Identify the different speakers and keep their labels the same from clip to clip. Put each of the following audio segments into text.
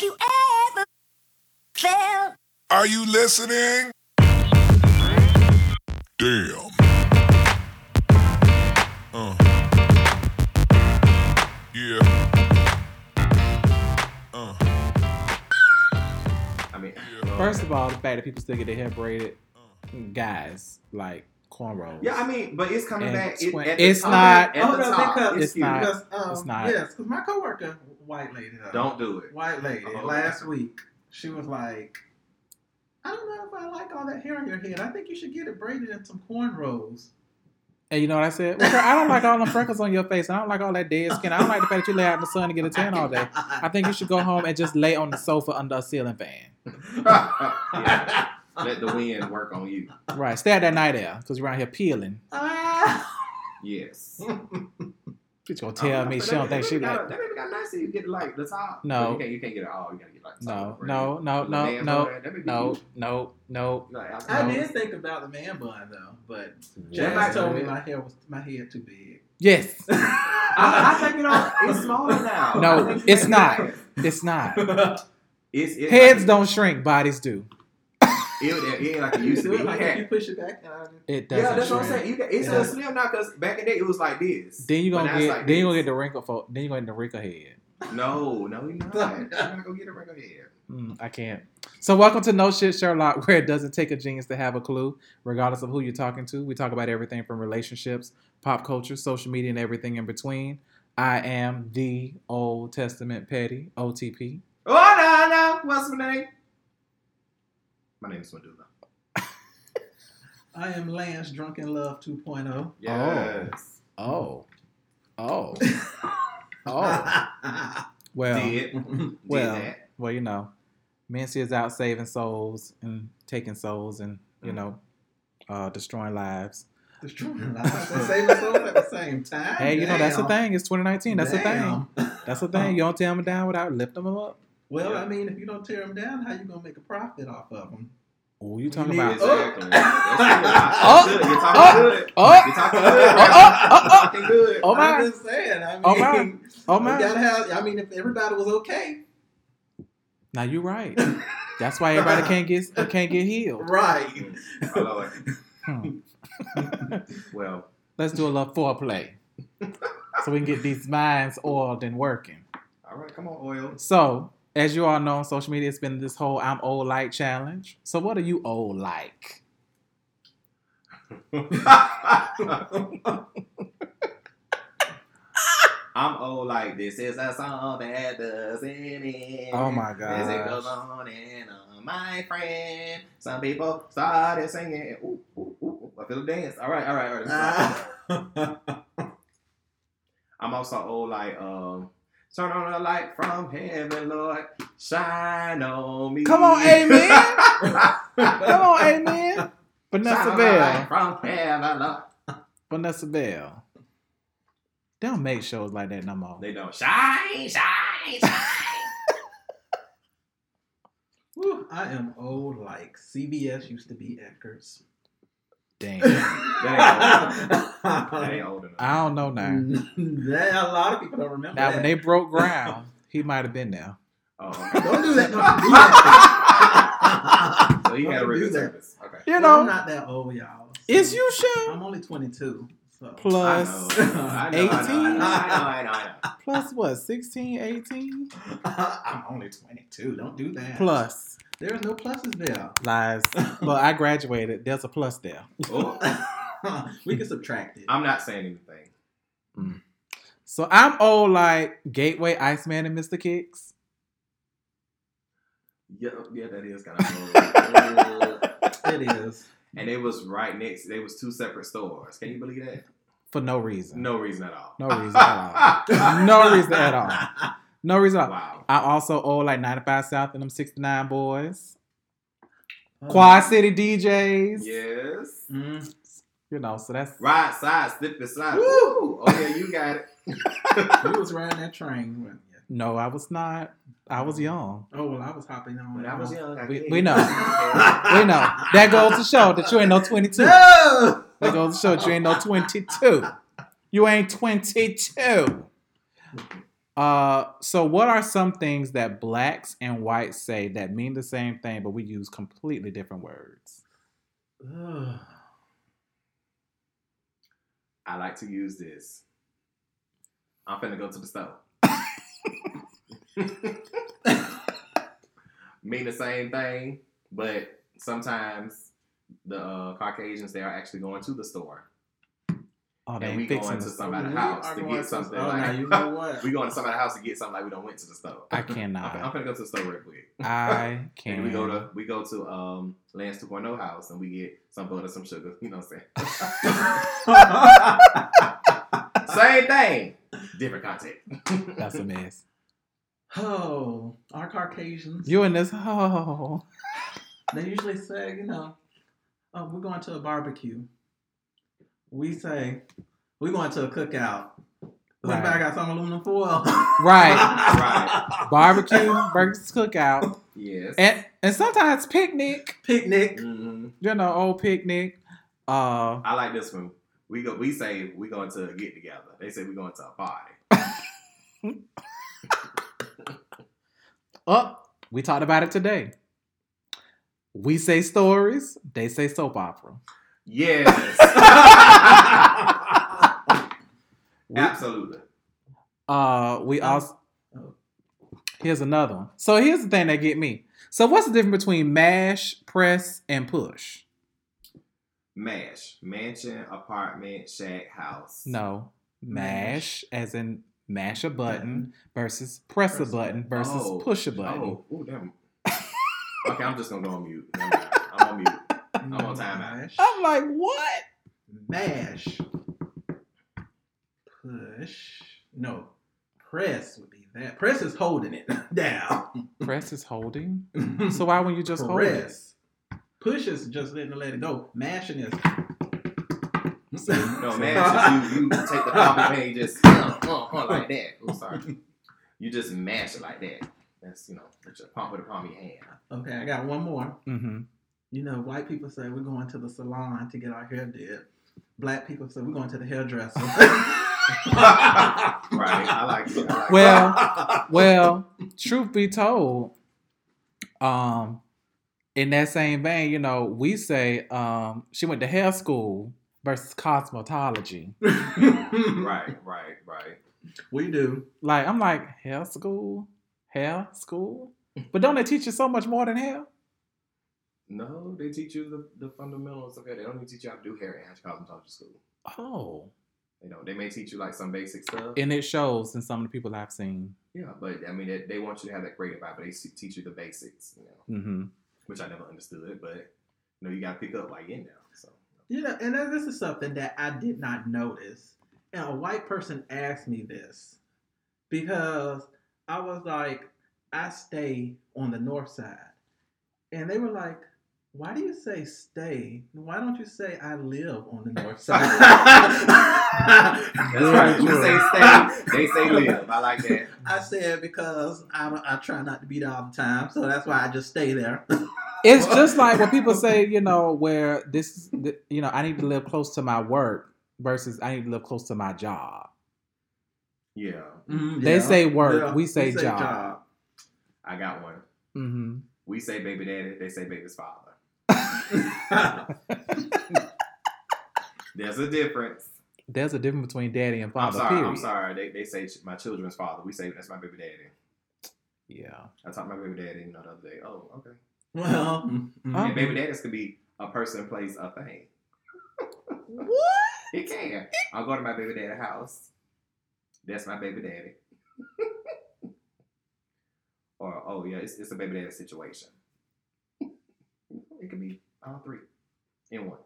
Speaker 1: Have you ever felt?
Speaker 2: Are you listening? Damn. Uh. Yeah. Uh.
Speaker 3: I mean,
Speaker 4: First of all, the fact that people still get their hair braided, guys, like cornrows.
Speaker 3: yeah, I mean, but it's coming
Speaker 4: And
Speaker 3: back. It,
Speaker 4: twen-
Speaker 3: at the
Speaker 4: it's
Speaker 3: top-
Speaker 4: not-
Speaker 3: At
Speaker 5: Oh, no,
Speaker 3: top,
Speaker 5: because-
Speaker 3: it's
Speaker 4: It's not.
Speaker 5: Because, um,
Speaker 4: It's not.
Speaker 5: Yes, because my coworker, white lady, though,
Speaker 3: Don't do it.
Speaker 5: white lady,
Speaker 3: Oh,
Speaker 5: last week, she was like, I don't know if I like all that hair on your head. I think you should get it braided in some cornrows.
Speaker 4: And you know what I said? Well, girl, I don't like all the freckles on your face. I don't like all that dead skin. I don't like the fact that you lay out in the sun to get a tan all day. I think you should go home and just lay on the sofa under a ceiling fan.
Speaker 3: Yeah. Let the wind work on you.
Speaker 4: Right. Stay at that night air because you're around here peeling.
Speaker 5: Ah.
Speaker 3: Yes.
Speaker 4: She's gonna tell me she don't think she
Speaker 3: got,
Speaker 4: like.
Speaker 3: That baby got nice. You get like the top.
Speaker 4: No.
Speaker 3: But you can't. You can't get it all. You gotta get like the
Speaker 4: No,
Speaker 3: top.
Speaker 4: no, no,
Speaker 3: The
Speaker 4: no,
Speaker 3: man's
Speaker 4: no,
Speaker 3: on there, that baby
Speaker 4: no, no, no.
Speaker 5: I
Speaker 4: No.
Speaker 5: did think about the man bun though, but
Speaker 3: Yeah.
Speaker 5: Everybody told me my hair was my hair too big.
Speaker 4: Yes,
Speaker 3: I, I think it all. It's smaller now.
Speaker 4: No, it's
Speaker 3: it's
Speaker 4: not. it's not.
Speaker 3: It's, it's
Speaker 4: Heads
Speaker 3: like,
Speaker 4: don't shrink, bodies do.
Speaker 3: It, it, it ain't like it used to be.
Speaker 5: like
Speaker 3: You
Speaker 5: if you push it back. uh,
Speaker 4: It doesn't.
Speaker 3: yeah, that's what I'm saying. You can, it's
Speaker 5: Yeah.
Speaker 3: a slim now because back in the day it was like this.
Speaker 4: Then you
Speaker 3: But
Speaker 4: gonna get.
Speaker 3: like
Speaker 4: then you gonna get the wrinkle. For, then you gonna get the wrinkle head.
Speaker 3: No, no, you're not. You're not gonna go get a regular head.
Speaker 4: Mm, I can't. So welcome to No Shit Sherlock, where it doesn't take a genius to have a clue, regardless of who you're talking to. We talk about everything from relationships, pop culture, social media, and everything in between. I am the Old Testament Petty, OTP.
Speaker 3: Oh no, no. What's my name? My name is Medulla.
Speaker 5: I am Lance Drunken Love oh. 2.0.
Speaker 3: Yes.
Speaker 4: Oh. Oh. Oh. Well,
Speaker 3: Did. Did
Speaker 4: well,
Speaker 3: that.
Speaker 4: well, you know, Mincy is out saving souls and taking souls and, you
Speaker 3: Mm.
Speaker 4: know, uh, destroying lives.
Speaker 5: Destroying lives and saving souls at the same time.
Speaker 4: Hey, you know, that's the thing. It's 2019. That's the thing. That's the thing. You don't tear them down without lifting them up.
Speaker 5: Well,
Speaker 3: Yeah.
Speaker 5: I mean, if you don't tear them down, how you gonna make a profit off of them?
Speaker 4: Oh, you talking
Speaker 5: need
Speaker 4: about?
Speaker 5: it.
Speaker 3: Exactly.
Speaker 4: Oh.
Speaker 3: You're talking
Speaker 4: Oh.
Speaker 3: good.
Speaker 4: Oh,
Speaker 3: You're talking good.
Speaker 4: Oh, oh, oh,
Speaker 3: good.
Speaker 4: oh, my.
Speaker 5: I'm just saying. I mean,
Speaker 4: Oh, my. oh
Speaker 5: we
Speaker 4: man.
Speaker 5: gotta have. I mean, if everybody was okay,
Speaker 4: Now you're right. That's why everybody can't get can't get healed.
Speaker 5: right?
Speaker 3: I love it.
Speaker 4: Hmm.
Speaker 3: Well,
Speaker 4: Let's do a little foreplay so we can get these minds oiled and working.
Speaker 3: all right, come on, oil.
Speaker 4: So, as you all know on social media, it's been this whole I'm old like challenge. So, what are you old like?
Speaker 3: I'm old like this is a song that doesn't end.
Speaker 4: Oh my god.
Speaker 3: As it goes on and on, my friend. Some people started singing. Ooh, ooh, ooh. I feel the dance. All right, all right, all right. I'm also old like um. Turn on the light from heaven, Lord. Shine on me.
Speaker 4: Come on, amen. Come on, amen. Vanessa
Speaker 3: Shine on the light
Speaker 4: Bell.
Speaker 3: from heaven, Lord.
Speaker 4: Vanessa Bell. They don't make shows like that no more.
Speaker 3: They don't shine, shine, shine.
Speaker 5: Whew, I am old like CVS used to be Eckerd's.
Speaker 4: Damn.
Speaker 3: That ain't old enough.
Speaker 4: I don't know now.
Speaker 5: Yeah, a lot of people don't remember
Speaker 4: Now,
Speaker 5: that.
Speaker 4: when they broke ground, he might have been there.
Speaker 3: Oh, okay.
Speaker 5: don't do that. Don't do that.
Speaker 3: So he had a
Speaker 5: Don't
Speaker 3: really good service. Okay.
Speaker 4: You know, I'm
Speaker 5: not that old, y'all.
Speaker 4: is you sure?
Speaker 5: I'm only 22. So.
Speaker 4: Plus,
Speaker 3: I know. I know, I know, I know, I know, I know, I know.
Speaker 4: plus what, 16, 18?
Speaker 5: I'm only 22. Don't do that.
Speaker 4: Plus.
Speaker 5: There's no pluses there.
Speaker 4: Lies. but I graduated. There's a plus there.
Speaker 3: Oh,
Speaker 5: we can subtract it.
Speaker 3: I'm not saying anything. Mm.
Speaker 4: So I'm old like Gateway, Iceman, and Mr. Kicks.
Speaker 3: Yeah, yeah, that is kind of old.
Speaker 5: It is.
Speaker 3: and it was right next. They was two separate stores. Can you believe that?
Speaker 4: For no reason.
Speaker 3: No reason at all.
Speaker 4: No reason at all. No reason at all. No reason.
Speaker 3: Wow.
Speaker 4: I also owe like 95 South and them 69 Boyz.
Speaker 5: Oh.
Speaker 4: Quad City DJs.
Speaker 3: Yes.
Speaker 5: Mm.
Speaker 4: You know, so that's
Speaker 3: Right side, slip and slide.
Speaker 5: Woo!
Speaker 3: Woo! Oh yeah, you got it.
Speaker 5: You was riding that train. weren't
Speaker 4: no, I was not. I was young.
Speaker 5: Oh well, I was hopping on.
Speaker 3: When I was young, I
Speaker 4: We- we know. We know. That goes to show that you ain't no 22.
Speaker 5: No!
Speaker 4: That goes to show that you ain't no 22. You ain't 22. Uh, so what are some things that blacks and whites say that mean the same thing, but we use completely different words?
Speaker 3: I like to use this. I'm finna go to the store. Mean the same thing, but sometimes the uh, Caucasians they are actually going to the store.
Speaker 4: Oh,
Speaker 3: and we
Speaker 4: ain't fixing
Speaker 3: going to somebody's house
Speaker 5: are
Speaker 3: to get something.
Speaker 5: Oh,
Speaker 3: like,
Speaker 5: now you know what?
Speaker 3: we going to somebody's house to get something like we don't went to the store.
Speaker 4: I
Speaker 3: I'm, I'm gonna go to the store real quick.
Speaker 4: I can.
Speaker 3: And we go to we go to um Lance 2.0 house and we get some butter, some sugar. You know what I'm saying? Same thing, different content.
Speaker 4: That's a mess.
Speaker 5: oh, our Caucasians.
Speaker 4: You in this? Oh,
Speaker 5: They usually say, you know, oh, we're going to a barbecue. We say, we're going to a cookout. Look
Speaker 4: Right.
Speaker 5: back, I got some aluminum foil.
Speaker 4: right.
Speaker 3: Right.
Speaker 4: Barbecue versus cookout,
Speaker 3: yes.
Speaker 4: and and sometimes picnic.
Speaker 5: Picnic.
Speaker 3: hmm
Speaker 4: You know, old picnic. Uh,
Speaker 3: I like this one. We go. We say we going to get together. They say we going to a party.
Speaker 4: oh, we talked about it today. We say stories. They say soap opera.
Speaker 3: Yes. Absolutely.
Speaker 4: Uh, we
Speaker 5: Oh.
Speaker 4: also here's another one. So here's the thing that get me. So what's the difference between mash, press, and push?
Speaker 3: Mash, mansion, apartment, shack, house.
Speaker 4: No, mash,
Speaker 5: Mash.
Speaker 4: as in mash a button versus press,
Speaker 5: Press
Speaker 4: a
Speaker 5: a
Speaker 4: button versus
Speaker 3: Oh.
Speaker 4: push a button.
Speaker 3: Oh, ooh, damn. okay, I'm just gonna go on mute. I'm on mute. I'm on timeout.
Speaker 5: Mash.
Speaker 4: I'm like, what?
Speaker 5: Mash. Push. No. Press would be that. Press is holding it down.
Speaker 4: Press is holding. So why wouldn't you just hold it?
Speaker 5: press? Push is just letting it let it go. Mashing is.
Speaker 3: No, mash is you, you take the palm of your hand, you just uh, uh, uh, like that. Oh, sorry. You just mash it like that. That's you know, with your palm with the palm of your hand.
Speaker 5: Okay, I got one more.
Speaker 4: Mm-hmm.
Speaker 5: You know, white people say we're going to the salon to get our hair did. Black people say we're going to the hairdresser.
Speaker 3: Right. I like it. I like
Speaker 4: Well, well, truth be told, um, in that same vein, you know, we say um she went to hair school versus cosmetology.
Speaker 3: Right, right, right.
Speaker 5: We do.
Speaker 4: Like I'm like hair school, hair school, but don't they teach you so much more than hair?
Speaker 3: No, they teach you the, the fundamentals of hair. They don't even teach you how to do hair in cosmetology school.
Speaker 4: Oh,
Speaker 3: You know, they may teach you like some basic stuff.
Speaker 4: and it shows in some of the people I've seen.
Speaker 3: yeah, but I mean, they, they want you to have that creative eye, but they teach you the basics. You know,
Speaker 4: Mm-hmm.
Speaker 3: which I never understood, but you know, you got to pick up while you're in there. So
Speaker 5: You know, and this is something that I did not notice. And a white person asked me this because I was like, I stay on the north side. And they were like, why do you say stay? Why don't you say I live on the north side?
Speaker 3: that's right. You say stay, they say live. I like that.
Speaker 5: I said because I, I try not to be there all the time, so that's why I just stay there.
Speaker 4: It's just like when people say, you know, where this, you know, I need to live close to my work versus I need to live close to my job.
Speaker 3: Yeah,
Speaker 4: They say work, we say job.
Speaker 3: I got one.
Speaker 4: Mm-hmm.
Speaker 3: We say baby daddy. They say baby's father. There's a difference.
Speaker 4: There's a difference between daddy and father.
Speaker 3: I'm
Speaker 4: father.
Speaker 3: sorry.
Speaker 4: period.
Speaker 3: I'm sorry. They, they say my children's father. We say that's my baby daddy.
Speaker 4: Yeah.
Speaker 3: I talked to my baby daddy you know, the other day. Oh, okay.
Speaker 5: well, mm, mm.
Speaker 4: Oh.
Speaker 3: And baby daddies could be a person, place, a thing.
Speaker 4: What?
Speaker 3: It can. I'll go to my baby daddy house. That's my baby daddy. or oh yeah, it's, it's a baby daddy situation. It could be all three in one.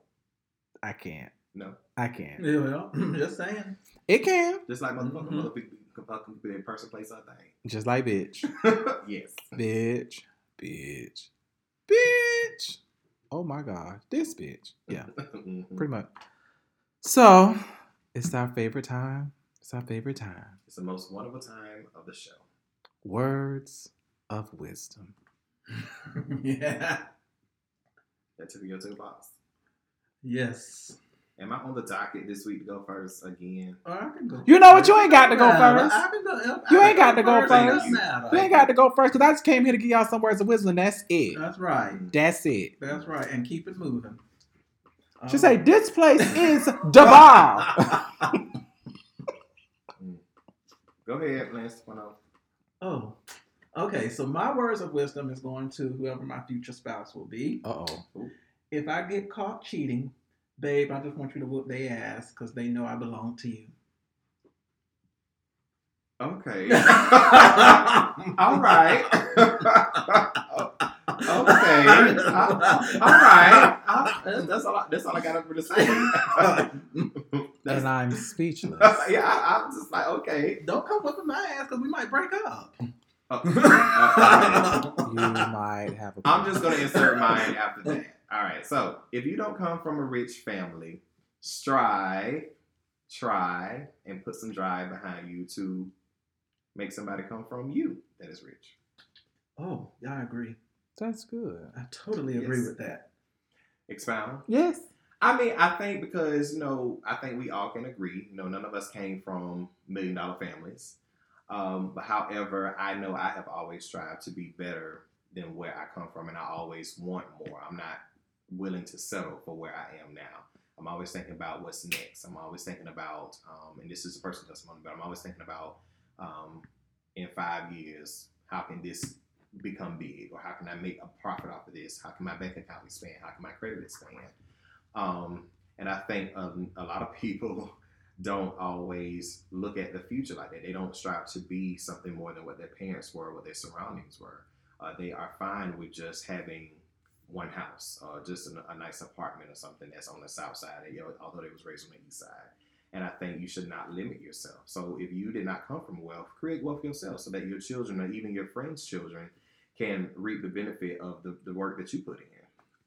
Speaker 4: I can't.
Speaker 3: No,
Speaker 4: I can't.
Speaker 5: Yeah, well, just saying.
Speaker 4: It can.
Speaker 3: just like motherfucker, motherfucker could be a person, place, or thing.
Speaker 4: Just like bitch.
Speaker 3: yes.
Speaker 4: Bitch. Bitch. Bitch. Oh my God. This bitch. Yeah.
Speaker 3: Mhm.
Speaker 4: Pretty much. So it's our favorite time. It's our favorite time.
Speaker 3: It's the most wonderful time of the show.
Speaker 4: Words of wisdom.
Speaker 5: yeah.
Speaker 3: That took you to the box.
Speaker 5: Yes.
Speaker 3: Am I on the docket this week to go first again?
Speaker 5: Or I can go.
Speaker 4: You know what? You ain't got to go first.
Speaker 5: I can go, I
Speaker 4: You ain't got to go
Speaker 5: It
Speaker 3: first.
Speaker 5: doesn't.
Speaker 4: You ain't got to go first because I just came here to give y'all some words of wisdom. That's it.
Speaker 5: That's right.
Speaker 4: That's it.
Speaker 5: That's right. And keep it moving.
Speaker 4: She
Speaker 5: Um,
Speaker 4: say this place is Dubai.
Speaker 3: Go ahead, Lance. One out.
Speaker 5: Oh, okay. So my words of wisdom is going to whoever my future spouse will be.
Speaker 4: Uh oh.
Speaker 5: If I get caught cheating, babe, I just want you to whoop their ass because they know I belong to you.
Speaker 3: Okay. All right. okay. all right. I- that's all. I, that's all I got up for to say. That's-
Speaker 4: And I'm speechless.
Speaker 3: yeah, I, I'm just like okay.
Speaker 5: Don't come whipping my ass because we might break up.
Speaker 3: Oh.
Speaker 4: You might have a.
Speaker 3: I'm just gonna insert mine after that. All right. So if you don't come from a rich family, strive, try, and put some drive behind you to make somebody come from you that is rich.
Speaker 5: Oh, yeah, I agree.
Speaker 4: That's good.
Speaker 5: I totally agree
Speaker 3: Yes.
Speaker 5: with that.
Speaker 3: Expound.
Speaker 4: Yes.
Speaker 3: I mean, I think because you know, I think we all can agree. You know, none of us came from million dollar families. Um, but however, I know I have always strived to be better than where I come from, and I always want more. I'm not willing to settle for where I am now. I'm always thinking about what's next. I'm always thinking about, um, and this is a personal testimony, but I'm always thinking about um, in five years, how can this become big, or how can I make a profit off of this? How can my bank account expand? How can my credit expand? Um, and I think a lot of people don't always look at the future like that. They don't strive to be something more than what their parents were, what their surroundings were. Uh, they are fine with just having one house, or just a, a nice apartment or something that's on the south side, you know, although they was raised on the east side. And I think you should not limit yourself. So if you did not come from wealth, create wealth yourself so that your children or even your friends' children can reap the benefit of the, the work that you put in.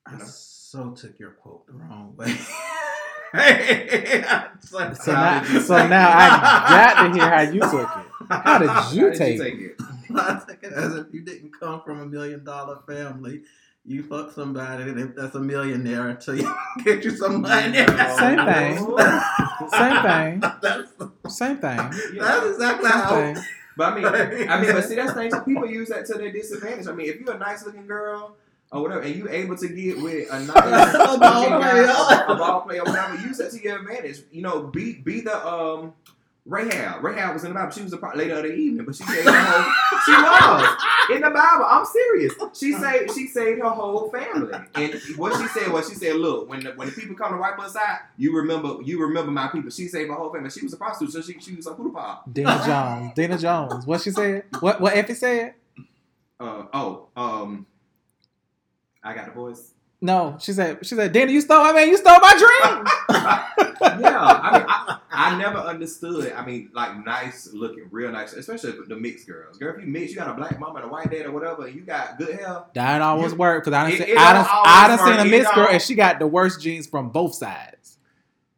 Speaker 5: I
Speaker 3: You know?
Speaker 5: so took your quote the wrong way. so,
Speaker 4: So now, so now I got to hear how you took it. How did you
Speaker 3: How did
Speaker 4: take
Speaker 3: you
Speaker 4: it?
Speaker 3: take it?
Speaker 5: I take it as if you didn't come from a million dollar family. You fuck somebody that- that's a millionaire until you get you some money.
Speaker 4: Same thing. Same thing.
Speaker 5: That's,
Speaker 4: Same thing.
Speaker 3: Yeah.
Speaker 5: that's exactly
Speaker 4: Same
Speaker 5: how.
Speaker 4: thing.
Speaker 3: But I mean, I mean, but see, that's things people use that to their disadvantage. I mean, if you're a nice looking girl or whatever, and you able to get with a nice
Speaker 5: A ball player.
Speaker 3: a, a ball player, whatever, use that to your advantage. You know, be be the um Rahab. Rahab was in the Bible. She was a part later of the evening, but she saved her whole. She was in the Bible. I'm serious. She saved she saved her whole family. And what she said was she said, "Look, when the, when the people come to wipe us out, you remember you remember my people." She saved her whole family. She was a prostitute, so she she was a poodle pop.
Speaker 4: Deena Jones. Dana Jones. What she said? What what Effie said?
Speaker 3: Uh, oh, um, I got the voice.
Speaker 4: No, she said she said, "Danny, you stole I mean, you stole my dream.
Speaker 3: yeah, I mean, I, I never understood. I mean, like nice looking, real nice, especially the mixed girls. Girl, if you mix, you got a black mom and a white dad or whatever, and you got good hair.
Speaker 4: That always
Speaker 3: You-
Speaker 4: work because I done,
Speaker 3: It-
Speaker 4: seen,
Speaker 3: it
Speaker 4: I done, I done seen a mixed girl and she got the worst jeans from both sides.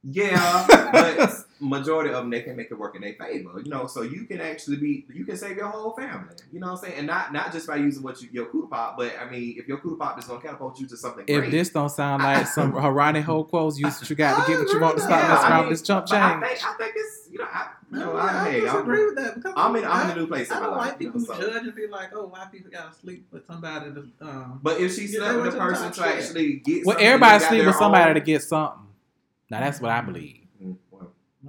Speaker 3: Yeah, but majority of them they can make it work in their favor. You know, so you can actually be, you can save your whole family. You know what I'm saying? And not not just by using what you, your cooter pop, but I mean, if your cooter pop is gonna catapult you to something
Speaker 4: If
Speaker 3: great.
Speaker 4: this don't sound like some Harani Ho quotes, use what you got to get what you want to stop
Speaker 3: Yeah,
Speaker 4: messing around
Speaker 3: mean,
Speaker 4: with this chump
Speaker 3: but I think, I think it's you know, I, you know,
Speaker 5: No,
Speaker 3: I,
Speaker 5: I,
Speaker 3: hey, I'm,
Speaker 5: with that because
Speaker 3: I'm in I'm in
Speaker 5: I,
Speaker 3: a new place
Speaker 5: I don't
Speaker 3: life.
Speaker 5: like
Speaker 3: you know,
Speaker 5: people who
Speaker 3: so.
Speaker 5: judge and be like, "Oh, white people gotta sleep with somebody to." Um,
Speaker 3: But if she
Speaker 5: Yeah,
Speaker 3: slept with a
Speaker 5: went to the
Speaker 3: person to actually get
Speaker 4: Well,
Speaker 3: something,
Speaker 4: everybody sleep with somebody
Speaker 3: own-
Speaker 4: to get something. Now that's what I believe.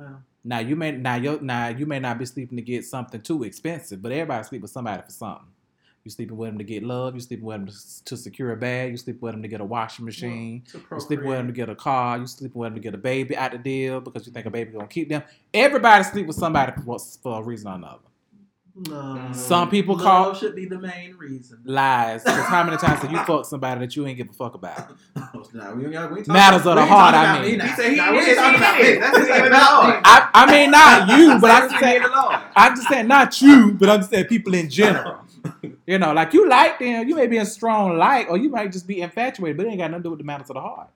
Speaker 3: Well,
Speaker 5: well,
Speaker 4: Now you may now you now you may not be sleeping to get something too expensive, but everybody sleep with somebody for something. You sleeping with them to get love. You sleeping with them to, to secure a bag. You sleeping with them to get a washing machine.
Speaker 5: to
Speaker 4: You sleeping with them to get a car. You sleeping with them to get a baby out the deal because you think a baby gonna keep them. Everybody sleep with somebody for, for a reason or another.
Speaker 5: Love.
Speaker 4: Some people
Speaker 5: Love
Speaker 4: call
Speaker 5: should be the main reason.
Speaker 4: lies. Because how many times have you fucked somebody that you ain't give a fuck about?
Speaker 5: Oh, nah, we ain't got- we ain't talking
Speaker 4: Matters of the heart, I mean.
Speaker 3: He said he
Speaker 5: Nah, we
Speaker 3: is,
Speaker 5: talking
Speaker 3: he
Speaker 5: about
Speaker 3: is. That's the name of the Lord.
Speaker 4: I, I mean not you, but I'm just saying
Speaker 3: the
Speaker 4: I'm just saying not you, but I'm just saying people in general. You know, like you like them, you may be in strong like, or you might just be infatuated, but it ain't got nothing to do with the matters of the heart.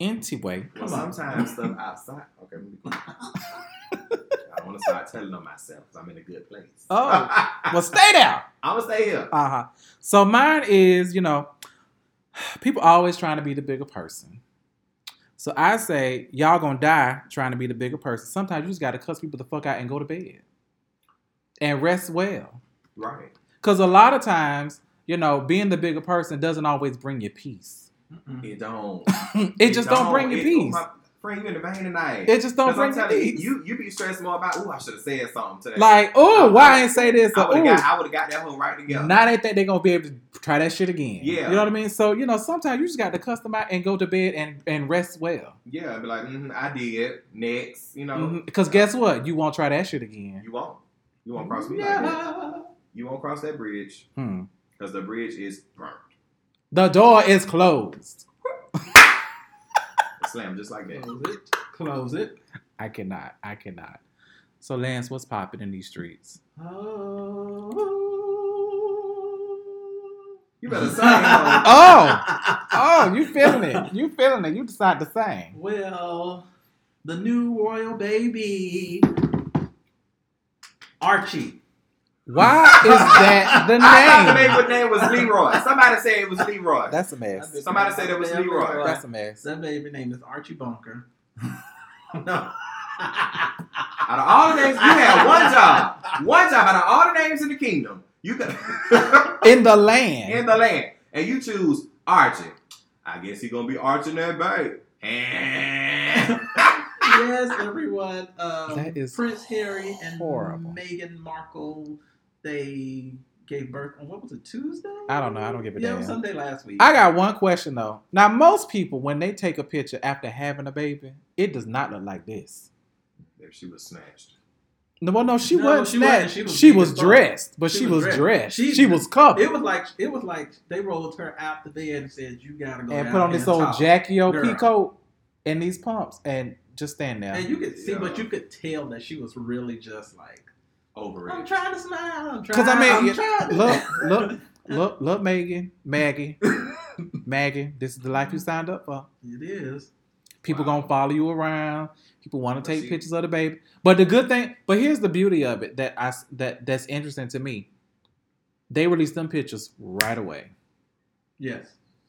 Speaker 4: Anyway,
Speaker 3: Well, sometimes stuff outside. Okay, let me be quiet. I want to start telling on myself because I'm in a good place.
Speaker 4: Oh. well, stay there.
Speaker 3: I'm gonna stay here.
Speaker 4: Uh huh. So mine is, you know, people always trying to be the bigger person, So I say, y'all gonna die trying to be the bigger person. Sometimes you just gotta cuss people the fuck out and go to bed. And rest well.
Speaker 3: Right.
Speaker 4: Cause a lot of times, you know, being the bigger person doesn't always bring you peace.
Speaker 5: Mm-mm.
Speaker 3: It don't.
Speaker 4: it just don't, bring you
Speaker 3: It-
Speaker 4: peace.
Speaker 3: My you in the vein tonight.
Speaker 4: It just don't bring
Speaker 3: I'm telling you,
Speaker 4: peace.
Speaker 3: you, you be stressed more about. Oh, I should have said something today.
Speaker 4: like, oh, why I didn't say this?
Speaker 3: I
Speaker 4: Or,
Speaker 3: would have got. I would have got that whole right together.
Speaker 4: now they think they're gonna be able to try that shit again.
Speaker 3: Yeah.
Speaker 4: You know what I mean? So, you know, sometimes you just got to cuss them out and go to bed and, and rest well.
Speaker 3: yeah, be like, mm I did. Next, you know.
Speaker 4: Because guess what? You won't try that shit again.
Speaker 3: You won't. You won't cross me like that. You won't cross that bridge
Speaker 4: Hmm.
Speaker 3: because the bridge is burnt.
Speaker 4: The door is closed.
Speaker 3: Slam just like that.
Speaker 5: Close it. Close it.
Speaker 4: I cannot. I cannot. So, Lance, what's popping in these streets?
Speaker 5: Oh.
Speaker 3: You better sing.
Speaker 4: Oh! Oh, you feeling it. You feeling it. You decide to sing.
Speaker 5: Well, the new royal baby, Archie.
Speaker 4: Why is that the
Speaker 3: I thought the
Speaker 4: name?
Speaker 3: name, name was Leroy. Somebody said it was Leroy.
Speaker 4: That's a mess.
Speaker 3: Somebody said it was Leroy.
Speaker 4: That's a mess.
Speaker 5: That baby name is Archie Bunker. no.
Speaker 3: Out of all the names, you had one job. One job out of all the names in the kingdom. You got
Speaker 4: In the land.
Speaker 3: in the land. And you choose Archie. I guess he gonna be arching that babe. And
Speaker 5: yes, everyone. Um,
Speaker 4: That is
Speaker 5: Prince Harry and
Speaker 4: horrible.
Speaker 5: Meghan Markle. They gave birth on what was it Tuesday?
Speaker 4: I don't know. I don't give a
Speaker 5: yeah, it was. Sunday last week.
Speaker 4: I got one question though. Now, most people, when they take a picture after having a baby, it does not look like this.
Speaker 3: There she was snatched.
Speaker 4: No, well, no, she
Speaker 5: No,
Speaker 4: wasn't.
Speaker 5: she
Speaker 4: snatched.
Speaker 5: wasn't. She was
Speaker 4: She was dressed, but
Speaker 5: She
Speaker 4: she,
Speaker 5: was
Speaker 4: was
Speaker 5: dressed.
Speaker 4: dressed.
Speaker 5: She-
Speaker 4: She, was covered
Speaker 5: It was like it was like they rolled her out the bed and said, "You gotta go
Speaker 4: and put on this old
Speaker 5: talk."
Speaker 4: Jackie O
Speaker 5: Girl.
Speaker 4: coat and these pumps and just stand there.
Speaker 5: And you could see,
Speaker 3: Yeah.
Speaker 5: but you could tell that she was really just like,
Speaker 3: Over
Speaker 5: "I'm trying to smile. I'm trying.
Speaker 4: Because I mean,
Speaker 5: I'm
Speaker 4: you- look, look, look, look, Meghan, Maggie, Maggie. This is the life you signed up for.
Speaker 5: It is.
Speaker 4: People
Speaker 3: Wow.
Speaker 4: gonna follow you around. People want to take
Speaker 3: see-
Speaker 4: pictures of the baby. But the good thing, but here's the beauty of it that I that that's interesting to me. They released them pictures right away,
Speaker 5: Yes.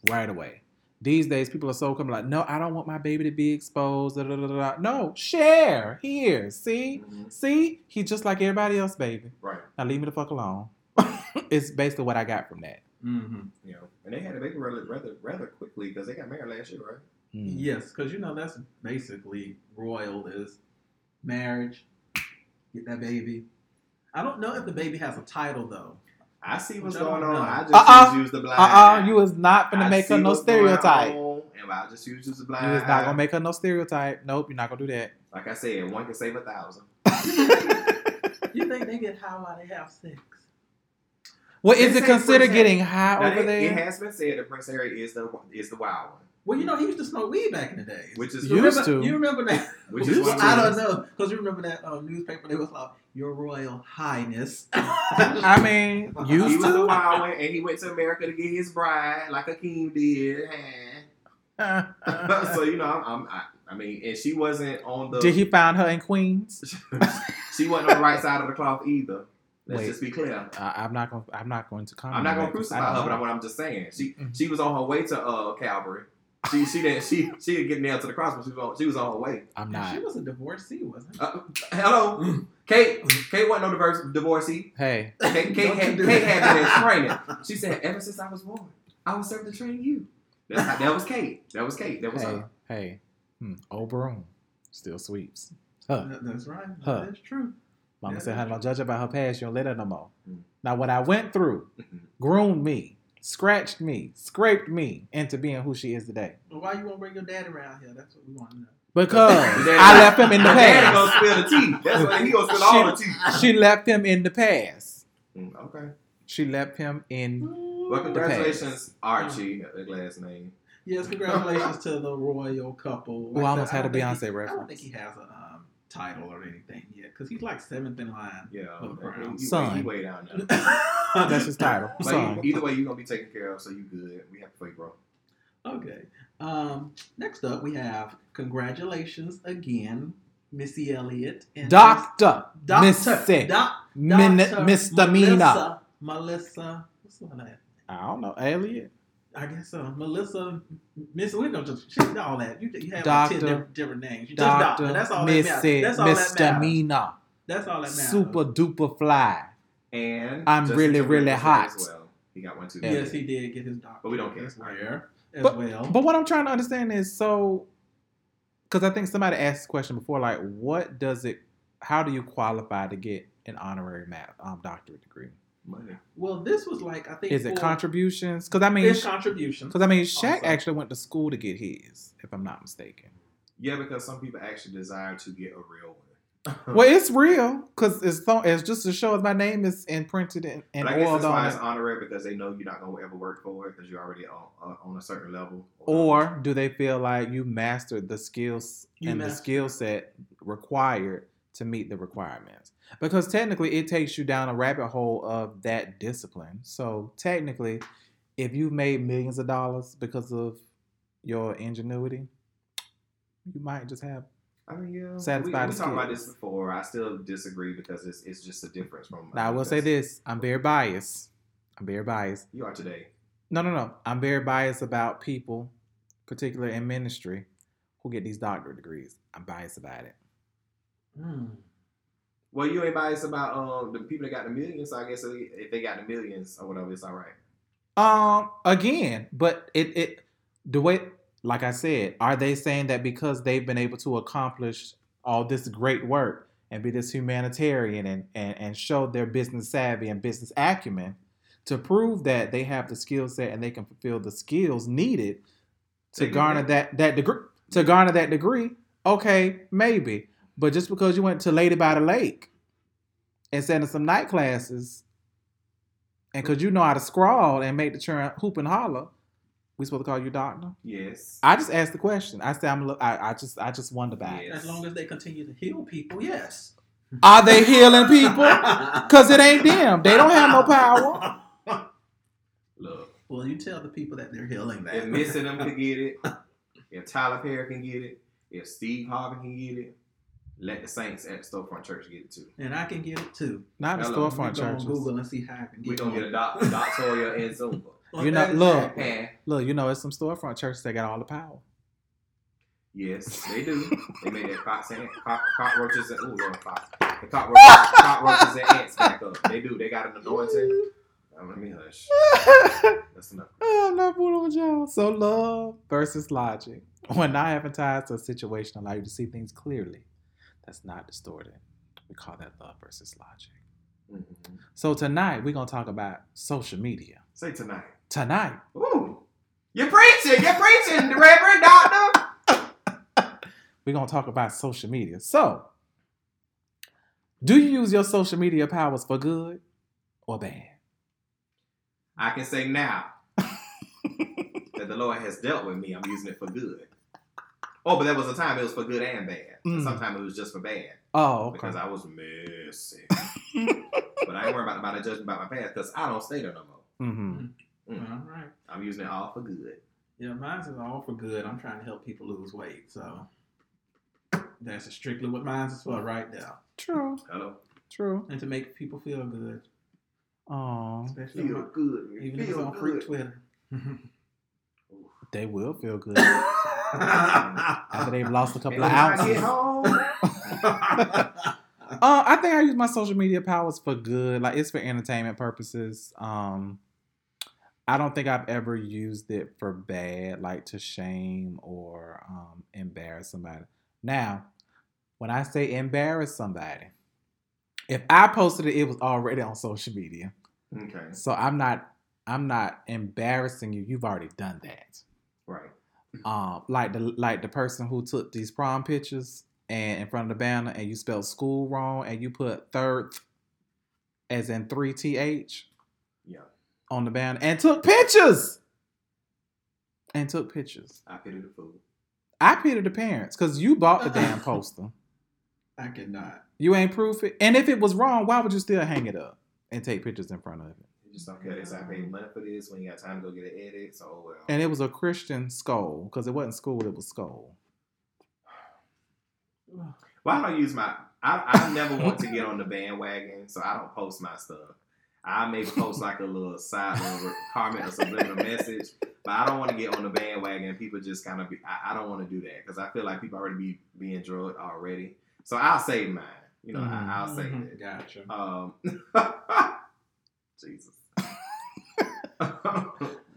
Speaker 4: right away. These days, people are so coming like, no, I don't want my baby to be exposed. Da, da, da, da, da." No, share here. See,
Speaker 3: Mhm.
Speaker 4: see, he's just like everybody else, baby.
Speaker 3: Right.
Speaker 4: Now leave me the fuck alone. it's basically what I got from that.
Speaker 5: Mm-hmm.
Speaker 3: You know, and they had a baby rather rather rather quickly because they got married last year, right?
Speaker 4: Mm.
Speaker 5: Yes, because you know that's basically royal is marriage, get that baby. I don't know if the baby has a title though.
Speaker 3: I see what's
Speaker 5: Which I don't
Speaker 3: going on. I just
Speaker 4: Uh-uh.
Speaker 3: use the blind.
Speaker 4: Uh-uh, you was not gonna
Speaker 3: I
Speaker 4: make her
Speaker 3: see
Speaker 4: no
Speaker 3: what's going
Speaker 4: stereotype.
Speaker 3: on, and I just use the blind.
Speaker 4: You was not gonna make her no stereotype. Nope, you're not gonna do that.
Speaker 3: Like I said, one can save a thousand.
Speaker 5: You think they get high while they have sex?
Speaker 4: Well,
Speaker 3: They
Speaker 4: is it considered getting high
Speaker 3: Now,
Speaker 4: over
Speaker 3: it,
Speaker 4: there?
Speaker 3: it has been said that Prince Harry is the is the wild one,
Speaker 5: Well, you know he used to smoke weed back in the days.
Speaker 3: which is
Speaker 4: You
Speaker 5: remember,
Speaker 4: used to.
Speaker 5: You remember that?
Speaker 3: which is one
Speaker 5: I don't know because you remember that um, newspaper. They was like, "Your Royal Highness."
Speaker 4: I mean, used
Speaker 3: He
Speaker 4: used
Speaker 3: was the
Speaker 4: to.
Speaker 3: wild one, and he went to America to get his bride, like Akeem did. so you know, I'm, I'm I, I mean, and she wasn't on the.
Speaker 4: Did he find her in Queens?
Speaker 3: she wasn't on the right side of the cloth either. Let's
Speaker 4: Wait.
Speaker 3: just be clear.
Speaker 4: I, I'm not gonna. I'm not going to comment.
Speaker 3: I'm not gonna
Speaker 4: that 'cause I
Speaker 3: crucify
Speaker 4: don't
Speaker 3: her, but
Speaker 4: know.
Speaker 3: I'm, I'm just saying she
Speaker 4: Mhm.
Speaker 3: she was on her way to uh Calvary. She she didn't she she didn't get nailed to the cross, but she was on, she was on her way.
Speaker 4: I'm not.
Speaker 5: She was a divorcee, wasn't she?
Speaker 3: Uh, hello, Kate. Kate wasn't no divorce, divorcee.
Speaker 4: Hey,
Speaker 3: Kate, Kate, had,
Speaker 5: you
Speaker 3: Kate had been training. She said, ever since I was born, I was serving to train you. That's how, that was Kate. That was Kate. That was
Speaker 4: hey,
Speaker 3: her.
Speaker 4: hey. Hmm. Oberon still sweeps. Huh.
Speaker 5: That's right.
Speaker 4: Huh.
Speaker 5: That's true.
Speaker 4: Mama
Speaker 5: Yeah,
Speaker 4: said,
Speaker 5: that's
Speaker 4: "Honey, don't judge her by her past. You don't let her no more."
Speaker 3: Mm.
Speaker 4: Now, what I went through, groomed me, scratched me, scraped me into being who she is today.
Speaker 5: Well, why you want to bring your dad around here? That's what we want to know.
Speaker 4: Because I left him in the
Speaker 3: My daddy gonna
Speaker 4: past.
Speaker 3: spill the tea. That's what he gonna spill all the tea.
Speaker 4: She left him in the past.
Speaker 3: Mm, okay.
Speaker 4: She left him in.
Speaker 3: Well, congratulations, Archie. The last name.
Speaker 5: Yes, congratulations to the royal couple.
Speaker 4: Well, I
Speaker 5: I
Speaker 4: almost
Speaker 5: said,
Speaker 4: had a Beyonce
Speaker 5: he- I don't think he has a um, title or anything yet because he's like seventh in line.
Speaker 3: Yeah.
Speaker 5: Of the.
Speaker 3: You,
Speaker 4: Son.
Speaker 3: you way down there.
Speaker 4: That's his title.
Speaker 3: But
Speaker 4: Son.
Speaker 3: either way, you're gonna be taken care of, so you good. We have to play, bro.
Speaker 5: Okay. Um, next up, we have congratulations again, Missy Elliott and
Speaker 4: Doctor,
Speaker 5: Doctor,
Speaker 4: Missy,
Speaker 5: Doc,
Speaker 4: Min-
Speaker 5: Doctor
Speaker 4: misdemeanor.
Speaker 5: Melissa, Melissa. What's the name?
Speaker 4: I don't know, Elliott.
Speaker 5: I guess so. Melissa, Miss, we don't just she all that. You, you have like ten different, different names. You just doctor.
Speaker 4: Doctor,
Speaker 5: That's all that matters. That's all that matters.
Speaker 4: Misdemeanor,
Speaker 5: That's all that matters.
Speaker 4: super duper fly.
Speaker 3: And
Speaker 4: I'm
Speaker 3: Justin
Speaker 4: really, really hot.
Speaker 3: As well. He got one too.
Speaker 5: Yes, he did get his doctor.
Speaker 3: But we don't care.
Speaker 5: As well. As
Speaker 4: But-
Speaker 5: well.
Speaker 4: But what I'm trying to understand is so, because I think somebody asked this question before, like, what does it? How do you qualify to get an honorary math um, doctorate degree?
Speaker 3: Money.
Speaker 5: well, this was like I think.
Speaker 4: Is it
Speaker 5: for-
Speaker 4: contributions? Because I mean,
Speaker 5: It's contributions.
Speaker 4: because I mean, Shaq
Speaker 5: Also.
Speaker 4: actually went to school to get his, if I'm not mistaken.
Speaker 3: Yeah, because some people actually desire to get a real one.
Speaker 4: Well, it's real because it's so, it's just to show if my name is imprinted and, and
Speaker 3: but I guess
Speaker 4: oiled
Speaker 3: that's why it's
Speaker 4: it.
Speaker 3: honorary because they know you're not gonna ever work for it because you're already on, uh, on a certain level.
Speaker 4: Or do they feel like you mastered the skills
Speaker 5: You
Speaker 4: and the skill set required to meet the requirements? Because technically, it takes you down a rabbit hole of that discipline. So technically, if you've made millions of dollars because of your ingenuity, you might just have.
Speaker 3: I mean, yeah.
Speaker 4: Satisfy
Speaker 3: we, we talked about this before. I still disagree because it's it's just a difference from.
Speaker 4: Now, I will say this: I'm very biased. I'm very biased.
Speaker 3: You are today.
Speaker 4: No, no, no. I'm very biased about people, particularly in ministry, who get these doctorate degrees. I'm biased about it.
Speaker 5: Hmm.
Speaker 3: Well, you ain't biased about um the people that got the millions. So I guess if they got the millions or whatever, it's all right.
Speaker 4: Um, again, but it it the way, like I said, are they saying that because they've been able to accomplish all this great work and be this humanitarian and and and show their business savvy and business acumen to prove that they have the skill set and they can fulfill the skills needed to
Speaker 3: They
Speaker 4: garner
Speaker 3: that.
Speaker 4: that degree to garner that degree? Okay, maybe, but just because you went to Lady by the Lake and sat in some night classes and because you know how to scrawl and make the churn hoop and holler, we supposed to call you doctor?
Speaker 3: Yes.
Speaker 4: I just asked the question. I said I'm. a little- I, I just. I just wonder about it.
Speaker 3: Yes.
Speaker 5: As long as they continue to heal people, yes.
Speaker 4: Are they healing people? Cause it ain't them. They don't have no power.
Speaker 3: Look,
Speaker 5: Well, you tell the people that they're healing that.
Speaker 3: if Missy them can get it, if Tyler Perry can get it, if Steve Harvey can get it, let the Saints at the Storefront Church get it too.
Speaker 5: and I can get it too.
Speaker 4: Not the
Speaker 3: Hello,
Speaker 4: storefront
Speaker 5: Go on
Speaker 4: churches.
Speaker 5: Google and see how I can get
Speaker 3: We gonna get a doc- doctoral and Zumba.
Speaker 4: You know, look. Look, you know, it's some storefront churches that got all the power.
Speaker 3: yes, they do. They made that cock and cock, cockroaches and ooh, Lord, fox. The cockroaches, cockroaches and ants back up. They do. They got an anointing. Oh, let me hush. That's enough.
Speaker 4: I'm not fooling with y'all. So love versus logic. When not ties to a situation allow you to see things clearly, that's not distorted. We call that love versus logic.
Speaker 3: Mhm.
Speaker 4: So tonight we're gonna talk about social media.
Speaker 3: Say tonight.
Speaker 4: Tonight,
Speaker 3: Ooh, you're preaching. You're preaching, the Reverend Doctor.
Speaker 4: we're gonna talk about social media. So, do you use your social media powers for good or bad?
Speaker 3: I can say now that the Lord has dealt with me. I'm using it for good. Oh, but there was a time it was for good and bad.
Speaker 4: Mm.
Speaker 3: Sometimes it was just for bad
Speaker 4: Oh, okay.
Speaker 3: because I was messy. but I ain't worried about nobody judging about my past because I don't stay there no more.
Speaker 4: hmm
Speaker 3: Mm.
Speaker 5: All right.
Speaker 3: I'm using it all for good.
Speaker 5: Yeah, mine's is all for good. I'm trying to help people lose weight, so that's strictly what mine's is for right now,
Speaker 4: True,
Speaker 3: Hello.
Speaker 4: true.
Speaker 5: and to make people feel good,
Speaker 4: Oh,
Speaker 5: especially
Speaker 3: Feel
Speaker 5: on,
Speaker 3: good.
Speaker 5: even if it's
Speaker 3: Feel
Speaker 5: on free. Twitter.
Speaker 4: they will feel good after they've lost a couple
Speaker 3: And
Speaker 4: of
Speaker 3: when I get
Speaker 4: ounces.
Speaker 3: home,
Speaker 4: Uh, I think I use my social media powers for good. Like it's for entertainment purposes. Um, I don't think I've ever used it for bad, like to shame or um, embarrass somebody. Now, when I say embarrass somebody, if I posted it, it was already on social media.
Speaker 3: okay,
Speaker 4: So I'm not, I'm not embarrassing you. You've already done that.
Speaker 3: right.
Speaker 4: Um, like the like the person who took these prom pictures and in front of the banner and you spelled school wrong and you put third as in three th
Speaker 3: Yeah,
Speaker 4: on the banner and took pictures and took pictures.
Speaker 3: I pity the fool.
Speaker 4: I pitied the parents because you bought the damn poster.
Speaker 5: I cannot.
Speaker 4: You ain't proof it, and if it was wrong, why would you still hang it up and take pictures in front of it?
Speaker 3: You just don't care. Say I paid money for this when you got time to go get an edit. So oh well.
Speaker 4: And it was a Christian skull because it wasn't school; it was skull.
Speaker 3: Well, don't use my. I, I never want to get on the bandwagon, so I don't post my stuff. I may post like a little side little comment or subliminal message, but I don't want to get on the bandwagon. People just kind of be. I, I don't want to do that because I feel like people already be being drugged already. So I'll save mine. You know,
Speaker 4: Mhm.
Speaker 3: I, I'll save
Speaker 5: Mhm.
Speaker 3: it.
Speaker 5: Gotcha.
Speaker 3: Um, Jesus.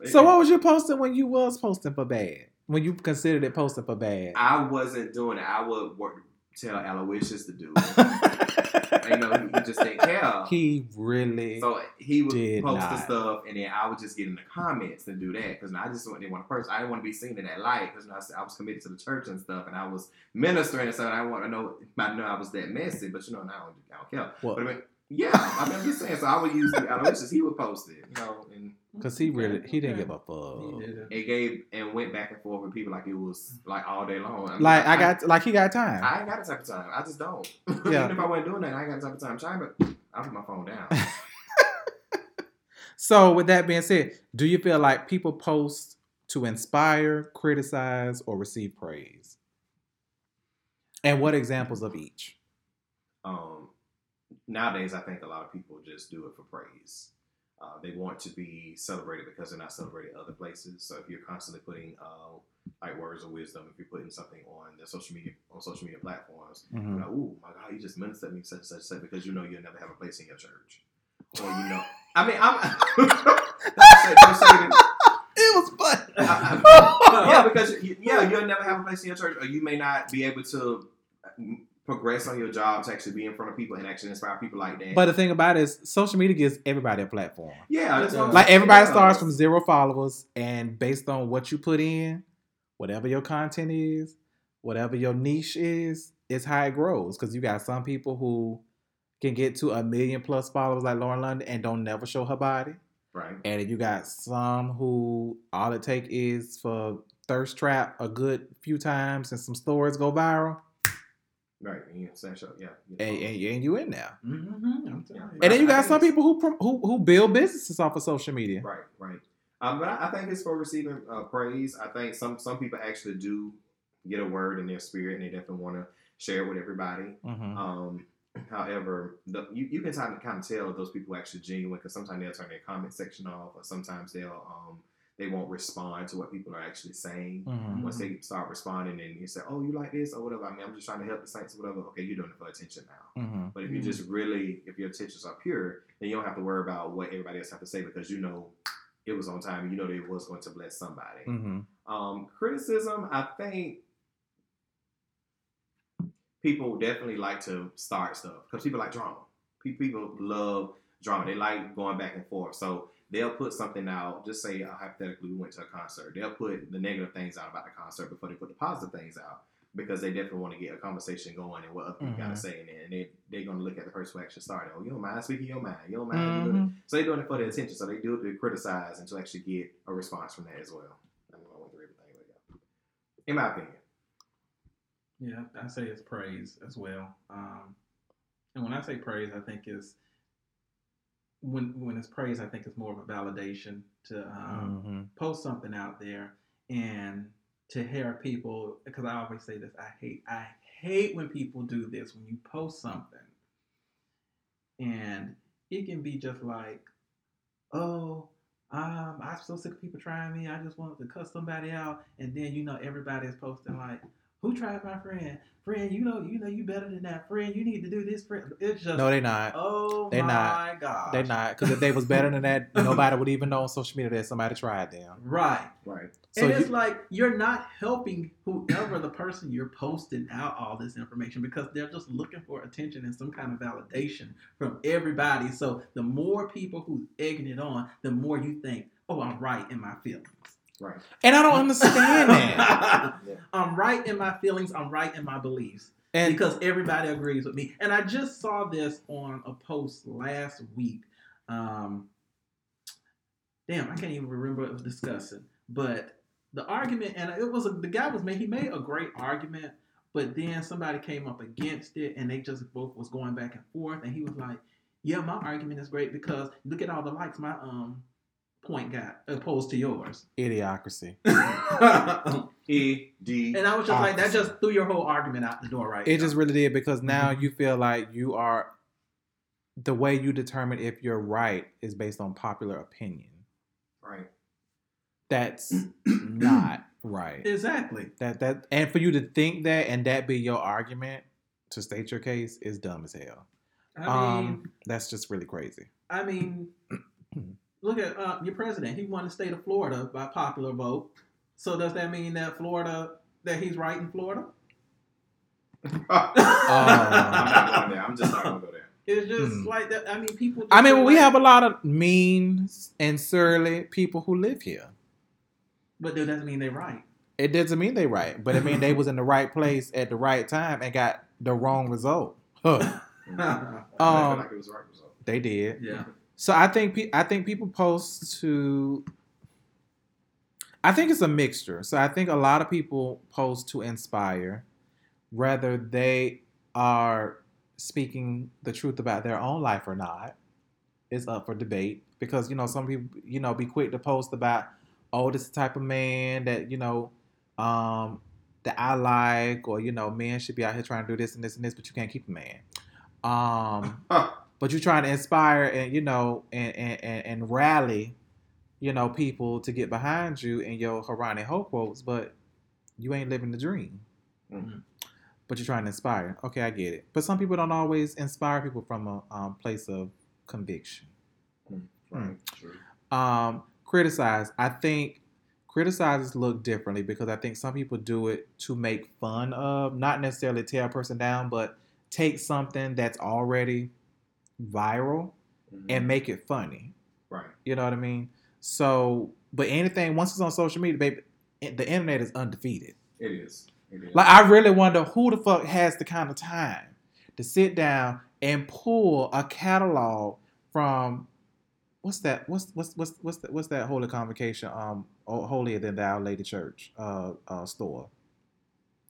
Speaker 4: So what was you posting when you was posting for bad? When you considered it posting for bad?
Speaker 3: I wasn't doing it. I would work, tell Aloysius to do it. you know, he, he just didn't care.
Speaker 4: he really.
Speaker 3: So he would post the stuff, and then I would just get in the comments and do that because I just didn't want to person. I didn't want to be seen in that light because I, was committed to the church and stuff, and I was ministering and stuff. And I want to know, I know I was that messy, but you know, now I don't, I don't care.
Speaker 4: Well-
Speaker 3: But I mean, yeah, I mean, I'm just saying. So I would use the Aloysius. He would post it, you know, and
Speaker 4: Cause he really he didn't give a fuck.
Speaker 5: He did it.
Speaker 3: it gave and went back and forth with people like it was like all day long. I mean,
Speaker 4: Like I got like he got time.
Speaker 3: I ain't got the type of time. I just don't.
Speaker 4: Yeah.
Speaker 3: Even if I wasn't doing that, I ain't got the type of time. Chime, but I put my phone down.
Speaker 4: so with that being said, do you feel like people post to inspire, criticize, or receive praise? And what examples of each?
Speaker 3: um, nowadays, I think a lot of people just do it for praise. Uh, they want to be celebrated because they're not celebrated other places. So if you're constantly putting uh, like words of wisdom, if you're putting something on the social media on social media platforms,
Speaker 4: Mhm.
Speaker 3: like, "Ooh, my God, you just ministered me such and such and such," because you know you'll never have a place in your church, or you know, I mean, I'm. Don't say- don't say that-
Speaker 4: It was fun.
Speaker 3: yeah, because you, yeah, you'll never have a place in your church, or you may not be able to progress on your job to actually be in front of people and actually inspire people like that.
Speaker 4: But the thing about it is, social media gives everybody a platform.
Speaker 3: yeah,
Speaker 4: Like everybody starts from zero followers, and based on what you put in, whatever your content is, whatever your niche is, it's how it grows. Because you got some people who can get to a million plus followers, like Lauren London, and don't never show her body.
Speaker 3: right.
Speaker 4: And you got some who all it take is for thirst trap a good few times and some stories go viral,
Speaker 3: Right, and you say so, yeah.
Speaker 4: and, and, and you in now.
Speaker 5: Mm-hmm. I'm telling you.
Speaker 4: And then you got some people who who who build businesses off of social media.
Speaker 3: Right, right. Um, but I, I think it's for receiving uh, praise. I think some some people actually do get a word in their spirit, and they definitely want to share it with everybody.
Speaker 4: Mhm.
Speaker 3: Um, however, the, you, you can kind of, kind of tell if those people are actually genuine because sometimes they'll turn their comment section off, or sometimes they'll um, they won't respond to what people are actually saying.
Speaker 4: Mhm.
Speaker 3: Once they start responding, and you say, "Oh, you like this or whatever," I mean, I'm just trying to help the saints or whatever. Okay, you're doing it for attention now.
Speaker 4: Mhm.
Speaker 3: But if you
Speaker 5: Mhm.
Speaker 3: just really, if your intentions are pure, then you don't have to worry about what everybody else have to say because you know it was on time. and You know that it was going to bless somebody.
Speaker 4: Mhm.
Speaker 3: Um, criticism, I think people definitely like to start stuff because people like drama. People love drama. They like going back and forth. So they'll put something out. Just say uh, hypothetically, we went to a concert. They'll put the negative things out about the concert before they put the positive things out because they definitely want to get a conversation going and what other people got
Speaker 4: Mhm.
Speaker 3: to say in there. And they they're gonna look at the person who actually started. Oh, you don't mind speaking your mind. You don't mind. doing it.
Speaker 4: Mhm.
Speaker 3: So they're doing it for the attention. So they do it to criticize and to actually get a response from that as well. I don't know what the everything we got. In my opinion.
Speaker 5: Yeah, I say it's praise as well. Um, and when I say praise, I think it's when when it's praise, I think it's more of a validation to um,
Speaker 4: Mhm.
Speaker 5: post something out there and to hear people. Because I always say this, I hate I hate when people do this. When you post something, and it can be just like, oh. Um, I'm so sick of people trying me. I just wanted to cut somebody out, and then you know everybody is posting like, who tried my friend? Friend, you know, you know, you better than that. Friend, you need to do this. Friend, it's just
Speaker 4: No, they not.
Speaker 5: oh
Speaker 4: They
Speaker 5: my
Speaker 4: not.
Speaker 5: god,
Speaker 4: They not. Because if they was better than that, nobody would even know on social media that somebody tried them.
Speaker 5: right.
Speaker 3: Right.
Speaker 4: So
Speaker 5: and it's
Speaker 4: you-
Speaker 5: like you're not helping whoever the person you're posting out all this information because they're just looking for attention and some kind of validation from everybody. So the more people who's egging it on, the more you think, oh, I'm right in my feelings.
Speaker 3: Right.
Speaker 4: And I don't understand that.
Speaker 5: I'm right in my feelings. I'm right in my beliefs.
Speaker 4: And
Speaker 5: because everybody agrees with me. And I just saw this on a post last week. Um, damn, I can't even remember what it was discussing. But the argument, and it was a, the guy was made. He made a great argument, but then somebody came up against it, and they just both was going back and forth. And he was like, "Yeah, my argument is great because look at all the likes my um point got opposed to yours."
Speaker 4: idiocracy.
Speaker 3: E D.
Speaker 5: And I was just like, that just threw your whole argument out the door, right?
Speaker 4: It
Speaker 5: now.
Speaker 4: just really did because now you feel like you are the way you determine if you're right is based on popular opinion.
Speaker 3: Right.
Speaker 4: That's not right.
Speaker 5: Exactly.
Speaker 4: That that and for you to think that and that be your argument to state your case is dumb as hell.
Speaker 5: I mean,
Speaker 4: um, that's just really crazy.
Speaker 5: I mean, look at uh, your president. He won the state of Florida by popular vote. So does that mean that Florida that he's right in Florida?
Speaker 3: I'm not going there. I'm just not gonna go there.
Speaker 5: It's just
Speaker 4: Hmm.
Speaker 5: like that. I mean, people. Just
Speaker 4: I mean,
Speaker 5: feel
Speaker 4: we
Speaker 5: like-
Speaker 4: have a lot of mean and surly people who live here.
Speaker 5: but that doesn't mean they're right.
Speaker 4: It doesn't mean they're right, but it mean they was in the right place at the right time and got the wrong result. Huh.
Speaker 3: I feel
Speaker 4: Um,
Speaker 3: like it was the right result.
Speaker 4: they did.
Speaker 5: yeah.
Speaker 4: So I think pe- I think people post to. I think it's a mixture. So I think a lot of people post to inspire, whether they are speaking the truth about their own life or not, is up for debate. Because you know some people you know be quick to post about, oh, this type of man that you know, um, that I like, or you know, men should be out here trying to do this and this and this, but you can't keep a man. Um. but you're trying to inspire and you know and, and, and, and rally you know people to get behind you in your Harani Ho quotes but you ain't living the dream
Speaker 3: Mhm.
Speaker 4: but you're trying to inspire okay I get it but some people don't always inspire people from a um, place of conviction
Speaker 3: Right. True.
Speaker 4: um, criticize I think criticizes look differently because I think some people do it to make fun of not necessarily tear a person down but take something that's already viral
Speaker 3: Mhm.
Speaker 4: and make it funny.
Speaker 3: right.
Speaker 4: You know what I mean? So, but anything once it's on social media, baby, the internet is undefeated.
Speaker 3: It is. It is.
Speaker 4: Like I really wonder who the fuck has the kind of time to sit down and pull a catalog from what's that? What's what's what's what's that, what's that holy convocation? Um, oh, holier than thou Lady Church uh, uh store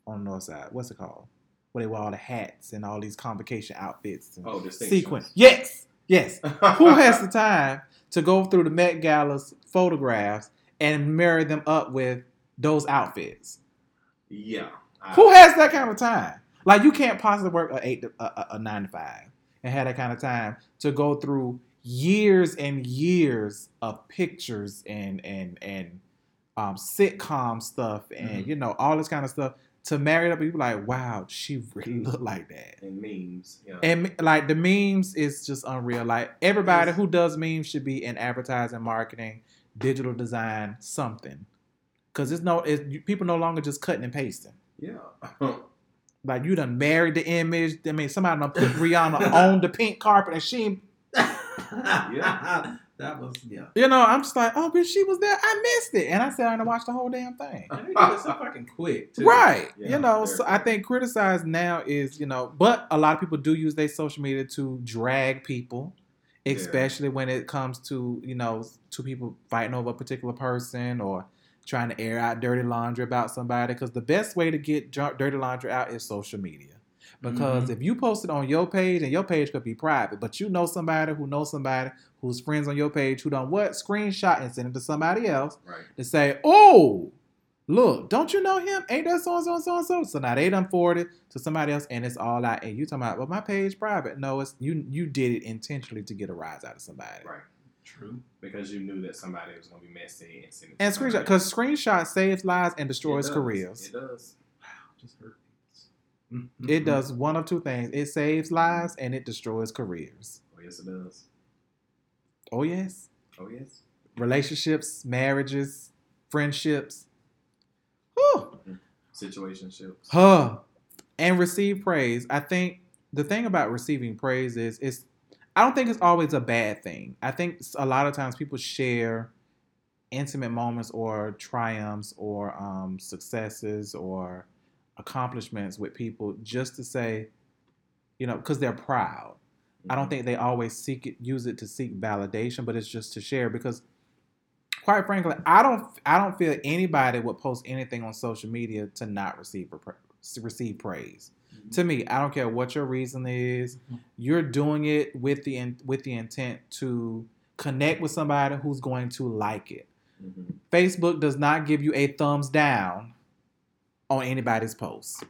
Speaker 4: on the north side. What's it called? Where they wear all the hats and all these convocation outfits and
Speaker 3: oh,
Speaker 4: sequence. Yes, yes. Who has the time to go through the Met Gala's photographs and marry them up with those outfits?
Speaker 3: Yeah. I-
Speaker 4: Who has that kind of time? Like you can't possibly work a eight to, a, a, a nine to five and have that kind of time to go through years and years of pictures and and and um, sitcom stuff and
Speaker 3: Mhm.
Speaker 4: you know all this kind of stuff to marry it up be like, wow, she really looked like that.
Speaker 3: and memes. Yeah.
Speaker 4: And like the memes is just unreal. Like everybody who does memes should be in advertising, marketing, digital design, something. Cause it's no, it's, people no longer just cutting and pasting.
Speaker 3: yeah.
Speaker 4: Like you done married the image. I mean, somebody done put Rihanna on the pink carpet, and she,
Speaker 5: yeah. That was yeah.
Speaker 4: you know, I'm just like, oh, but she was there. I missed it, and I sat down and watched the whole damn thing.
Speaker 5: And they did it so fucking quick too.
Speaker 4: Right.
Speaker 3: Yeah,
Speaker 4: you know, so I think criticize now is, you know, but a lot of people do use their social media to drag people,
Speaker 3: Yeah.
Speaker 4: especially when it comes to, you know, two people fighting over a particular person or trying to air out dirty laundry about somebody. Because the best way to get dirty laundry out is social media. Because mm-hmm. if you post it on your page, and your page could be private, but you know somebody who knows somebody who's friends on your page who done what? Screenshot and send it to somebody else
Speaker 3: right.
Speaker 4: to say, "Oh, look, don't you know him? Ain't that so and so and so and so?" So now they done forwarded to somebody else, and it's all out. And you talking about, "Well, my page private." No, it's you. You did it intentionally to get a rise out of somebody.
Speaker 3: Right.
Speaker 5: True.
Speaker 3: Because you knew that somebody was gonna be messy and send it to
Speaker 4: And screenshot because screenshot saves lives and destroys
Speaker 3: It
Speaker 4: careers.
Speaker 3: It does.
Speaker 5: Wow, just hurt.
Speaker 4: It mm-hmm. does one of two things: it saves lives and it destroys careers.
Speaker 3: Oh yes, it does.
Speaker 4: Oh yes,
Speaker 3: Oh yes.
Speaker 4: relationships, marriages, friendships. Whew.
Speaker 3: Situationships.
Speaker 4: Huh. And receive praise. I think the thing about receiving praise is it's I don't think it's always a bad thing. I think a lot of times people share intimate moments or triumphs or um, successes or accomplishments with people just to say, you know, because they're proud. I don't think they always seek it, use it to seek validation, but it's just to share because quite frankly, I don't I don't feel anybody would post anything on social media to not receive receive praise.
Speaker 3: Mhm.
Speaker 4: To me, I don't care what your reason is.
Speaker 5: Mhm.
Speaker 4: You're doing it with the in, with the intent to connect with somebody who's going to like it.
Speaker 3: Mhm.
Speaker 4: Facebook does not give you a thumbs down on anybody's post.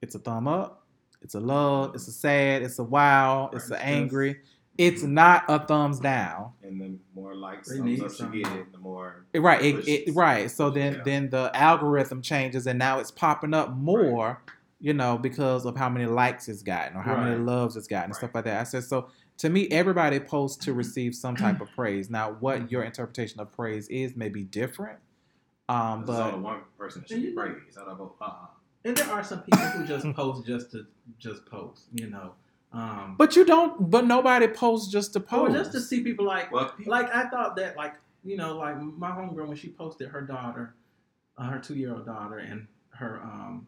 Speaker 4: It's a thumb up, it's a love, it's a sad, it's a wow, it's a
Speaker 3: Right.
Speaker 4: angry. it's mm-hmm. not a thumbs down.
Speaker 3: And the more likes,
Speaker 5: They
Speaker 3: thumbs
Speaker 5: need
Speaker 3: ups you
Speaker 5: some.
Speaker 3: get, the more.
Speaker 4: Right, it, it, right. So then,
Speaker 3: Yeah.
Speaker 4: then the algorithm changes, and now it's popping up more, you know, because of how many likes it's gotten or how many loves it's gotten and
Speaker 3: Right.
Speaker 4: stuff like that. I said so. To me, everybody posts to mm-hmm. receive some type of praise. Now, what mm-hmm. your interpretation of praise is may be different, um,
Speaker 3: There's only
Speaker 4: but
Speaker 3: one person that should be praised. It's of both. Uh-uh.
Speaker 5: And there are some people who just post just to just post, you know. Um,
Speaker 4: but you don't. But nobody posts just to
Speaker 5: or
Speaker 4: post.
Speaker 5: just to see people like
Speaker 3: Well,
Speaker 5: like I thought that like you know like my homegirl when she posted her daughter, uh, her two year old daughter and her um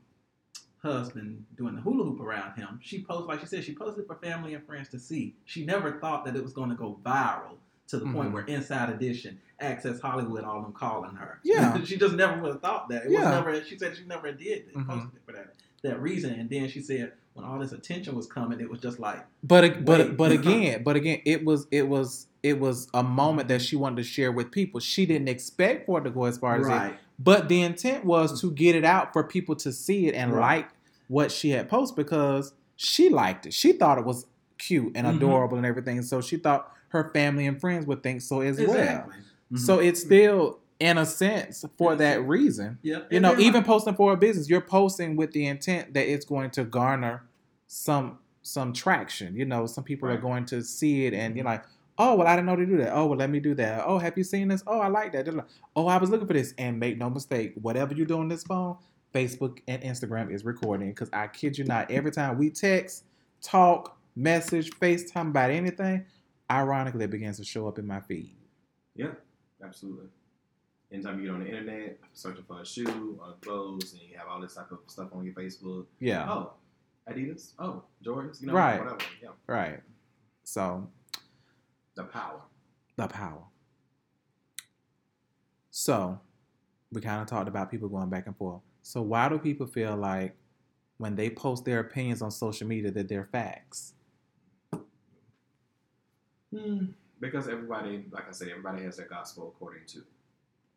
Speaker 5: husband doing the hula hoop around him. She posted like she said she posted for family and friends to see. She never thought that it was going to go viral to the point
Speaker 4: Mhm.
Speaker 5: where Inside Edition, Access Hollywood, all them calling her.
Speaker 4: Yeah.
Speaker 5: she just never would have thought that. It
Speaker 4: Yeah.
Speaker 5: was never. She said she never did it,
Speaker 4: Mhm.
Speaker 5: for that that reason. And then she said when all this attention was coming, it was just like
Speaker 4: But but
Speaker 5: Wait.
Speaker 4: but again, but again, it was it was it was a moment that she wanted to share with people. She didn't expect for it to go as far as it, but the intent was to get it out for people to see it and
Speaker 5: Right.
Speaker 4: like what she had posted because she liked it. She thought it was cute and
Speaker 5: Mhm.
Speaker 4: adorable and everything. So she thought her family and friends would think so as well.
Speaker 5: Exactly. Mhm.
Speaker 4: So it's still in a sense for that reason.
Speaker 5: Yep.
Speaker 4: You
Speaker 5: And
Speaker 4: know, even
Speaker 5: like,
Speaker 4: posting for a business, you're posting with the intent that it's going to garner some some traction. You know, some people are going to see it and you're like, oh well, I didn't know to do that. Oh well, let me do that. Oh, have you seen this? Oh, I like that. Oh, I was looking for this. And make no mistake, whatever you do on this phone, Facebook and Instagram is recording. Because I kid you not, every time we text, talk, message, FaceTime about anything, ironically, it begins to show up in my feed.
Speaker 3: yeah, absolutely. Anytime you get on the internet, searching for a shoe or clothes, and you have all this type of stuff on your Facebook.
Speaker 4: Yeah.
Speaker 3: Oh, Adidas. Oh, Jordans. You know,
Speaker 4: Right.
Speaker 3: whatever. Yeah,
Speaker 4: Right. So
Speaker 3: the power.
Speaker 4: the power. So, we kind of talked about people going back and forth. So, why do people feel like when they post their opinions on social media that they're facts?
Speaker 3: Hmm. Because everybody, like I said, everybody has their gospel according to.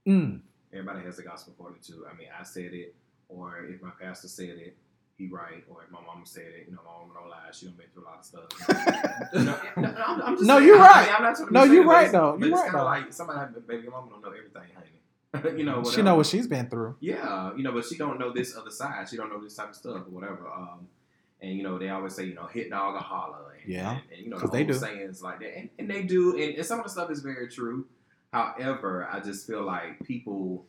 Speaker 4: Mm.
Speaker 3: Everybody has the gospel according to. I mean, I said it, or if my pastor said it, he right. Or if my mama said it, you know, my mama don't lie. She done been through a lot of stuff. Know, no, I'm, I'm
Speaker 4: No,
Speaker 3: saying,
Speaker 4: you're
Speaker 3: I
Speaker 4: right.
Speaker 3: mean, I'm not trying to
Speaker 4: No, you're right, though. You're right,
Speaker 3: kind of
Speaker 4: though.
Speaker 3: like somebody baby your mama don't know everything, honey. you know,
Speaker 4: She know what she's been through.
Speaker 3: Yeah, you know, but she don't know this other side. She don't know this type of stuff or whatever. Um, and you know, they always say, you know, hit dog or holler. And,
Speaker 4: Yeah,
Speaker 3: and, and, you know the
Speaker 4: they do.
Speaker 3: sayings like that, and, and they do. And, and some of the stuff is very true. However, I just feel like people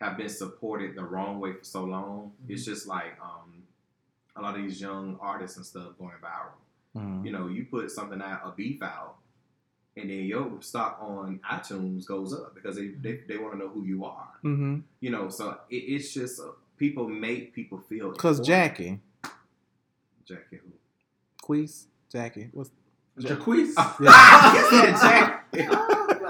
Speaker 3: have been supported the wrong way for so long.
Speaker 4: Mm-hmm.
Speaker 3: It's just like um, a lot of these young artists and stuff going viral.
Speaker 4: Mm.
Speaker 3: You know, you put something out, a beef out, and then your stock on iTunes goes up because they they, they want to know who you are
Speaker 4: Mm-hmm.
Speaker 3: you know so it, it's just uh, people make people feel
Speaker 4: Cause. Jackie,
Speaker 3: Jackie who
Speaker 4: Queese, Jackie, what's
Speaker 5: Jacquees.
Speaker 3: He said Jackie.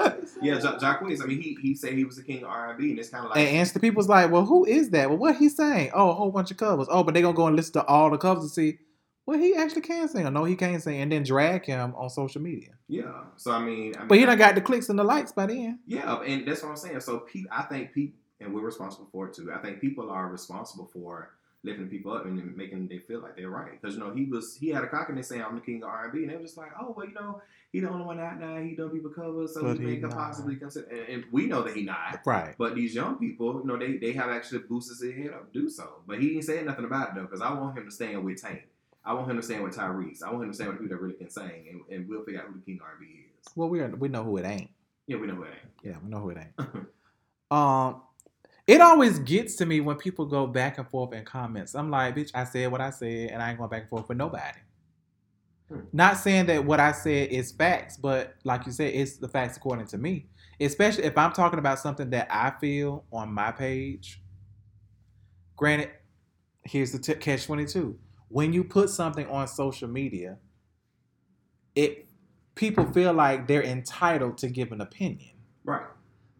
Speaker 3: Oh, yeah ja- Jacquees I mean he he said he was the king of R&B and it's kind of like
Speaker 4: and Insta people's like, well, who is that? Well, what he saying? Oh, a whole bunch of covers. Oh, but they gonna go and listen to all the covers to see. Well, he actually can sing, or no, he can't sing, and then drag him on social media.
Speaker 3: yeah so I mean, I mean
Speaker 4: But he done got the clicks and the likes by then.
Speaker 3: yeah and that's what I'm saying so pe- I think people and we're responsible for it too I think people are responsible for lifting people up and making them feel like they're right because you know he was he had a cockiness saying I'm the king of R&B and they were just like oh well you know he the only one out now he done people cover, so
Speaker 4: But
Speaker 3: he, may could possibly consider and, and we know that he not
Speaker 4: Right.
Speaker 3: But these young people, you know, they, they have actually boosted his head up to do so. But he ain't saying nothing about it though, because I want him to stand with Tank. I want him to stand with Tyrese. I want him to stand with people that really can sing, and, and we'll figure out who the king R&B is.
Speaker 4: Well, we are, we know who it ain't.
Speaker 3: Yeah, we know who it ain't.
Speaker 4: Yeah, we know who it ain't. um, it always gets to me when people go back and forth in comments. I'm like, bitch, I said what I said, and I ain't going back and forth with nobody.
Speaker 3: Hmm.
Speaker 4: Not saying that what I said is facts, but like you said, it's the facts according to me. Especially if I'm talking about something that I feel on my page. Granted, here's the t- catch 22. When you put something on social media, it people feel like they're entitled to give an opinion.
Speaker 3: Right.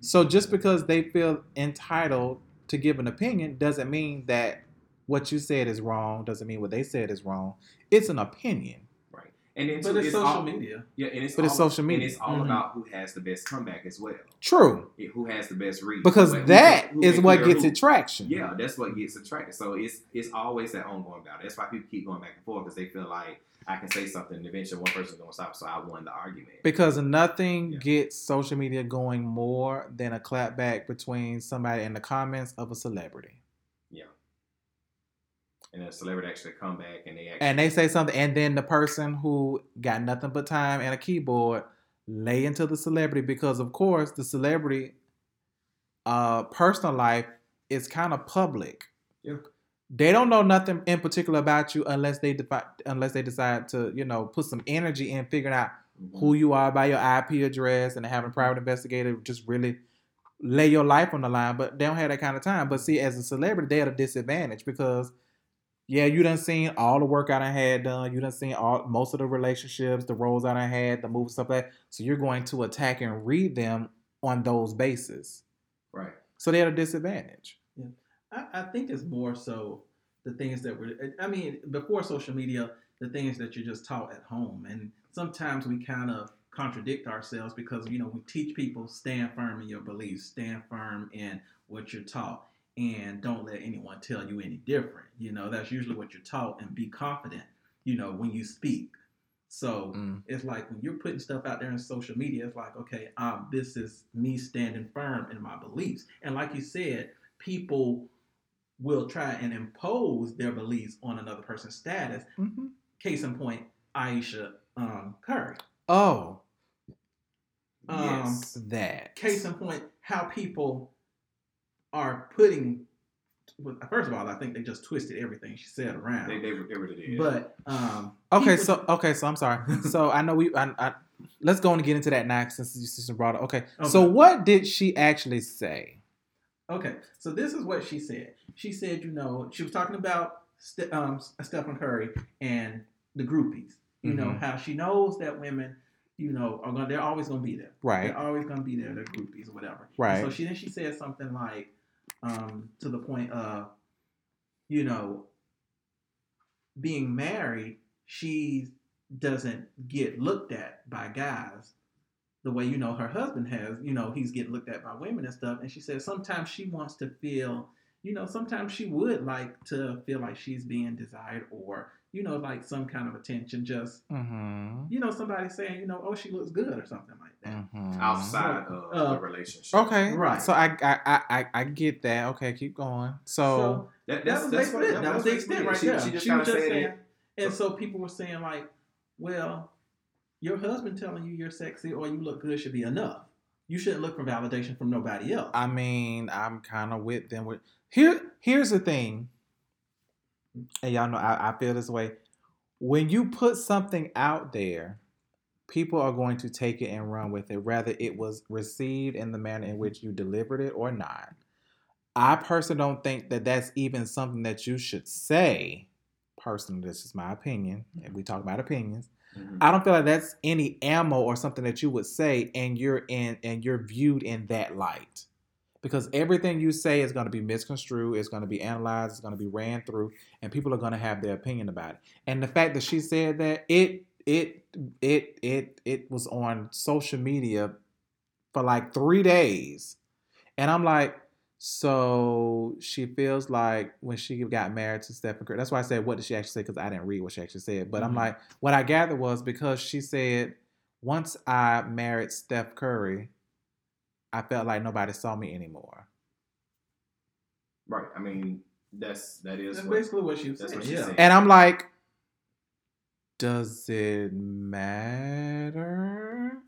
Speaker 4: So just because they feel entitled to give an opinion doesn't mean that what you said is wrong, doesn't mean what they said is wrong. It's an opinion.
Speaker 3: Right. And then
Speaker 5: But
Speaker 3: too,
Speaker 5: it's social
Speaker 3: all,
Speaker 5: media.
Speaker 3: Yeah, and it's
Speaker 4: But it's social media.
Speaker 3: And it's all
Speaker 5: Mhm.
Speaker 3: about who has the best comeback as well.
Speaker 4: True.
Speaker 3: It- who has the best read.
Speaker 4: Because
Speaker 3: Who- who
Speaker 4: that
Speaker 3: can- who
Speaker 4: is
Speaker 3: can
Speaker 4: what gets
Speaker 3: who.
Speaker 4: it traction.
Speaker 3: Yeah, that's what gets attracted. So it's it's always that ongoing battle. That's why people keep going back and forth because they feel like I can say something, and eventually one person's gonna stop, so I won the argument.
Speaker 4: Because nothing
Speaker 3: Yeah.
Speaker 4: gets social media going more than a clapback between somebody in the comments of a celebrity.
Speaker 3: Yeah, and a celebrity actually come back and they actually
Speaker 4: And they say something, and then the person who got nothing but time and a keyboard lay into the celebrity because, of course, the celebrity uh, personal life is kind of public.
Speaker 3: Yeah.
Speaker 4: They don't know nothing in particular about you unless they defi- unless they decide to, you know, put some energy in figuring out who mm-hmm. you are by your IP address and having a private investigator just really lay your life on the line, but they don't have that kind of time. But see, as a celebrity, they're at a disadvantage because yeah, you done seen all the work I done had done. You done seen all most of the relationships, the roles I done had, the movies, stuff like that. So you're going to attack and read them on those bases.
Speaker 3: right.
Speaker 4: So they're at a disadvantage.
Speaker 5: I, I think it's more so the things that we're. I mean, before social media, the things that you're just taught at home, and sometimes we kind of contradict ourselves because you know we teach people stand firm in your beliefs, stand firm in what you're taught, and don't let anyone tell you any different. You know, that's usually what you're taught, and be confident. You know, when you speak. So
Speaker 4: Mm.
Speaker 5: it's like when you're putting stuff out there in social media, it's like, okay, um, this is me standing firm in my beliefs. And like you said, people will try and impose their beliefs on another person's status.
Speaker 4: Mhm.
Speaker 5: Case in point, Ayesha um, Curry.
Speaker 4: Oh,
Speaker 5: Um,
Speaker 3: yes.
Speaker 4: that.
Speaker 5: Case in point, how people are putting. First of all, I think they just twisted everything she said around.
Speaker 3: They, they, they really did.
Speaker 5: But um,
Speaker 4: Okay,
Speaker 5: people-
Speaker 4: so okay, so I'm sorry. so I know we. I, I, let's go and get into that now since you since brought it. Okay. So what did she actually say?
Speaker 5: Okay, so this is what she said. She said, you know, she was talking about Ste- um, Stephen Curry and the groupies. You know
Speaker 4: Mhm.
Speaker 5: how she knows that women, you know, are gonna they're always gonna be there.
Speaker 4: Right.
Speaker 5: They're always gonna be there. They're groupies or whatever. And
Speaker 4: Right.
Speaker 5: So she then she said something like, um, to the point of, you know, being married, she doesn't get looked at by guys the way you know her husband has. You know, he's getting looked at by women and stuff. And she said sometimes she wants to feel, you know, sometimes she would like to feel like she's being desired or, you know, like some kind of attention. Just,
Speaker 4: Mm-hmm.
Speaker 5: you know, somebody saying, you know, oh, she looks good or something like that.
Speaker 4: mm-hmm.
Speaker 3: outside of
Speaker 5: Uh,
Speaker 3: the relationship.
Speaker 4: Okay.
Speaker 5: Right.
Speaker 4: So I I, I I I get that. Okay, keep going. So,
Speaker 3: That,
Speaker 5: that was basically it. That was the extent right
Speaker 3: she,
Speaker 5: there.
Speaker 3: She just
Speaker 5: She was just
Speaker 3: said
Speaker 5: saying,
Speaker 3: it.
Speaker 5: and so people were saying like, well, your husband telling you you're sexy or you look good should be enough. You shouldn't look for validation from nobody else.
Speaker 4: I mean, I'm kind of with them. With here, here's the thing, and y'all know I, I feel this way. When you put something out there, people are going to take it and run with it, whether it was received in the manner in mm-hmm. which you delivered it or not. I personally don't think that that's even something that you should say. Personally, this is my opinion, and we talk about opinions.
Speaker 3: Mhm.
Speaker 4: I don't feel like that's any ammo or something that you would say and you're in and you're viewed in that light. Because everything you say is going to be misconstrued, it's going to be analyzed, it's going to be ran through, and people are going to have their opinion about it. And the fact that she said that it it it it it was on social media for like three days, and I'm like, so she feels like when she got married to Stephen Curry. That's why I said, what did she actually say? Because I didn't read what she actually said. But I'm
Speaker 5: Mhm.
Speaker 4: like, what I gathered was because she said, once I married Steph Curry, I felt like nobody saw me anymore.
Speaker 3: Right. I mean, that's that is
Speaker 5: That's
Speaker 3: what,
Speaker 5: basically what she was
Speaker 3: that's
Speaker 5: saying.
Speaker 3: what
Speaker 5: yeah.
Speaker 3: said.
Speaker 4: And I'm like, does it matter?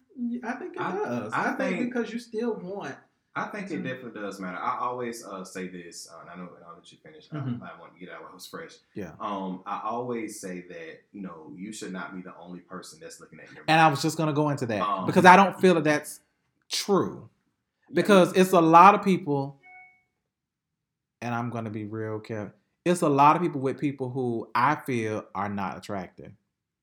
Speaker 5: I think it
Speaker 3: I-
Speaker 5: does.
Speaker 3: I
Speaker 5: I, think,
Speaker 3: think-
Speaker 5: because you still want.
Speaker 3: I think it
Speaker 5: Mhm.
Speaker 3: definitely does matter. I always uh, say this, uh, and I know now that you finished,
Speaker 5: Mhm.
Speaker 3: I, I want to get out while it was fresh.
Speaker 4: Yeah.
Speaker 3: Um, I always say that you know you should not be the only person that's looking at your.
Speaker 4: And I was just gonna go into that
Speaker 3: Um,
Speaker 4: because I don't feel that that's true. Because it's a lot of people, and I'm gonna be real careful. It's a lot of people with people who I feel are not attractive,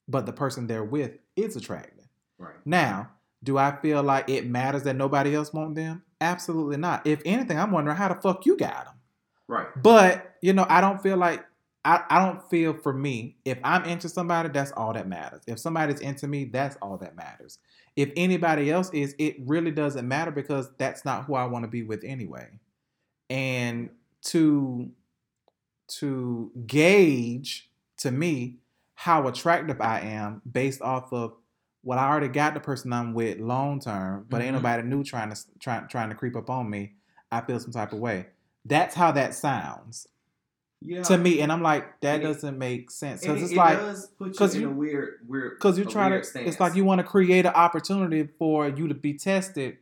Speaker 4: but the person they're with is attractive.
Speaker 3: right.
Speaker 4: Now, do I feel like it matters that nobody else want them? Absolutely not. If anything, I'm wondering how the fuck you got them.
Speaker 3: Right.
Speaker 4: But you know, I don't feel like I, I don't feel for me, if I'm into somebody, that's all that matters. If somebody's into me, that's all that matters. If anybody else is, it really doesn't matter because that's not who I want to be with anyway. And to to gauge to me how attractive I am based off of what I already got the person I'm with long term, but ain't
Speaker 5: Mhm.
Speaker 4: nobody new trying to trying trying to creep up on me. I feel some type of way. That's how that sounds
Speaker 3: Yeah.
Speaker 4: to me, and I'm like, that
Speaker 3: And it-
Speaker 4: doesn't make sense because it's
Speaker 3: it
Speaker 4: like
Speaker 3: put you
Speaker 4: 'cause
Speaker 3: in
Speaker 4: you-
Speaker 3: weird, weird.
Speaker 4: because you try to.
Speaker 3: stance.
Speaker 4: It's like you want to create an opportunity for you to be tested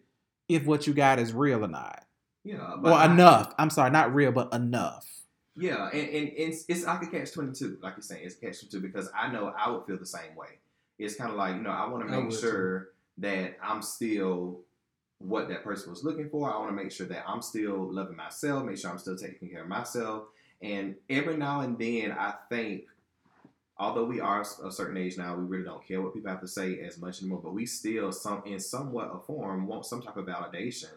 Speaker 4: if what you got is real or not,
Speaker 3: yeah,
Speaker 4: or
Speaker 3: I-
Speaker 4: enough. I'm sorry, not real, but enough.
Speaker 3: Yeah, and, and, and it's, it's like a catch twenty two, like you're saying, it's catch twenty two because I know I would feel the same way. It's kind of like you know I want to make sure that I'm still what that person was looking for. I want to make sure that I'm still loving myself, make sure I'm still taking care of myself, and every now and then I think. Although we are a certain age now, we really don't care what people have to say as much anymore. But we still, some in somewhat a form, want some type of validation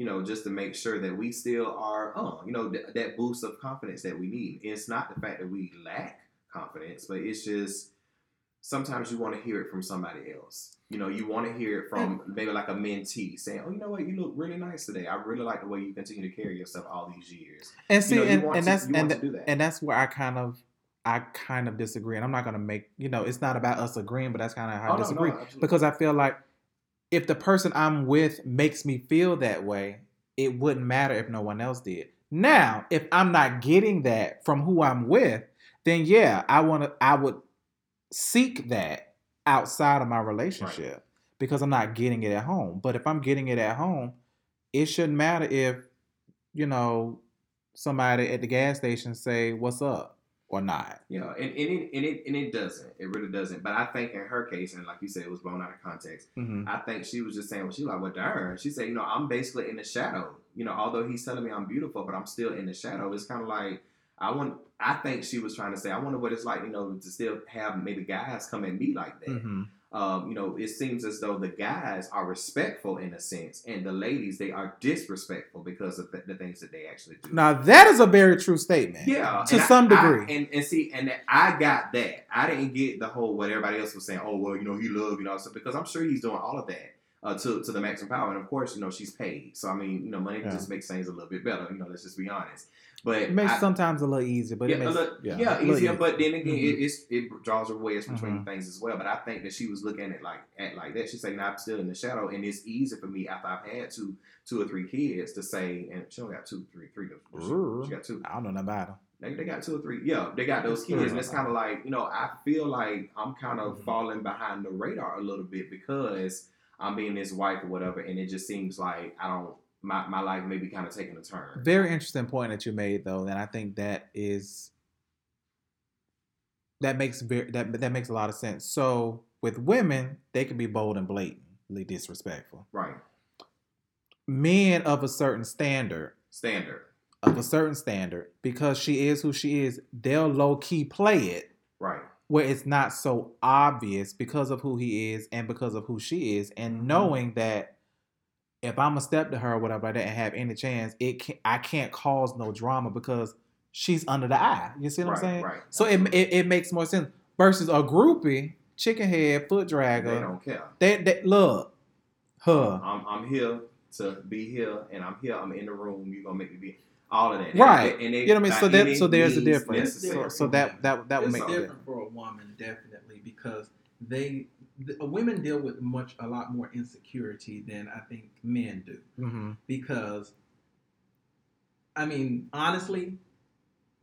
Speaker 3: you know, just to make sure that we still are, uh, you know, th- that boost of confidence that we need. It's not the fact that we lack confidence, but it's just sometimes you want to hear it from somebody else. You know, you want to hear it from maybe like a mentee saying, "Oh, you know what? You look really nice today. I really like the way you continue to carry yourself all these years."
Speaker 4: And see,
Speaker 3: you know,
Speaker 4: and, and
Speaker 3: to-
Speaker 4: that's and
Speaker 3: to that.
Speaker 4: and that's where I kind of I kind of disagree. And I'm not gonna make you know, it's not about us agreeing, but that's kind of how
Speaker 3: Oh,
Speaker 4: I
Speaker 3: no, no,
Speaker 4: disagree because I feel like if the person I'm with makes me feel that way, it wouldn't matter if no one else did. Now, if I'm not getting that from who I'm with, then yeah, I want to. I would seek that outside of my relationship because I'm not getting it at home. But if I'm getting it at home, it shouldn't matter if you know somebody at the gas station say what's up or not.
Speaker 3: Yeah, and, and it and it and it doesn't. It really doesn't. But I think in her case, and like you said, it was blown out of context.
Speaker 4: Mm-hmm.
Speaker 3: I think she was just saying, well, she like, well, darn. She said, you know, I'm basically in the shadow. You know, although he's telling me I'm beautiful, but I'm still in the shadow. It's kind of like I want. I think she was trying to say, I wonder what it's like, you know, to still have maybe guys come at me like that.
Speaker 4: Mm-hmm.
Speaker 3: Um, you know, it seems as though the guys are respectful in a sense, and the ladies they are disrespectful because of the, the things that they actually do.
Speaker 4: Now that is a very true statement.
Speaker 3: Yeah,
Speaker 4: to
Speaker 3: I-
Speaker 4: some
Speaker 3: I-
Speaker 4: degree.
Speaker 3: and and see, and I got that. I didn't get the whole what everybody else was saying. Oh well, you know he love you know stuff because I'm sure he's doing all of that uh, to to the maximum power, and of course you know she's paid. So I mean you know money
Speaker 4: Yeah.
Speaker 3: just makes things a little bit better. You know let's just be honest. But
Speaker 4: it makes
Speaker 3: I-
Speaker 4: sometimes a little easier, but
Speaker 3: yeah,
Speaker 4: it makes
Speaker 3: a little-
Speaker 4: yeah,
Speaker 3: yeah, easier. But then again,
Speaker 4: Mhm.
Speaker 3: it, it's, it draws a wedge between
Speaker 4: Mhm.
Speaker 3: things as well. But I think that she was looking at like at like that. She's saying I'm still in the shadow, and it's easy for me after I've had two two or three kids to say, and she only got two, three, three.
Speaker 4: Ooh.
Speaker 3: She, she got two.
Speaker 4: I don't know nothing about them.
Speaker 3: They, they got two or three. Yeah, they got those kids, and it's kind of like you know, I feel like I'm kind of
Speaker 4: Mhm.
Speaker 3: falling behind the radar a little bit because I'm being this wife or whatever, and it just seems like I don't. My, my life may be kind of taking a turn.
Speaker 4: Very interesting point that you made though, and I think that is that makes very that that makes a lot of sense. So with women, they can be bold and blatantly disrespectful.
Speaker 3: Right.
Speaker 4: Men of a certain standard,
Speaker 3: Standard.
Speaker 4: of a certain standard, because she is who she is, they'll low key play it
Speaker 3: Right.
Speaker 4: where it's not so obvious because of who he is and because of who she is,
Speaker 3: Mm-hmm.
Speaker 4: and knowing that if I'm a step to her or whatever like that and have any chance, it can I can't cause no drama because she's under the eye. You see what
Speaker 3: right.
Speaker 4: I'm saying?
Speaker 3: Right.
Speaker 4: So it, it it makes more sense versus a groupie, chicken head, foot
Speaker 3: they
Speaker 4: dragger.
Speaker 3: don't care.
Speaker 4: They, they look her
Speaker 3: I'm, I'm here to be here, and I'm here. I'm in the room. You're gonna make me be all of that.
Speaker 4: Right.
Speaker 3: And, they,
Speaker 4: You know what I mean? So that- so there's a difference. so,
Speaker 3: necessary.
Speaker 4: so that that that would
Speaker 5: it's
Speaker 4: make
Speaker 3: so
Speaker 4: it
Speaker 5: different for a woman, definitely, because they the, women deal with much a lot more insecurity than I think men do.
Speaker 4: hmm
Speaker 5: Because, I mean, honestly,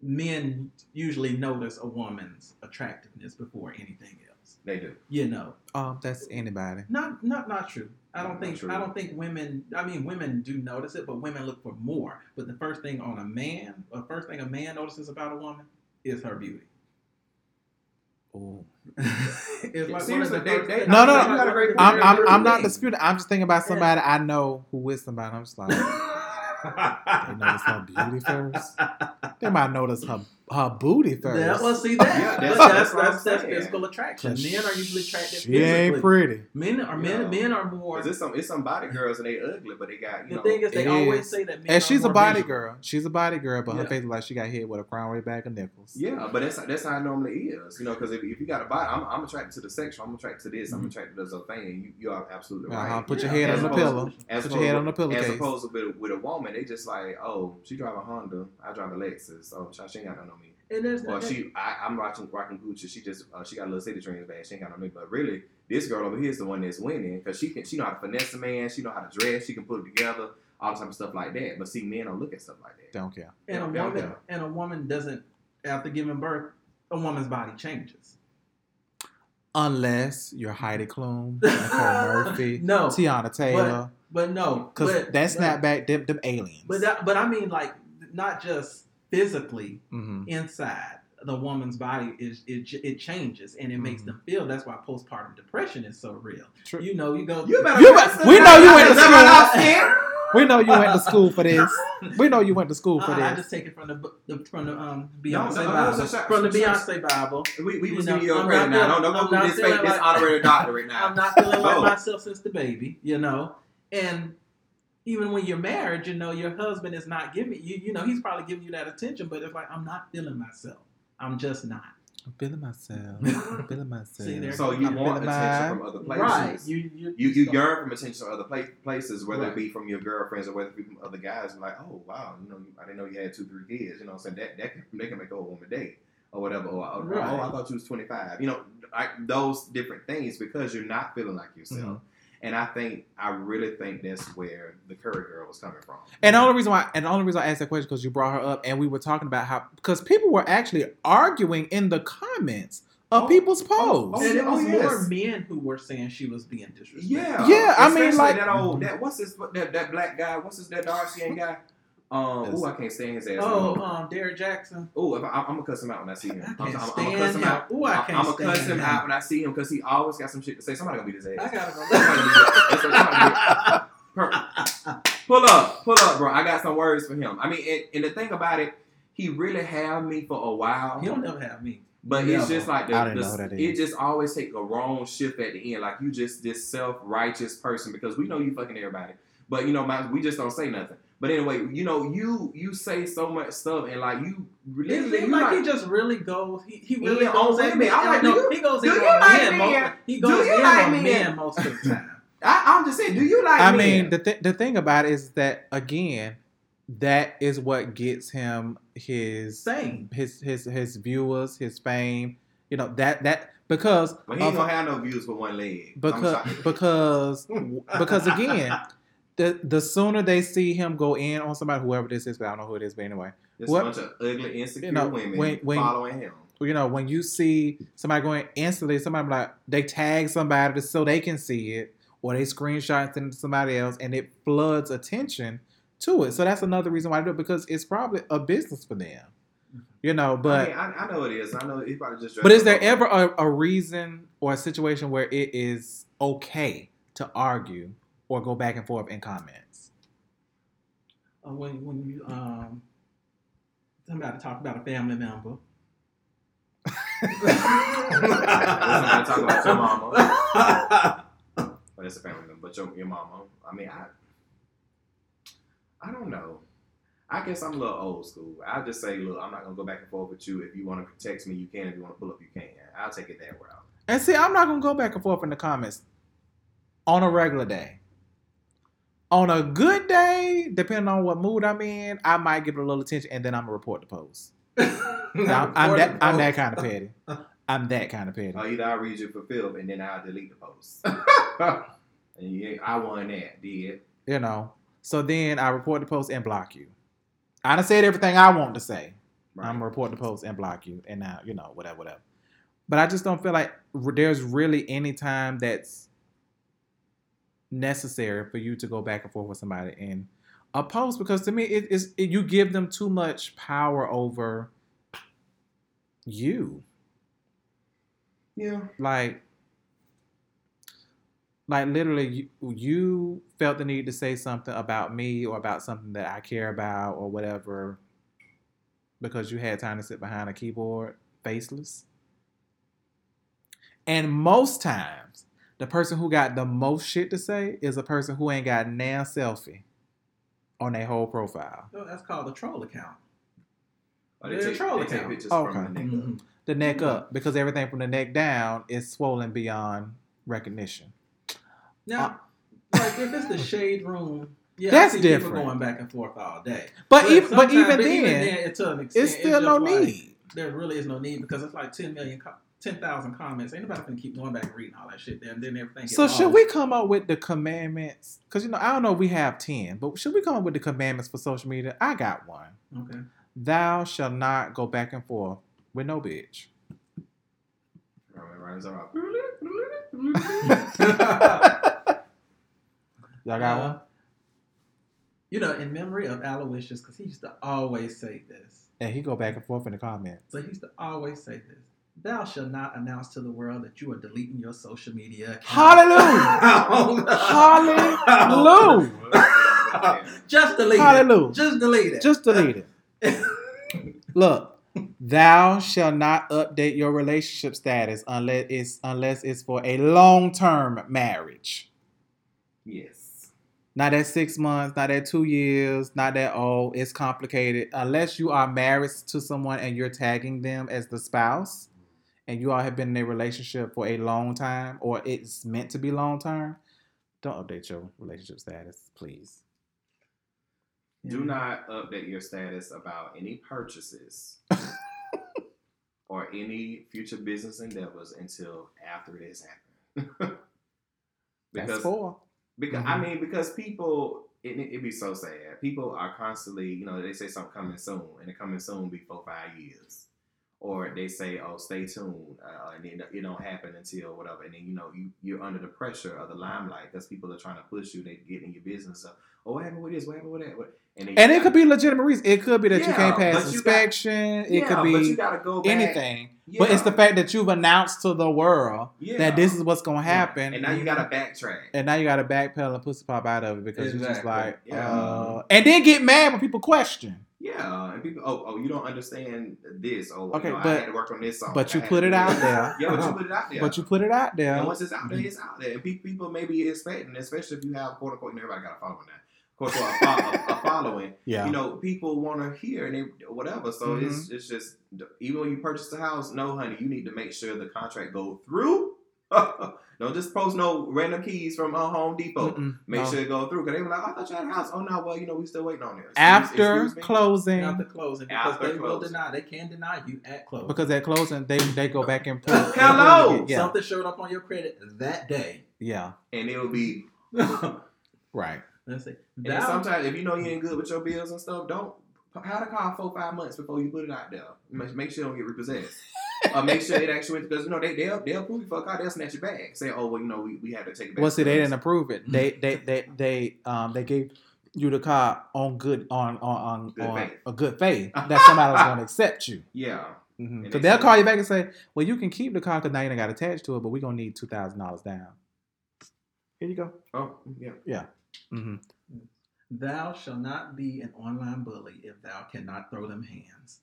Speaker 5: men usually notice a woman's attractiveness before anything else.
Speaker 3: They do.
Speaker 5: You know,
Speaker 4: Um, that's anybody.
Speaker 5: not not not true. I
Speaker 3: Not
Speaker 5: don't think
Speaker 3: true.
Speaker 5: I don't think women. I mean, women do notice it, but women look for more. But the first thing on a man, the first thing a man notices about a woman is her beauty.
Speaker 4: Ooh.
Speaker 5: it's like
Speaker 3: Seriously,
Speaker 5: one of the
Speaker 3: they- they-
Speaker 4: No, no,
Speaker 5: it's
Speaker 3: you got a great
Speaker 5: one of
Speaker 4: I'm I'm, I'm not disputing. I'm just thinking about somebody I know who with somebody. I'm just like, they notice her beauty first. They might notice her her booty first.
Speaker 5: That, well, see that.
Speaker 3: Yeah, that's-
Speaker 5: that's
Speaker 3: that's
Speaker 5: that's, that's physical attraction. Men are usually attracted
Speaker 4: She
Speaker 5: physically.
Speaker 4: ain't pretty.
Speaker 5: Men are men.
Speaker 3: Yeah.
Speaker 5: Men are more.
Speaker 3: It's some it's some body girls and they ugly, but they got you
Speaker 5: The
Speaker 3: know.
Speaker 5: thing is, they
Speaker 4: It
Speaker 5: always
Speaker 4: is.
Speaker 5: say that men.
Speaker 4: And
Speaker 5: are
Speaker 4: she's a
Speaker 5: more
Speaker 4: body
Speaker 5: visual.
Speaker 4: girl. She's a body girl, but her face is like she got hit with a crown way bag of nickels.
Speaker 3: Yeah, but that's that's how it normally is, you know. Because if, if you got a body, I'm, I'm attracted to the sexual. I'm attracted to this. I'm
Speaker 4: Mhm.
Speaker 3: attracted to this other thing. You you are absolutely
Speaker 4: Uh-huh.
Speaker 3: right.
Speaker 4: Put your
Speaker 5: Yeah,
Speaker 4: head
Speaker 3: as
Speaker 4: on the pillow.
Speaker 3: As
Speaker 4: Put your head on the
Speaker 3: pillow.
Speaker 4: As
Speaker 3: opposed to with, with a woman, they just like, oh, she drive a Honda, I drive a Lexus. Oh, she ain't got to know me.
Speaker 5: And there's
Speaker 3: Well, she, I, I'm watching rocking Gucci. She just, uh, she got a little city dreams bag. She ain't got no nigga, but really, this girl over here is the one that's winning because she can, she know how to finesse a man. She know how to dress. She can put it together, all type of stuff like that. But see, men don't look at stuff like that.
Speaker 4: Don't care.
Speaker 5: and a woman
Speaker 3: yeah.
Speaker 5: and a woman doesn't after giving birth, a woman's body changes.
Speaker 4: Unless you're Heidi Klum, Nicole Murphy,
Speaker 5: No,
Speaker 4: Teyana Taylor.
Speaker 5: but no,
Speaker 4: Because
Speaker 5: but-
Speaker 4: that
Speaker 5: but-
Speaker 4: snapback, them, them aliens.
Speaker 5: But that, but I mean, like, not just physically
Speaker 4: hmm
Speaker 5: inside the woman's body is it, it changes and it makes
Speaker 4: Mhm.
Speaker 5: them feel. That's why postpartum depression is so real.
Speaker 4: True.
Speaker 5: You know, you go.
Speaker 3: You better.
Speaker 4: You
Speaker 3: fix
Speaker 4: we know you went to school.
Speaker 3: never know, Sid.
Speaker 4: We know you went to school for this. We know you went to school for
Speaker 5: Uh, I
Speaker 4: this.
Speaker 5: just take it from the, bu- the from the um Beyonce
Speaker 3: no, no,
Speaker 5: Bible.
Speaker 3: so shut-
Speaker 5: from the Beyonce Bible.
Speaker 3: We, we
Speaker 5: You
Speaker 3: was
Speaker 5: know,
Speaker 3: you a
Speaker 5: I'm
Speaker 3: credit
Speaker 5: not
Speaker 3: now.
Speaker 5: feeling-
Speaker 3: Don't, don't
Speaker 5: I'm
Speaker 3: go
Speaker 5: not
Speaker 3: this
Speaker 5: feeling
Speaker 3: fake, this
Speaker 5: like-
Speaker 3: honorary doctorate now.
Speaker 5: I'm not feeling like myself since the baby, you know. And even when you're married, you know, your husband is not giving you, you know, he's probably giving you that attention, but it's like I'm not feeling myself. I'm just not.
Speaker 4: I'm feeling myself. I'm feeling myself.
Speaker 5: See,
Speaker 3: So you
Speaker 4: I'm
Speaker 3: want attention
Speaker 4: mine.
Speaker 3: from other places.
Speaker 5: Right. You you
Speaker 3: You you yearn from attention from other pla- places, whether
Speaker 5: Right.
Speaker 3: it be from your girlfriends or whether it be from other guys. Like, oh wow, you know, I didn't know you had two, three kids. You know, what I'm saying that that can, they can make a whole woman date or whatever. Or, or,
Speaker 5: Right.
Speaker 3: oh, I thought you was 25. You know, like those different things because you're not feeling like yourself.
Speaker 4: Mhm.
Speaker 3: And I think I really think that's where the Curry girl was coming from.
Speaker 4: And the only reason why, and the only reason I asked that question because you brought her up, and we were talking about how because people were actually arguing in the comments of
Speaker 3: Oh,
Speaker 4: people's
Speaker 3: oh, oh
Speaker 4: posts.
Speaker 3: oh,
Speaker 5: and it oh, was
Speaker 3: oh,
Speaker 5: more men who were saying she was being disrespectful.
Speaker 3: Yeah,
Speaker 4: Yeah, I mean, like-
Speaker 3: that old that what's his that that black guy? What's his that dark skinned guy? Um, oh, I can't stand his ass.
Speaker 5: Oh, um, Derrick Jaxn.
Speaker 3: Oh, if I, I'm gonna cuss him out when I see
Speaker 5: I
Speaker 3: him.
Speaker 5: can't
Speaker 3: I'm, I'm, I'm
Speaker 5: stand
Speaker 3: gonna cuss him
Speaker 5: him.
Speaker 3: out.
Speaker 5: Ooh, I
Speaker 3: I'm,
Speaker 5: can't
Speaker 3: I'm gonna cuss him
Speaker 5: him.
Speaker 3: out when I see him because he always got some shit to say. Somebody gonna beat his ass.
Speaker 5: I gotta
Speaker 3: Somebody gonna beat- that's what- somebody beat- Pull up, pull up, bro. I got some words for him. I mean, and, and the thing about it, he really had me for a while.
Speaker 5: He'll never have me.
Speaker 3: But
Speaker 5: Never.
Speaker 3: it's just like the,
Speaker 4: I didn't
Speaker 3: the-
Speaker 4: know what that
Speaker 3: it
Speaker 4: is.
Speaker 3: just always take a wrong shift at the end. Like you just this self righteous person because we know you fucking everybody, but you know my, we just don't say nothing. But anyway, you know you you say so much stuff and like you
Speaker 5: It
Speaker 3: literally
Speaker 5: seems
Speaker 3: you
Speaker 5: like,
Speaker 3: like,
Speaker 5: he just really goes. He, he really
Speaker 3: Yeah, oh,
Speaker 5: goes
Speaker 3: on
Speaker 5: at
Speaker 3: women. I'm like,
Speaker 5: no,
Speaker 3: you-
Speaker 5: he goes
Speaker 3: do
Speaker 5: in
Speaker 3: you
Speaker 5: on
Speaker 3: like
Speaker 5: men.
Speaker 3: men?
Speaker 5: Most, he
Speaker 3: Do
Speaker 5: goes
Speaker 3: you
Speaker 5: in
Speaker 3: like
Speaker 5: on
Speaker 3: men?
Speaker 5: men most of the time.
Speaker 3: I, I'm just saying. Do you like?
Speaker 4: I
Speaker 3: men?
Speaker 4: mean, the th- the thing about it is that again, that is what gets him his
Speaker 5: Same.
Speaker 4: his his his viewers, his fame. You know that that because
Speaker 3: Well, he ain't
Speaker 4: of-
Speaker 3: gonna have no views for one leg.
Speaker 4: Because because because again, the the sooner they see him go in on somebody, whoever this is, but I don't know who it is, but anyway,
Speaker 3: There's
Speaker 4: what-
Speaker 3: a bunch of ugly, insecure
Speaker 4: you know,
Speaker 3: women
Speaker 4: when- when-
Speaker 3: following him.
Speaker 4: you know, when you see somebody going instantly, somebody like they tag somebody just so they can see it, or they screenshot it to somebody else, and it floods attention to it. So that's another reason why I do it because it's probably a business for them, you know. But
Speaker 3: I, mean, I, I know it is. I know he probably just.
Speaker 4: but is there ever a, a reason or a situation where it is okay to argue or go back and forth in comments?
Speaker 5: Uh, when when you um somebody talk about a family member.
Speaker 3: somebody talk about your mama? But it's a family member. But your your mama. I mean, I. I don't know. I guess I'm a little old school. I'll just say, look, I'm not gonna go back and forth with you. If you want to text me, you can. If you want to pull up, you can. I'll take it that route.
Speaker 4: And see, I'm not gonna go back and forth in the comments on a regular day. On a good day, depending on what mood I'm in, I might give it a little attention, and then I'm gonna report the post. I'm, I'm that I'm that kind of petty. I'm that kind of petty.
Speaker 3: Or either I'll read you for filth and then I'll delete the post. and yeah, I won that, did.
Speaker 4: You know. So then I report the post and block you. I done said everything I want to say.
Speaker 3: Right.
Speaker 4: I'm gonna report the post and block you, and now you know whatever, whatever. But I just don't feel like there's really any time that's necessary for you to go back and forth with somebody in a post because to me it is it, you give them too much power over you.
Speaker 3: yeah.
Speaker 4: Like, like literally, you, you felt the need to say something about me or about something that I care about or whatever because you had time to sit behind a keyboard faceless. And most times, the person who got the most shit to say is a person who ain't got nan selfie on their whole profile.
Speaker 5: Oh, that's called a troll account.
Speaker 3: Or they
Speaker 5: Yeah,
Speaker 3: take,
Speaker 5: troll account.
Speaker 3: pictures
Speaker 4: Okay.
Speaker 3: from the nigga.
Speaker 5: Mhm.
Speaker 4: The neck up because everything from the neck down is swollen beyond recognition.
Speaker 5: Now, like if it's the shade room, yeah,
Speaker 4: That's
Speaker 5: I see people
Speaker 4: different.
Speaker 5: going back and forth all day.
Speaker 4: But even but
Speaker 5: sometimes-
Speaker 4: even
Speaker 5: but
Speaker 4: then,
Speaker 5: it's to an extent,
Speaker 4: it's still no
Speaker 5: like-
Speaker 4: need.
Speaker 5: there really is no need because it's like 10 million, co- 10,000 comments. Ain't nobody gonna keep going back and reading all that shit there, and then everything.
Speaker 4: So should we come up with the commandments? Because you know, I don't know if we have ten, but should we come up with the commandments for social media? I got one.
Speaker 5: Okay.
Speaker 4: Thou shall not go back and forth with no bitch.
Speaker 3: Roman runs around.
Speaker 4: Y'all got one?
Speaker 5: Uh, You know, in memory of Aloysius, because he used to always say this.
Speaker 4: And he go back and forth in the comments.
Speaker 5: So he used to always say this. Thou shalt not announce to the world that you are deleting your social media account.
Speaker 4: Hallelujah! Hallelujah!
Speaker 5: Just delete
Speaker 4: Hallelujah.
Speaker 5: it. Just delete it.
Speaker 4: Just delete it. Look, thou shall not update your relationship status unless it's unless it's for a long term marriage.
Speaker 3: Yes.
Speaker 4: Not at six months, not at two years, not that oh, it's complicated. Unless you are married to someone and you're tagging them as the spouse, and you all have been in a relationship for a long time, or it's meant to be long term, don't update your relationship status, please.
Speaker 3: Do not update your status about any purchases or any future business endeavors until after it has happened.
Speaker 4: That's four.
Speaker 3: Because I
Speaker 4: Mhm.
Speaker 3: mean, because people, it it be so sad. People are constantly, you know, they say something coming soon, and it coming soon be four five years, or they say, oh, stay tuned, uh, and then it don't happen until whatever, and then you know you you're under the pressure of the limelight because people are trying to push you. They get in your business. So, oh, what happened with this? What happened with that? What? And,
Speaker 4: And it could be legitimate reason. It could be that you can't pass
Speaker 3: you got-
Speaker 4: inspection. it
Speaker 3: yeah,
Speaker 4: could
Speaker 3: but you
Speaker 4: be
Speaker 3: gotta go back.
Speaker 4: anything. But it's the fact that you've announced to the world
Speaker 3: Yeah.
Speaker 4: that this is what's going to
Speaker 3: Right.
Speaker 4: happen.
Speaker 3: and now you gotta backtrack.
Speaker 4: and now you got to backpedal and pussy pop out of it because you're just like,
Speaker 3: Yeah.
Speaker 4: uh, and then get mad when people question.
Speaker 3: Yeah, and people, oh, oh, you don't understand this. Oh,
Speaker 4: Okay,
Speaker 3: you know, I had to work on this song.
Speaker 4: but you put it out there.
Speaker 3: Yeah, but you put it out there.
Speaker 4: But you put it out there.
Speaker 3: And once it's out there, it's out there. And pe- people may be expecting, especially if you have quote unquote, everybody got a following now. Quote unquote, a, fo- a, a following.
Speaker 4: yeah.
Speaker 3: You know, people want to hear and they, whatever. So
Speaker 4: Mm-hmm.
Speaker 3: it's it's just even when you purchase a house, no, honey, you need to make sure the contract go through. Don't just post no random keys from uh, Home Depot.
Speaker 4: Mm-mm,
Speaker 3: Make
Speaker 4: no.
Speaker 3: sure it go through. Cause they were like, I thought you had a house. Oh no, well, you know, we still waiting on it. Excuse-
Speaker 4: After
Speaker 3: excuse
Speaker 4: closing,
Speaker 5: After closing, because
Speaker 3: After
Speaker 5: they will deny. They can deny you at closing.
Speaker 4: because at closing, they they go back and put.
Speaker 3: Hello!
Speaker 4: Yeah.
Speaker 5: something showed up on your credit that day.
Speaker 4: Yeah.
Speaker 3: and it'll be
Speaker 4: Right.
Speaker 5: Let's see.
Speaker 3: And sometimes if you know you ain't good with your bills and stuff, don't have the car four five months before you put it out there. Make, make sure it don't get repossessed. Or make sure it actually because you know they they'll they'll approve you for a car, they'll snatch your bag. Say, oh well, you know, we, we have to take it back.
Speaker 4: Well, see, they didn't approve it. They they they they um they gave you the car on good on on on,
Speaker 3: Good
Speaker 4: on a good faith that somebody was going to accept you.
Speaker 3: Yeah.
Speaker 4: Because
Speaker 3: they
Speaker 4: Mm-hmm. they'll
Speaker 3: said-
Speaker 4: call you back and say, "Well, you can keep the car because now you ain't got attached to it, but we're gonna need two thousand dollars down." Here you go.
Speaker 3: Oh yeah.
Speaker 4: mm-hmm
Speaker 5: Thou shall not be an online bully if thou cannot throw them hands.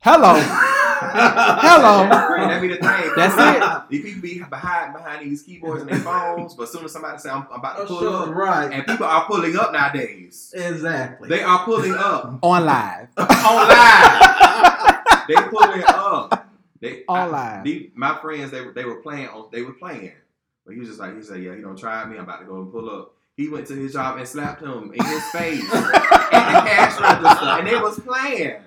Speaker 4: Hello. Hello.
Speaker 3: That be the thing.
Speaker 4: That's it.
Speaker 3: These people be behind behind these keyboards and their phones, but as soon as somebody say I'm, I'm about to
Speaker 5: Oh,
Speaker 3: pull
Speaker 5: sure,
Speaker 3: up,
Speaker 5: right.
Speaker 3: and people are pulling up nowadays.
Speaker 5: Exactly.
Speaker 3: They are pulling up
Speaker 4: On live.
Speaker 3: on live. they pulling up. They
Speaker 4: On live.
Speaker 3: the- my friends, they were they were playing. On, they were playing, but he was just like he said, "Yeah, he don't try me. I'm about to go and pull up." He went to his job and slapped him in his face at the cash register, and they was playing.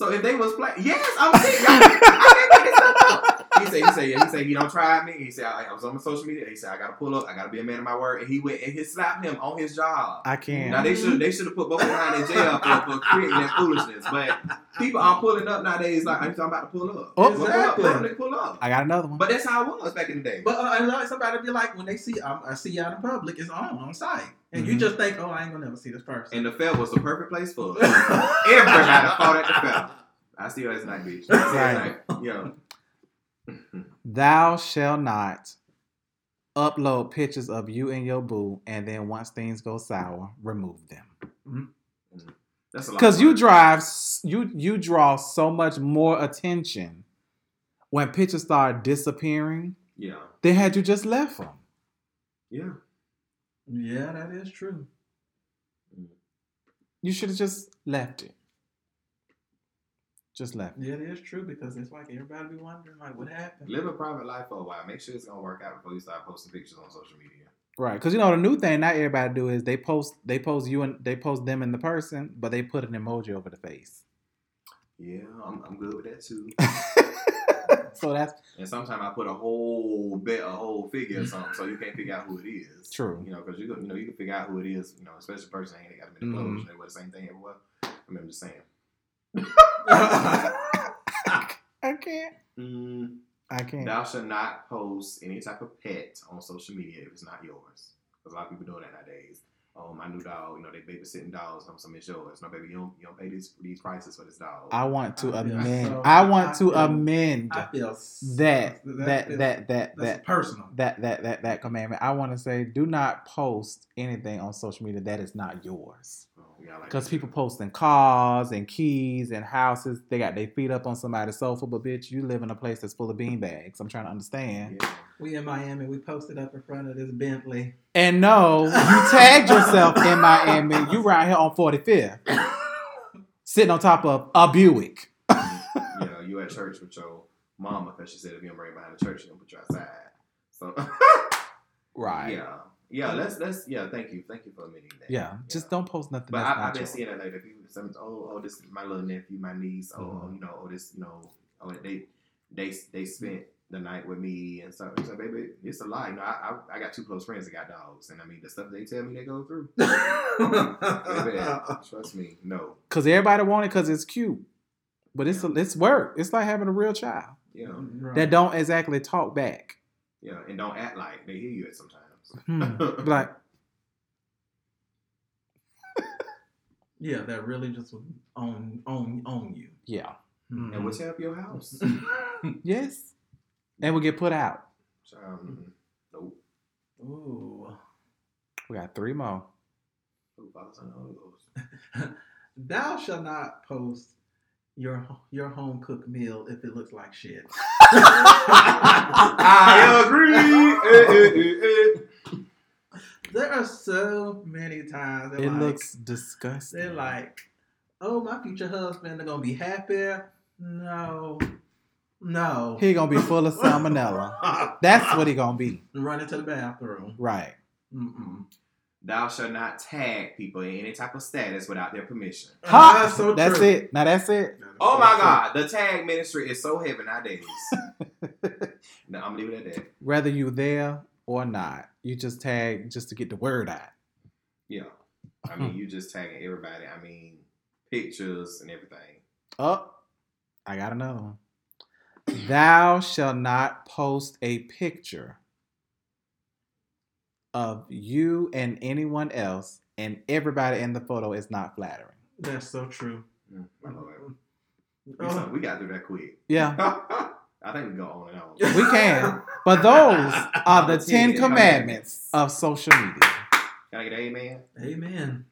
Speaker 3: So if they was playing, yes, I'm serious. I make this stuff up. He said, he said, yeah, he said he don't try me. He said I, I was on my social media. He said I gotta pull up. I gotta be a man of my word. And he went and he slapped him on his job.
Speaker 4: I can't.
Speaker 3: Now they should they should have put both behind in jail for, for creating that foolishness. But people are pulling up nowadays like I'm about to pull up.
Speaker 4: Oh.
Speaker 3: Well, pull up,
Speaker 5: Exactly.
Speaker 3: pull up, pull up.
Speaker 4: I got another one.
Speaker 3: But that's how it was back in the day.
Speaker 5: But uh, and like somebody be like, when they see, um, I see you out in public, it's on on site, and you
Speaker 4: Mhm.
Speaker 5: just think, oh, I ain't gonna never see this person.
Speaker 3: and the fair was the perfect place for it. Everybody fought at the fair. I see you last night, bitch. Last
Speaker 4: Right.
Speaker 3: night. Yeah.
Speaker 4: Thou shall not upload pictures of you and your boo, and then once things go sour, remove them. Mm-hmm.
Speaker 3: That's a lot.
Speaker 4: Because you drive, you you draw so much more attention when pictures start disappearing
Speaker 3: Yeah.
Speaker 4: than had you just left them.
Speaker 3: Yeah.
Speaker 5: yeah, that is true.
Speaker 4: You should have just left it. Just left.
Speaker 5: Yeah, it is true because it's like everybody be wondering, like, what happened?
Speaker 3: Live a private life for a while. Make sure it's gonna work out before you start posting pictures on social media.
Speaker 4: Right, because you know the new thing not everybody do is they post they post you and they post them in the person, but they put an emoji over the face.
Speaker 3: Yeah, I'm, I'm good with that too.
Speaker 4: so that's
Speaker 3: And sometimes I put a whole bit a whole figure or something, so you can't figure out who it is.
Speaker 4: True.
Speaker 3: You know, because you can- you know you can figure out who it is. You know, especially a person ain't got many
Speaker 4: Mhm.
Speaker 3: clothes. They wear the same thing everywhere. I mean, I'm just saying.
Speaker 4: I can't.
Speaker 3: Mm,
Speaker 4: I can't.
Speaker 3: thou shalt not post any type of pet on social media if it's not yours. Because a lot of people doing that nowadays. Oh, my new dog, you know, they babysitting dogs. I'm some it's yours. No, baby, you don't, you don't pay these these prices for this dog.
Speaker 4: I want to
Speaker 5: I feel
Speaker 4: amend.
Speaker 5: so-
Speaker 4: I want
Speaker 5: I
Speaker 4: to
Speaker 5: feel-
Speaker 4: amend
Speaker 5: I feel s-
Speaker 4: that
Speaker 5: feels-
Speaker 4: that that that that
Speaker 5: personal.
Speaker 4: that that that that commandment. I want to say, do not post anything on social media that is not yours.
Speaker 3: Yeah, I like
Speaker 4: Because people posting cars and keys and houses, they got their feet up on somebody's sofa. But bitch, you live in a place that's full of bean bags. I'm trying to understand.
Speaker 3: Yeah.
Speaker 5: We in Miami. We posted up in front of this Bentley.
Speaker 4: And no, you tagged yourself in Miami. You right here on 45th, sitting on top of a Buick.
Speaker 3: you know, you at church with your mama because she said if you don't bring it behind the church, she's gonna put you outside. So
Speaker 4: Right.
Speaker 3: yeah, yeah. Let's let's yeah. Thank you, thank you for admitting that.
Speaker 4: Yeah. Just don't post nothing
Speaker 3: But
Speaker 4: that's
Speaker 3: I, I've been
Speaker 4: yours.
Speaker 3: seeing that later. People, some, oh, oh, this is my little nephew, my niece. Oh,
Speaker 4: Mhm.
Speaker 3: oh, you know, oh, this, you know, oh, they, they, they spent the night with me and stuff. So, baby, it's a lie. You know, I, I, I got two close friends that got dogs, and I mean, the stuff they tell me they go through. Baby, trust me, no.
Speaker 4: Cause everybody want it because it's cute, but it's it's work. It's like having a real child
Speaker 3: You know,
Speaker 5: Right.
Speaker 4: that don't exactly talk back.
Speaker 3: yeah, and don't act like they hear you at sometimes.
Speaker 4: Hmm. like
Speaker 5: yeah, that really just would own own own you.
Speaker 4: yeah,
Speaker 5: Mhm.
Speaker 3: and what's up your house?
Speaker 4: yes, and we get put out.
Speaker 3: Um, nope.
Speaker 5: Ooh.
Speaker 4: We got three more.
Speaker 3: Who Father, Son, and Holy
Speaker 5: Thou shall not post your your home cooked meal if it looks like shit.
Speaker 3: I agree. Eh, eh, eh, eh.
Speaker 5: There are so many times they're
Speaker 4: It
Speaker 5: like,
Speaker 4: looks disgusting.
Speaker 5: they're like, oh, my future husband, they're gonna be happy. No, no.
Speaker 4: he gonna be full of salmonella. That's what he gonna be.
Speaker 5: Run into the bathroom.
Speaker 4: Right.
Speaker 5: Mm-mm.
Speaker 3: Thou shalt not tag people in any type of status without their permission.
Speaker 4: Ha!
Speaker 5: That's so
Speaker 4: That's
Speaker 5: true.
Speaker 4: it. Now that's it.
Speaker 3: Oh my God, the tag ministry is so heavy nowadays. no, I'm leaving it at that.
Speaker 4: Whether you there or not, you just tag just to get the word out.
Speaker 3: Yeah, I mean, you just tagging everybody. I mean, pictures and everything.
Speaker 4: Oh, I got another one. Thou shall not post a picture of you and anyone else, and everybody in the photo is not flattering.
Speaker 5: That's so true.
Speaker 3: Mm, my lord. We,
Speaker 5: Oh.
Speaker 3: so- we got through that quick.
Speaker 4: Yeah,
Speaker 3: I think we go on and on.
Speaker 4: we can. But those are the
Speaker 3: Ten
Speaker 4: Ten
Speaker 3: Ten
Speaker 4: Commandments of social media.
Speaker 3: Can I get an amen?
Speaker 5: Amen.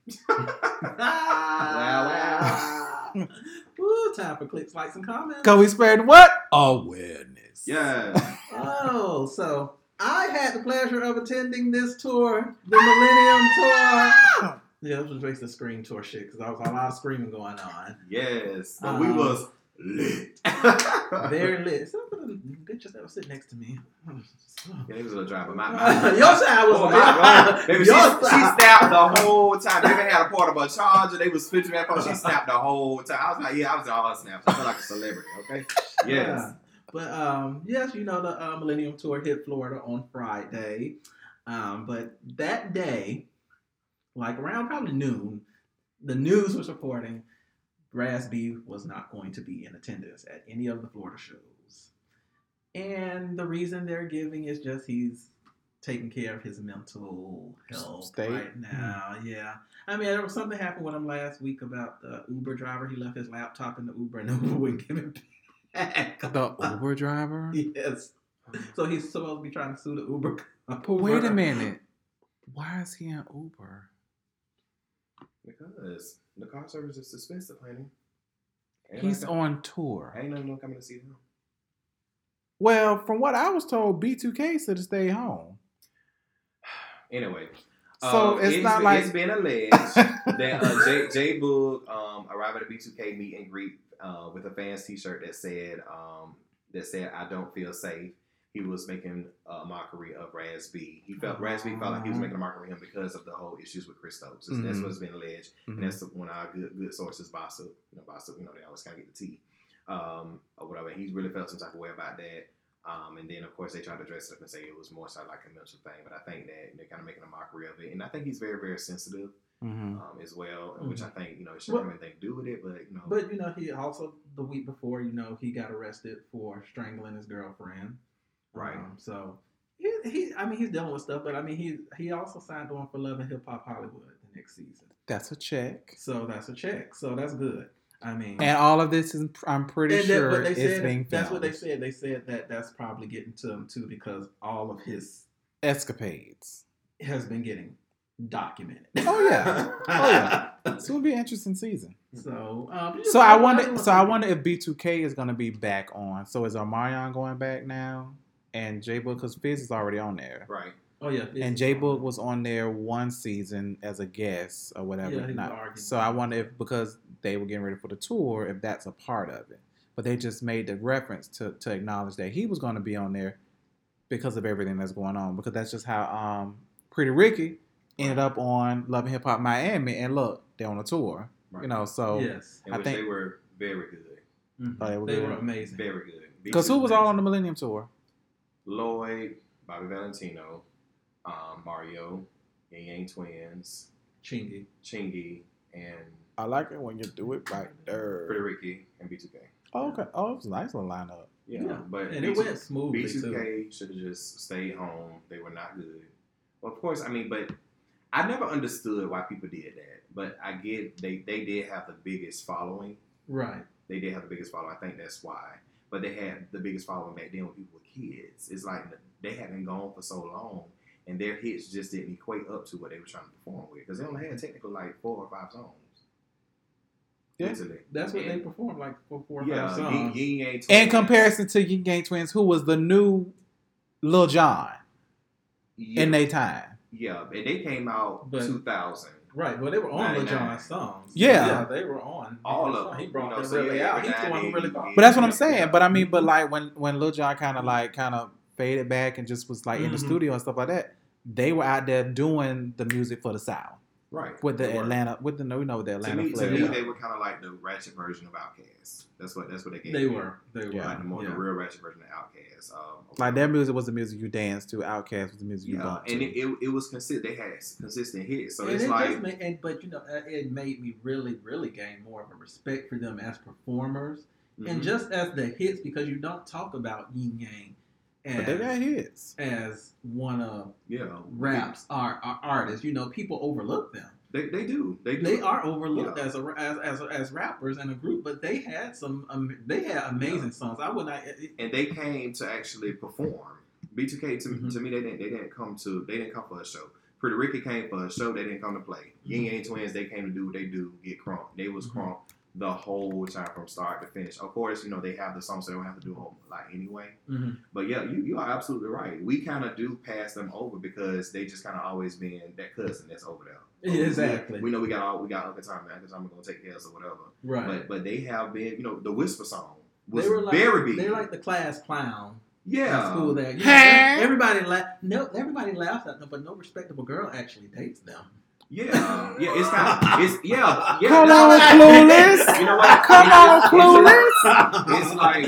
Speaker 3: wow.
Speaker 5: Woo, time for clicks, likes, and comments.
Speaker 4: Cause we spread what? Awareness.
Speaker 3: Yeah.
Speaker 5: Oh, so I had the pleasure of attending this tour, the Millennium Tour. Yeah, it was just the screen tour shit because there was a lot of screaming going on.
Speaker 3: Yes. But we
Speaker 5: Um,
Speaker 3: was lit.
Speaker 5: Very lit. Some of the bitches that were sitting next to me.
Speaker 3: Yeah, he was a little dry, but my, my,
Speaker 5: Your side was
Speaker 3: Oh my God. Baby, she,
Speaker 5: Your
Speaker 3: she
Speaker 5: side.
Speaker 3: snapped the whole time. They even had a portable charger. They was switching that phone. She snapped the whole time. I was like, yeah, I was in all her snaps. I feel like a celebrity, okay? Yes.
Speaker 5: Yeah. But um, yes, you know the uh, Millennium Tour hit Florida on Friday. Um, but that day, like around probably noon, the news was reporting Raz B was not going to be in attendance at any of the Florida shows. And the reason they're giving is just he's taking care of his mental health
Speaker 4: State?
Speaker 5: right now. Yeah. I mean, there was something happened with him last week about the Uber driver. He left his laptop in the Uber and the Uber wouldn't give it back.
Speaker 4: The Uber driver.
Speaker 5: Yes. So he's supposed to be trying to sue the Uber.
Speaker 4: But wait a minute. Why is he in Uber?
Speaker 3: Because the car service is expensive, honey. Ain't
Speaker 4: He's
Speaker 3: like-
Speaker 4: on tour.
Speaker 3: Ain't nothing coming to see him.
Speaker 4: Well, from what I was told, B2K said to stay home.
Speaker 3: Anyway.
Speaker 4: So
Speaker 3: uh,
Speaker 4: it's not like-
Speaker 3: it's been alleged that uh, J, J Boog um, arrived at a B2K meet and greet uh, with a fans T-shirt that said um, that said I don't feel safe. He was making a mockery of Raz B. He felt Raz B felt like he was making a mockery of him because of the whole issues with Chris Stokes. That's- what's been alleged,
Speaker 4: Mhm.
Speaker 3: and that's when our good good sources, Bossip, you know, Bossip, you know, they always kind of get the tea, um, or whatever. He really felt some type of way about that. Um, and then of course they tried to dress it up and say it was more so like a mental thing, but I think that they're kind of making a mockery of it, and I think he's very very sensitive
Speaker 4: Mhm.
Speaker 3: um, as well, and which I think you know it
Speaker 5: Well-
Speaker 3: shouldn't have anything to do with it, but you know,
Speaker 5: But you know, he also the week before, you know, he got arrested for strangling his girlfriend.
Speaker 3: Right.
Speaker 5: Um, so he, he, I mean, he's dealing with stuff, but I mean, he he also signed on for Love and Hip Hop Hollywood the next season.
Speaker 4: That's a check.
Speaker 5: So that's a check. So that's good. I mean,
Speaker 4: And all of this is, I'm pretty
Speaker 5: and that-
Speaker 4: sure,
Speaker 5: what they
Speaker 4: it's
Speaker 5: said,
Speaker 4: being
Speaker 5: that's what they said. They said that that's probably getting to him too because all of his
Speaker 4: Escapades.
Speaker 5: has been getting documented.
Speaker 4: Oh, yeah. Oh, yeah. It's gonna be an interesting season.
Speaker 5: So, um,
Speaker 4: So I wonder. So I wonder if B2K is gonna be back on. So is Omarion going back now? And J Boog, because Fizz is already on there.
Speaker 3: right.
Speaker 5: Oh yeah,
Speaker 4: And J Boog was on there one season as a guest or whatever.
Speaker 5: Yeah,
Speaker 4: Not- so I wonder if because they were getting ready for the tour, if that's a part of it. But they just made the reference to to acknowledge that he was going to be on there because of everything that's going on. Because that's just how um Pretty Ricky ended up on Love and Hip Hop Miami, and look, they're on a tour.
Speaker 3: right.
Speaker 4: You know, so
Speaker 5: yes,
Speaker 3: in
Speaker 4: I
Speaker 3: which
Speaker 4: think-
Speaker 3: they were very good,
Speaker 5: Mhm.
Speaker 4: Oh, they were
Speaker 5: they
Speaker 4: good.
Speaker 5: were amazing.
Speaker 3: very good.
Speaker 4: because who was all on the Millennium tour?
Speaker 3: Lloyd, Bobby Valentino, um, Mario, Yin Yang Twins,
Speaker 5: Chingy.
Speaker 3: Chingy, and
Speaker 4: I like it when you do it right there.
Speaker 3: Pretty Ricky and B2K.
Speaker 4: Oh, okay. Oh, it was a nice little lineup.
Speaker 3: Yeah,
Speaker 5: Yeah,
Speaker 3: but
Speaker 5: and it
Speaker 3: B2K
Speaker 5: went smoothly too.
Speaker 3: B2K should have just stayed home. They were not good. Well, of course, I mean, but I never understood why people did that. But I get they they did have the biggest following.
Speaker 5: Right.
Speaker 3: They did have the biggest following. I think that's why. But they had the biggest following back then when people were kids. It's like they hadn't gone for so long, and their hits just didn't equate up to what they were trying to perform with because they only had technically like four or five songs.
Speaker 4: Yeah.
Speaker 3: Literally.
Speaker 5: That's what they performed like for four or
Speaker 3: Yeah,
Speaker 5: five
Speaker 3: Yin,
Speaker 5: songs.
Speaker 3: Yin Yang
Speaker 4: In
Speaker 3: Twins.
Speaker 4: comparison to Yin Yang Twins, who was the new Lil Jon
Speaker 3: yeah,
Speaker 4: in their time.
Speaker 3: Yeah, and they came out
Speaker 5: But-
Speaker 3: 2000.
Speaker 5: Right, well, they were on Lil
Speaker 3: 99.
Speaker 5: Songs.
Speaker 4: Yeah.
Speaker 5: they were on
Speaker 3: All of them.
Speaker 5: He brought
Speaker 3: You know,
Speaker 5: them
Speaker 3: so
Speaker 5: really
Speaker 3: yeah,
Speaker 5: out. He's the
Speaker 3: every
Speaker 5: one who really brought.
Speaker 4: But that's what I'm
Speaker 3: Yeah.
Speaker 4: saying. But I mean, but like when when Lil Jon kind of like kind of faded back and just was like in the
Speaker 5: Mhm.
Speaker 4: studio and stuff like that, they were out there doing the music for the South
Speaker 3: Right.
Speaker 4: with the
Speaker 3: They were.
Speaker 4: Atlanta with the no, we know the
Speaker 3: To
Speaker 4: Atlanta
Speaker 3: me, to me
Speaker 5: Yeah.
Speaker 3: they were kind of like the ratchet version of Outkast. That's what that's what they gave.
Speaker 5: They
Speaker 3: me.
Speaker 5: were. They were.
Speaker 4: Yeah.
Speaker 3: like the more
Speaker 5: yeah.
Speaker 3: the real ratchet version of Outkast. Um,
Speaker 4: Like their music was the music you danced to. Outkast was the music you
Speaker 3: yeah,
Speaker 4: bumped
Speaker 3: and
Speaker 4: to.
Speaker 3: it, it, it was consistent. They had consistent hits, so
Speaker 5: and
Speaker 3: it's
Speaker 5: it
Speaker 3: like
Speaker 5: just made, and, but you know, uh, it made me really, really gain more of a respect for them as performers and
Speaker 3: mhm.
Speaker 5: just as the hits because you don't talk about Yin Yang
Speaker 4: but they got hits.
Speaker 5: as one of
Speaker 3: yeah,
Speaker 5: raps art, art artists. You know, people overlook them.
Speaker 3: They, they do. They do.
Speaker 5: They are overlooked
Speaker 3: Yeah.
Speaker 5: as, a, as as as rappers and a group, but they had some. Um, they had amazing
Speaker 3: Yeah.
Speaker 5: songs. I would not. It,
Speaker 3: and they came to actually perform. B2K to,
Speaker 5: Mhm.
Speaker 3: to me they didn't they didn't come to they didn't come for a show. Pretty Ricky came for a show. They didn't come to play. Yin Yang Twins they came to do what they do. Get crunk. They was
Speaker 5: Mhm.
Speaker 3: crunk the whole time from start to finish. Of course, you know they have the songs so they don't have to do a whole lot anyway.
Speaker 5: Mhm.
Speaker 3: But yeah, you, you are absolutely right. We kind of do pass them over because they just kind of always been that cousin that's over there.
Speaker 5: Yeah, exactly.
Speaker 3: We, we know we got all we got Uncle Tom and Uncle Tom gonna take care of us or whatever.
Speaker 5: Right.
Speaker 3: But but they have been you know the Whisper song was
Speaker 5: they were like
Speaker 3: very big.
Speaker 5: they're like the class clown
Speaker 3: yeah.
Speaker 5: at school there. You know, everybody la- no everybody laughs at them, but no respectable girl actually dates them.
Speaker 3: Yeah, yeah, it's kind of, it's yeah, yeah.
Speaker 4: Come on, Clueless.
Speaker 3: You know what?
Speaker 4: Come on, Clueless.
Speaker 3: It's like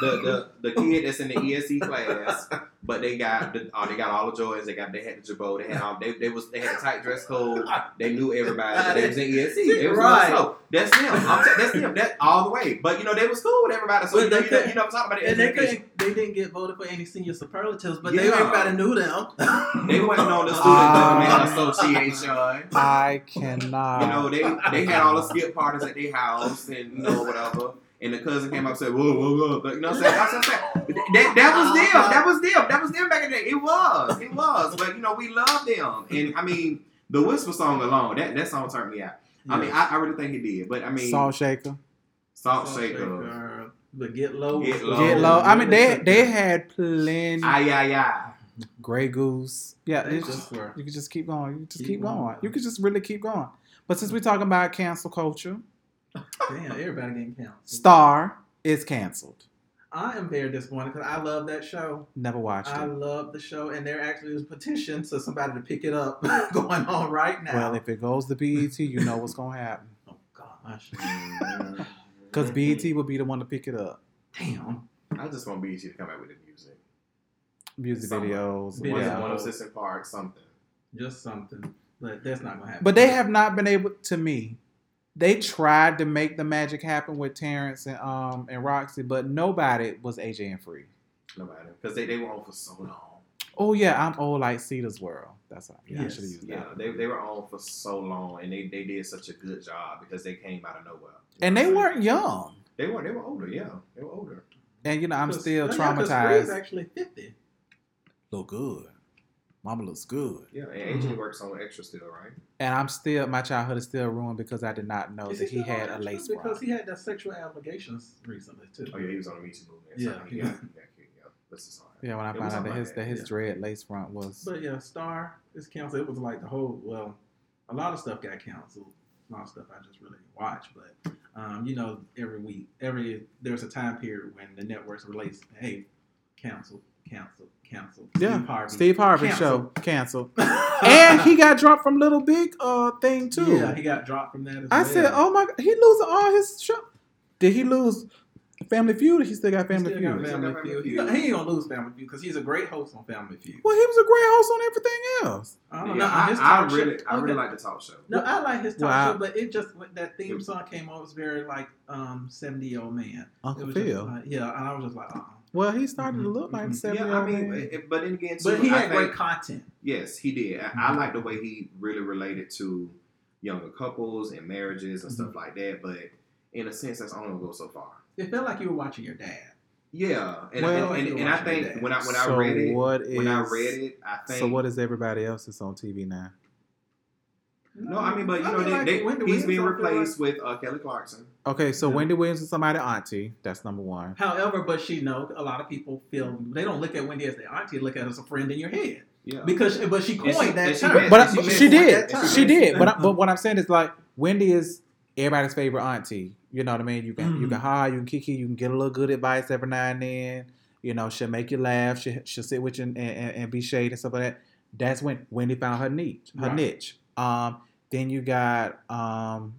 Speaker 3: the, the the kid that's in the ESC class, but they got the, oh, they got all the joys. They got they had the jabot. They had all they, they was they had a tight dress code. They knew everybody. They was in ESC. It was
Speaker 5: Right.
Speaker 3: so that's them. I'm t- that's them. That all the way. But you know they was cool with everybody. So
Speaker 5: But
Speaker 3: you know,
Speaker 5: they
Speaker 3: you know,
Speaker 5: could-
Speaker 3: you know I'm talking about.
Speaker 5: And they couldn't, they didn't get voted for any senior superlatives, but they
Speaker 3: Yeah.
Speaker 5: everybody knew them.
Speaker 3: They went on the student
Speaker 4: Ah.
Speaker 3: government association.
Speaker 4: I cannot.
Speaker 3: You know, they they had all the skip parties at their house and you know whatever. And the cousin came up and said, "Whoa, whoa, whoa!" But, you know what I'm saying? That's what I'm saying. That, that was them. That was them. That was them back in the day. It was. It was. But you know, we love them. And I mean, the whisper song alone, that that song turned me out. I mean, I, I really think it did. But I mean,
Speaker 4: Salt Shaker.
Speaker 3: Salt,
Speaker 5: Salt
Speaker 3: Shaker.
Speaker 5: Shaker, But get low.
Speaker 3: Get Low.
Speaker 4: Get low. I mean, they, they had plenty.
Speaker 3: Ay, ay, ay.
Speaker 4: Grey Goose. Yeah, it's
Speaker 5: just
Speaker 4: just, you can just keep going. You can just
Speaker 5: Keep
Speaker 4: keep, going.
Speaker 5: going.
Speaker 4: You can just really keep going. But since we're talking about cancel culture,
Speaker 5: Damn, everybody getting canceled.
Speaker 4: Star is canceled.
Speaker 5: I am very disappointed because I love that show.
Speaker 4: Never watched
Speaker 5: I
Speaker 4: it.
Speaker 5: I love the show, and there actually is a petition to somebody to pick it up going on right now.
Speaker 4: Well, if it goes to BET, you know what's gonna happen.
Speaker 5: oh gosh.
Speaker 4: Because BET will be the one to pick it up.
Speaker 5: damn.
Speaker 3: I just want BET to come out with the music.
Speaker 4: Music
Speaker 3: Somewhere.
Speaker 4: videos.
Speaker 5: Video.
Speaker 3: One, one of Assistant Park, something.
Speaker 5: just something, but that's not gonna happen.
Speaker 4: But they have not been able to me. They tried to make the magic happen with Terrence and um and Rocsi, but nobody was AJ and Free.
Speaker 3: Nobody. Because they, they were on for so long.
Speaker 4: Oh yeah, I'm old like Cedar's World. That's how yeah, I
Speaker 5: Yes,
Speaker 4: should have used
Speaker 3: Yeah,
Speaker 4: that.
Speaker 3: they, they were on for so long, and they, they did such a good job because they came out of nowhere.
Speaker 4: And they weren't young.
Speaker 3: They were they were older. Yeah, they were older.
Speaker 4: And you know, I'm still
Speaker 5: yeah, 'cause Free is
Speaker 4: traumatized.
Speaker 5: actually fifty.
Speaker 4: Look good. Mama looks good.
Speaker 3: Yeah, and AJ
Speaker 5: Mhm.
Speaker 3: works on extra still, right?
Speaker 4: And I'm still my childhood is still ruined because I did not know
Speaker 5: Is
Speaker 4: that he
Speaker 5: still
Speaker 4: had a
Speaker 5: Extra?
Speaker 4: lace
Speaker 5: because
Speaker 4: front.
Speaker 5: he had that sexual allegations recently too.
Speaker 3: Oh yeah, he was on the Me Too movement.
Speaker 5: Yeah,
Speaker 3: so
Speaker 5: yeah.
Speaker 3: got, he got kicked. Yeah, this is all right.
Speaker 4: Yeah, when I
Speaker 3: It
Speaker 4: found out that his that his
Speaker 5: yeah.
Speaker 4: dread lace front was
Speaker 5: But yeah, Star is canceled. It was like the whole well, a lot of stuff got canceled. A lot of stuff I just really didn't watch, but um, you know, every week, every there's a time period when the networks release, hey, cancel, cancel, cancel.
Speaker 4: yeah
Speaker 5: Steve Harvey,
Speaker 4: Steve Harvey
Speaker 5: canceled.
Speaker 4: show canceled. and he got dropped from Little Big uh thing too.
Speaker 5: Yeah, he got dropped from that. As
Speaker 4: I
Speaker 5: well.
Speaker 4: said, "Oh my! God, he losing all his show. Did he lose Family Feud? He still got Family
Speaker 5: still
Speaker 4: Feud.
Speaker 5: got
Speaker 3: Still
Speaker 5: Family
Speaker 3: got
Speaker 5: Feud.
Speaker 3: Family
Speaker 5: He, he ain't gonna lose Family Feud because he's a great host on Family Feud.
Speaker 4: Well, he was a great host on everything else.
Speaker 5: I don't
Speaker 3: Yeah,
Speaker 5: know.
Speaker 3: I,
Speaker 5: his
Speaker 3: I
Speaker 5: talk show-
Speaker 3: really, I really
Speaker 5: okay.
Speaker 3: like the talk show.
Speaker 5: No, I like his talk
Speaker 4: Wow.
Speaker 5: show, but it just when that theme song came on it was very like um seventy year old man. It
Speaker 4: Uncle
Speaker 5: was just
Speaker 4: Phil.
Speaker 5: like- yeah, and I was just like, uh uh
Speaker 4: well, he started to
Speaker 5: Mhm,
Speaker 4: look like
Speaker 5: mhm.
Speaker 4: seventy
Speaker 3: Yeah, I mean, it- but then again, too,
Speaker 5: But he
Speaker 3: I
Speaker 5: had
Speaker 3: think-
Speaker 5: great content.
Speaker 3: Yes, he did. I, I
Speaker 5: Mhm.
Speaker 3: like the way he really related to younger couples and marriages and
Speaker 5: Mm-hmm.
Speaker 3: stuff like that. But in a sense, that's only gonna go so far.
Speaker 5: It felt like you were watching your dad.
Speaker 3: Yeah, and
Speaker 4: Well-
Speaker 3: and, and, and I think when I when I read it,
Speaker 4: what is
Speaker 3: when I read it, I think
Speaker 4: so what is everybody else that's on TV now?
Speaker 3: No, I mean, but you know,
Speaker 5: feel
Speaker 3: they,
Speaker 5: like
Speaker 3: they,
Speaker 5: Wendy
Speaker 3: he's
Speaker 5: Williams,
Speaker 3: being
Speaker 5: I feel
Speaker 3: replaced with uh, Kelly Clarkson.
Speaker 4: Okay, so
Speaker 5: Yeah.
Speaker 4: Wendy Williams is somebody auntie. That's number one.
Speaker 5: However, but she know a lot of people feel they don't look at Wendy as their auntie, look at her as a friend in your head
Speaker 3: Yeah,
Speaker 5: because but she coined
Speaker 3: she-
Speaker 5: that
Speaker 3: and she
Speaker 5: term.
Speaker 3: meant-
Speaker 4: But,
Speaker 3: and
Speaker 4: but
Speaker 3: she
Speaker 4: she, did, she did. But I- but what I'm saying is like Wendy is everybody's favorite auntie. You know what I mean? You can you
Speaker 5: Mhm.
Speaker 4: can ha, you can kiki, you can get a little good advice every now and then. You know, she'll make you laugh. She she'll sit with you and, and, and be shady and stuff like that. That's when Wendy found her niche. Her
Speaker 5: Right.
Speaker 4: niche. Um, then you got um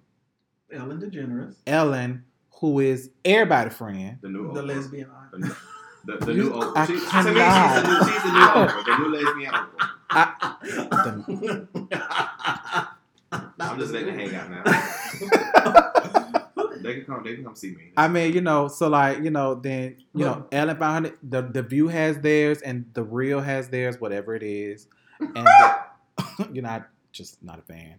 Speaker 5: Ellen DeGeneres,
Speaker 4: Ellen, who is everybody's friend.
Speaker 3: the new
Speaker 5: the
Speaker 3: Oprah.
Speaker 5: lesbian
Speaker 3: The,
Speaker 5: aunt.
Speaker 3: new- the, the new Oprah.
Speaker 4: I
Speaker 3: She, to me, she's
Speaker 4: cannot.
Speaker 3: the new, she's the new Oprah, the new lesbian Oprah. I'm just letting it hang out now. they can come. They can come see me.
Speaker 4: I mean, you know, so like, you know, then you know, Ellen found her, the the View has theirs, and the Real has theirs, whatever it is, and you're not just not a fan.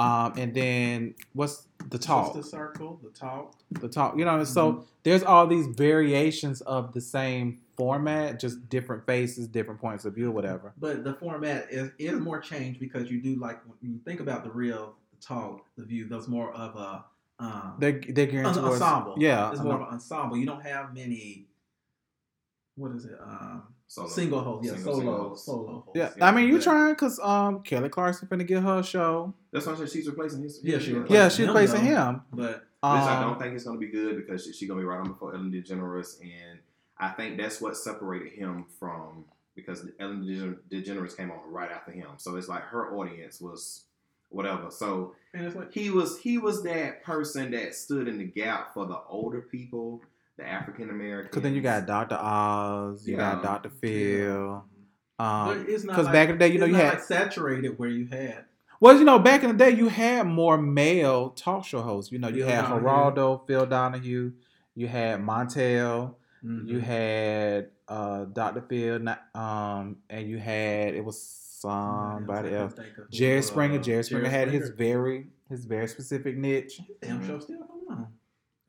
Speaker 4: Um, and then what's the talk?
Speaker 5: the Circle, the talk.
Speaker 4: The talk, you know. So there's all these variations of the same format, just different faces, different points of view, whatever.
Speaker 5: But the format is, is more changed because you do like when you think about the real the talk, the view. There's more of a um,
Speaker 4: They're they're gearing
Speaker 5: en-
Speaker 4: towards
Speaker 5: ensemble.
Speaker 4: Yeah,
Speaker 5: it's more of an ensemble. You don't have many. What is it? Um,
Speaker 3: Solo.
Speaker 5: single host, yeah,
Speaker 3: Single-
Speaker 5: solo,
Speaker 3: single host.
Speaker 5: solo host.
Speaker 4: yeah.
Speaker 3: Yeah,
Speaker 4: I mean, you
Speaker 5: yeah.
Speaker 4: trying because um Kelly Clarkson finna get her show.
Speaker 3: That's why I said she's replacing his.
Speaker 5: Yeah, she
Speaker 4: Yeah,
Speaker 5: replacing
Speaker 4: she's
Speaker 5: him,
Speaker 4: replacing
Speaker 5: though.
Speaker 4: him.
Speaker 5: But
Speaker 4: Um,
Speaker 3: Listen, I don't think it's gonna be good because she's she gonna be right on before Ellen DeGeneres, and I think that's what separated him from because Ellen DeGeneres came on right after him, so it's like her audience was whatever. So
Speaker 5: and like
Speaker 3: he was he was that person that stood in the gap for the older people, the African American.
Speaker 4: Because then you got Dr. Oz, you got Dr. Phil.
Speaker 5: but
Speaker 4: Um,
Speaker 5: it's not
Speaker 4: because
Speaker 5: like,
Speaker 4: back in the day, you know, you had
Speaker 5: like saturated where you had
Speaker 4: well, you know, back in the day, you had more male talk show hosts. You know, you
Speaker 5: Phil
Speaker 4: had
Speaker 5: Donahue.
Speaker 4: Geraldo, Phil Donahue, you had Montel,
Speaker 5: Mhm.
Speaker 4: you had uh, Dr. Phil, um, and you had it was somebody
Speaker 5: I
Speaker 4: else.
Speaker 5: can't think of who
Speaker 4: Jerry. Springer. Jerry Springer had his very his very specific niche,
Speaker 5: damn show still going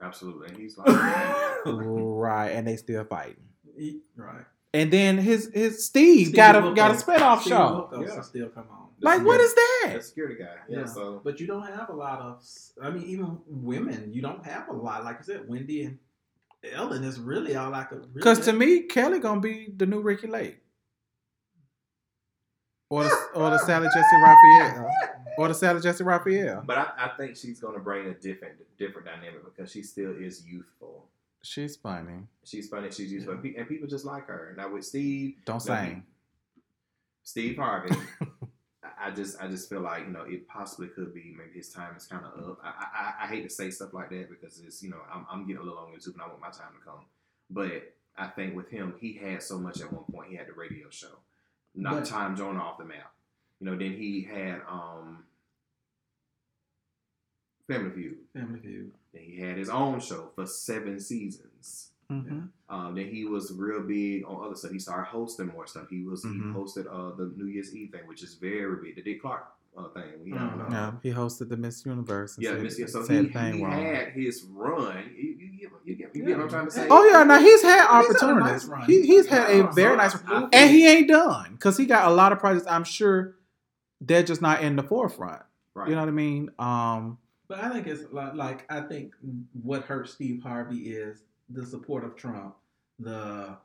Speaker 3: absolutely, and he's like,
Speaker 4: right? And they still fighting.
Speaker 5: He- right.
Speaker 4: And then his his Steve,
Speaker 5: Steve
Speaker 4: got a got a spinoff
Speaker 5: Steve
Speaker 4: show.
Speaker 3: Yeah.
Speaker 5: still come on.
Speaker 4: Like, what is that?
Speaker 3: the security guy. Yeah,
Speaker 5: Yeah.
Speaker 3: so
Speaker 5: But you don't have a lot of. I mean, even women, you don't have a lot. Like I said, Wendy and Ellen is really all I could. Really
Speaker 4: Because to me, Kelly gonna be the new Ricki Lake, or the, or the Sally Jessy Raphael, or the Sally Jessy Raphael.
Speaker 3: But I, I think she's going to bring a different different dynamic because she still is youthful.
Speaker 4: She's funny.
Speaker 3: She's funny. She's youthful, but pe- and people just like her. Now with Steve,
Speaker 4: Don't
Speaker 3: No,
Speaker 4: sing.
Speaker 3: Steve Harvey, I- I just I just feel like you know it possibly could be maybe his time is kind of up. I, I I hate to say stuff like that because it's you know I'm I'm getting a little on YouTube and I want my time to come. But I think with him, he had so much at one point. He had the radio show, not
Speaker 5: But-
Speaker 3: time Jonah off the map. You know, then he had um Family Feud.
Speaker 5: Family Feud.
Speaker 3: Then he had his own show for seven seasons.
Speaker 4: Mhm.
Speaker 3: Um, then he was real big on other stuff. He started hosting more stuff. He was
Speaker 4: Mhm.
Speaker 3: he hosted uh, the New Year's Eve thing, which is very big. The Dick Clark uh, thing. We had,
Speaker 5: Mhm.
Speaker 3: uh,
Speaker 4: Yeah, he hosted the Miss Universe. and
Speaker 3: yeah,
Speaker 4: said,
Speaker 3: Miss- yeah, so
Speaker 4: said
Speaker 3: he,
Speaker 4: thing
Speaker 3: he had his run. You, you, get, you, get, you get what I'm trying to say?
Speaker 4: Oh yeah, now he's had
Speaker 5: He's had a
Speaker 4: opportunities.
Speaker 5: nice run.
Speaker 4: he, he's had a very nice,
Speaker 3: I- I
Speaker 4: and he ain't done because he got a lot of projects. I'm sure they're just not in the forefront.
Speaker 3: right.
Speaker 4: You know what I mean? Um,
Speaker 5: But I think it's like, like I think what hurt Steve Harvey is the support of Trump, the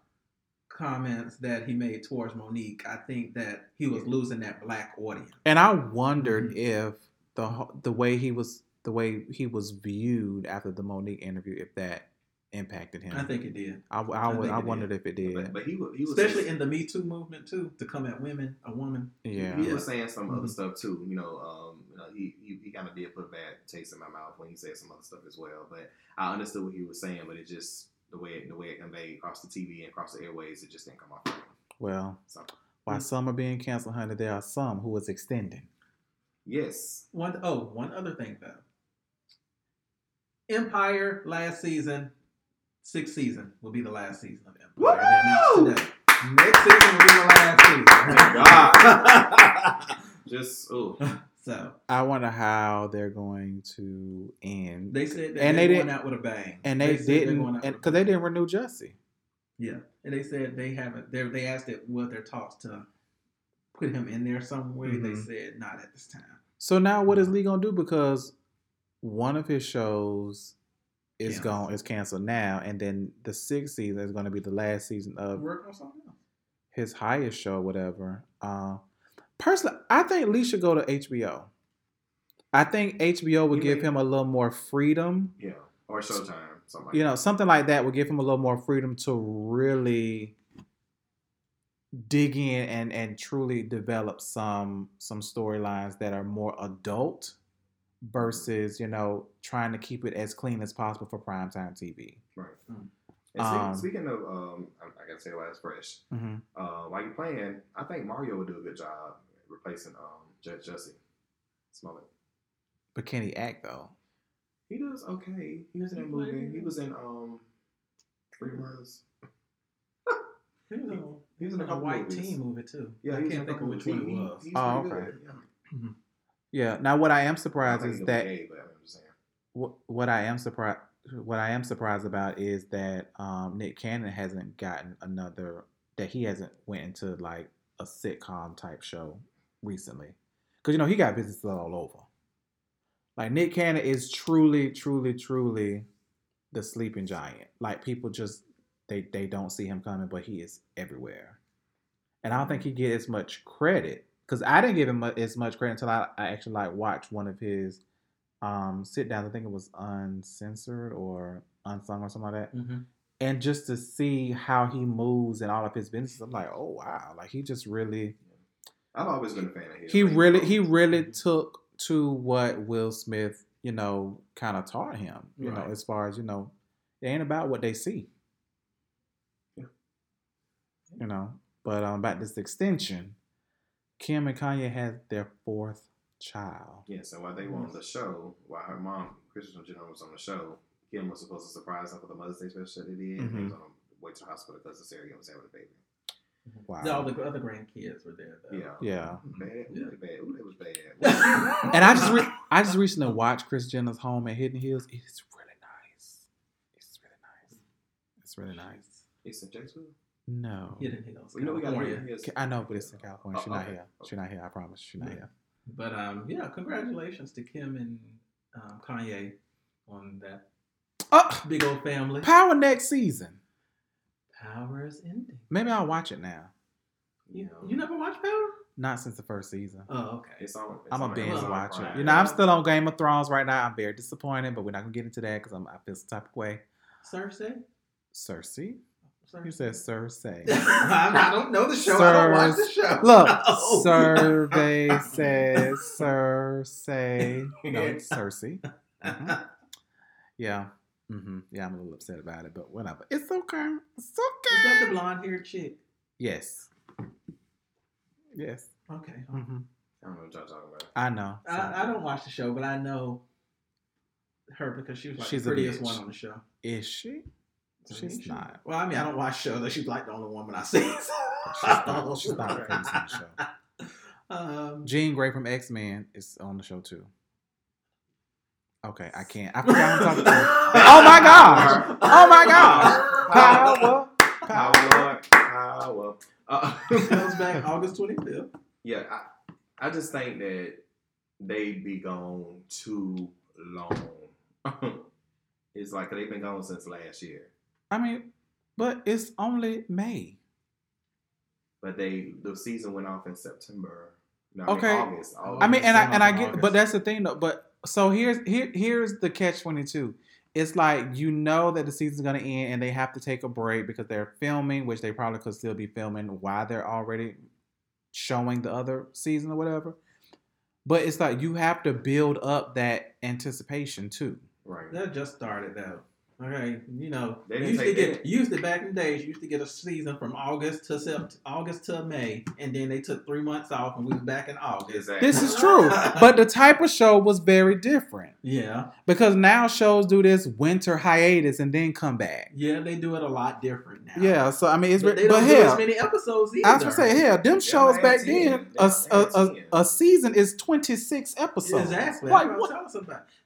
Speaker 5: comments that he made towards Mo'Nique. I think that he was losing that black audience.
Speaker 4: and I wondered
Speaker 5: Mhm.
Speaker 4: if the the way he was the way he was viewed after the Mo'Nique interview, if that impacted him.
Speaker 5: I think it did,
Speaker 4: I, I,
Speaker 5: I
Speaker 4: would-
Speaker 5: think
Speaker 4: I
Speaker 5: it
Speaker 4: wondered if it did.
Speaker 3: But, but he, wa- he was
Speaker 5: especially in the Me Too movement too, to come at women, a woman.
Speaker 4: yeah.
Speaker 3: He
Speaker 5: Yeah.
Speaker 3: was saying some other
Speaker 5: Mhm.
Speaker 3: stuff too. You know, um, you know, he he, he kind of did put a bad taste in my mouth when he said some other stuff as well. But I understood what he was saying, but it just the way it, the way it conveyed across the TV and across the airways, it just didn't come off. right.
Speaker 4: Well,
Speaker 3: So
Speaker 4: while some are being canceled, honey, there are some who was extending.
Speaker 3: yes,
Speaker 5: One oh, one other thing though. Empire last season, sixth season will be the last season of Empire.
Speaker 3: Woo!
Speaker 5: They today. Next season will be the last season.
Speaker 3: God. just oh,
Speaker 5: so
Speaker 4: I wonder how they're going to end.
Speaker 5: they said that
Speaker 4: And
Speaker 5: they're
Speaker 4: they didn't-
Speaker 5: out with a bang.
Speaker 4: and they,
Speaker 5: they're
Speaker 4: didn't,
Speaker 5: going out with a
Speaker 4: because they didn't renew Jussie.
Speaker 5: Yeah, and they said they haven't. They they asked it what their talks to put him in there somewhere. They
Speaker 4: Mhm.
Speaker 5: said not at this time.
Speaker 4: So now, what is Lee gonna do? Because one of his shows is
Speaker 5: Canceled.
Speaker 4: gone, is canceled now, and then the sixth season is going to be the last season of
Speaker 5: Work on something else.
Speaker 4: his highest show, whatever. Uh, personally, I think Lee should go to HBO. I think HBO would give him a little more freedom.
Speaker 3: yeah, or Showtime, something like
Speaker 4: You know,
Speaker 3: that.
Speaker 4: something like that would give him a little more freedom to really dig in and and truly develop some some storylines that are more adult versus you know trying to keep it as clean as possible for primetime TV.
Speaker 3: Right.
Speaker 5: Mm.
Speaker 3: And
Speaker 4: Um,
Speaker 3: speaking, speaking of, um, I, I gotta say why it's fresh.
Speaker 4: Mm-hmm.
Speaker 3: Uh, while you're playing, I think Mario would do a good job replacing um Judge Jussie Smollett.
Speaker 4: But can he act though?
Speaker 3: He does okay. He was in that
Speaker 5: He played
Speaker 3: movie. He was in um Dreamers.
Speaker 5: He was on,
Speaker 3: He was in a
Speaker 5: a white
Speaker 3: movies.
Speaker 5: team movie too.
Speaker 3: Yeah,
Speaker 5: I
Speaker 3: in
Speaker 5: can't
Speaker 3: a
Speaker 5: think of
Speaker 3: couple
Speaker 5: which one it
Speaker 3: movies. He-
Speaker 5: was.
Speaker 3: he's
Speaker 4: Oh, okay.
Speaker 3: good, yeah.
Speaker 4: Yeah. Now, what I am surprised
Speaker 3: think
Speaker 4: is that
Speaker 3: gay, but I'm just saying.
Speaker 4: what, what I am surprised what I am surprised about is that um, Nick Cannon hasn't gotten another that he hasn't went into like a sitcom type show recently because you know he got business all over. Like Nick Cannon is truly, truly, truly the sleeping giant. Like people just they they don't see him coming, but he is everywhere. And I don't think he get as much credit because I didn't give him as much credit until I, I actually like watched one of his um sit downs. I think it was uncensored or unsung or something like that.
Speaker 5: Mm-hmm.
Speaker 4: And just to see how he moves and all of his business, I'm like, oh wow, like he just really
Speaker 3: I've always been a fan of his.
Speaker 4: he
Speaker 3: Like,
Speaker 4: really he really took to what Will Smith, you know, kind of taught him. You know, as far as you know, it ain't about what they see.
Speaker 3: Yeah.
Speaker 4: You know, but um, about this extension, Kim and Kanye had their fourth child.
Speaker 3: Yeah, so while they were on the show, while her mom, Kris Jenner, was on the show, Kim was supposed to surprise them for the Mother's Day special that they did. And he
Speaker 4: mm-hmm.
Speaker 3: was on the way to the hospital because the Syrian was having a baby.
Speaker 4: Wow.
Speaker 5: All the other grandkids were there though.
Speaker 3: Yeah.
Speaker 4: Yeah.
Speaker 3: Bad. Ooh,
Speaker 5: mm-hmm.
Speaker 3: Yeah. bad. Ooh, that was bad.
Speaker 4: And I just re- I just recently watched Kris Jenner's home at Hidden Hills. It's really nice. It's really nice. It's really nice.
Speaker 3: it's in Jacksonville.
Speaker 4: No.
Speaker 5: Hidden Hills,
Speaker 3: Well, you know we got
Speaker 5: California.
Speaker 3: Hidden Hills.
Speaker 4: I know, but it's in California. She's
Speaker 3: Oh,
Speaker 4: not
Speaker 3: okay.
Speaker 4: here. She's not here. I promise. She's not
Speaker 5: Yeah.
Speaker 4: here.
Speaker 5: But um, yeah, congratulations to Kim and um, Kanye on that
Speaker 4: Oh,
Speaker 5: big old family.
Speaker 4: Power next season.
Speaker 5: Power is ending.
Speaker 4: Maybe I'll watch it now.
Speaker 5: You,
Speaker 3: know.
Speaker 5: you never watched Power?
Speaker 4: Not since the first season.
Speaker 5: Oh, okay.
Speaker 3: It's on. It's
Speaker 4: I'm a binge watcher.
Speaker 3: Prime.
Speaker 4: You know, I'm still on Game of Thrones right now. I'm very disappointed, but we're not gonna get into that because I'm I feel some type of way.
Speaker 5: Cersei.
Speaker 4: Cersei.
Speaker 5: Cersei.
Speaker 4: You said Cersei.
Speaker 5: I don't know the show. I don't watch the show.
Speaker 4: Look,
Speaker 5: No.
Speaker 4: survey says Cersei. No, it's Cersei. Mhm. Yeah. hmm Yeah, I'm a little upset about it, but whatever. It's okay. It's okay.
Speaker 5: Is that the blonde haired chick?
Speaker 4: Yes. Yes.
Speaker 5: Okay.
Speaker 4: hmm
Speaker 3: I don't know what y'all talking about.
Speaker 4: I know.
Speaker 5: I, I don't watch the show, but I know her because she was like
Speaker 4: She's
Speaker 5: the
Speaker 4: a
Speaker 5: prettiest one on the show.
Speaker 4: Is she? She's
Speaker 5: She-
Speaker 4: not.
Speaker 5: Well, I mean, I don't watch shows. so She's like the only woman I see.
Speaker 4: She's not. She's not the face on the show.
Speaker 5: Um,
Speaker 4: Jean Grey from X Men is on the show too. Okay, I can't. I forgot I'm talking to. Oh my gosh! Oh my gosh! Power,
Speaker 3: Power, power. Uh,
Speaker 5: comes back August 25th.
Speaker 3: yeah, I, I just think that they be gone too long. it's like they've been gone since last year,
Speaker 4: I mean, but it's only May.
Speaker 3: but they the season went off in September. No,
Speaker 4: Okay.
Speaker 3: I mean August. August.
Speaker 4: I mean, and I and I get,
Speaker 5: August.
Speaker 4: but that's the thing though. But so here's here here's the catch twenty two. It's like you know that the season's gonna end and they have to take a break because they're filming, which they probably could still be filming while they're already showing the other season or whatever. But it's like you have to build up that anticipation too.
Speaker 3: right.
Speaker 5: That just started though. Okay, you know,
Speaker 3: They didn't
Speaker 5: used to get
Speaker 3: they-
Speaker 5: used to back in the days. You used to get a season from August to Sept- August to May, and then they took three months off, and we was back in August.
Speaker 3: Exactly.
Speaker 4: This is true, but the type of show was very different
Speaker 5: Yeah,
Speaker 4: because now shows do this winter hiatus and then come back.
Speaker 5: yeah, they do it a lot different now.
Speaker 4: Yeah, so I mean, it's
Speaker 5: but
Speaker 4: but,
Speaker 5: they don't do
Speaker 4: hell,
Speaker 5: as many episodes either.
Speaker 4: I was gonna say, hell, them shows back
Speaker 3: had
Speaker 4: then, a, a, a, a season is twenty six episodes.
Speaker 5: Exactly.
Speaker 4: Like
Speaker 5: Like,
Speaker 4: what?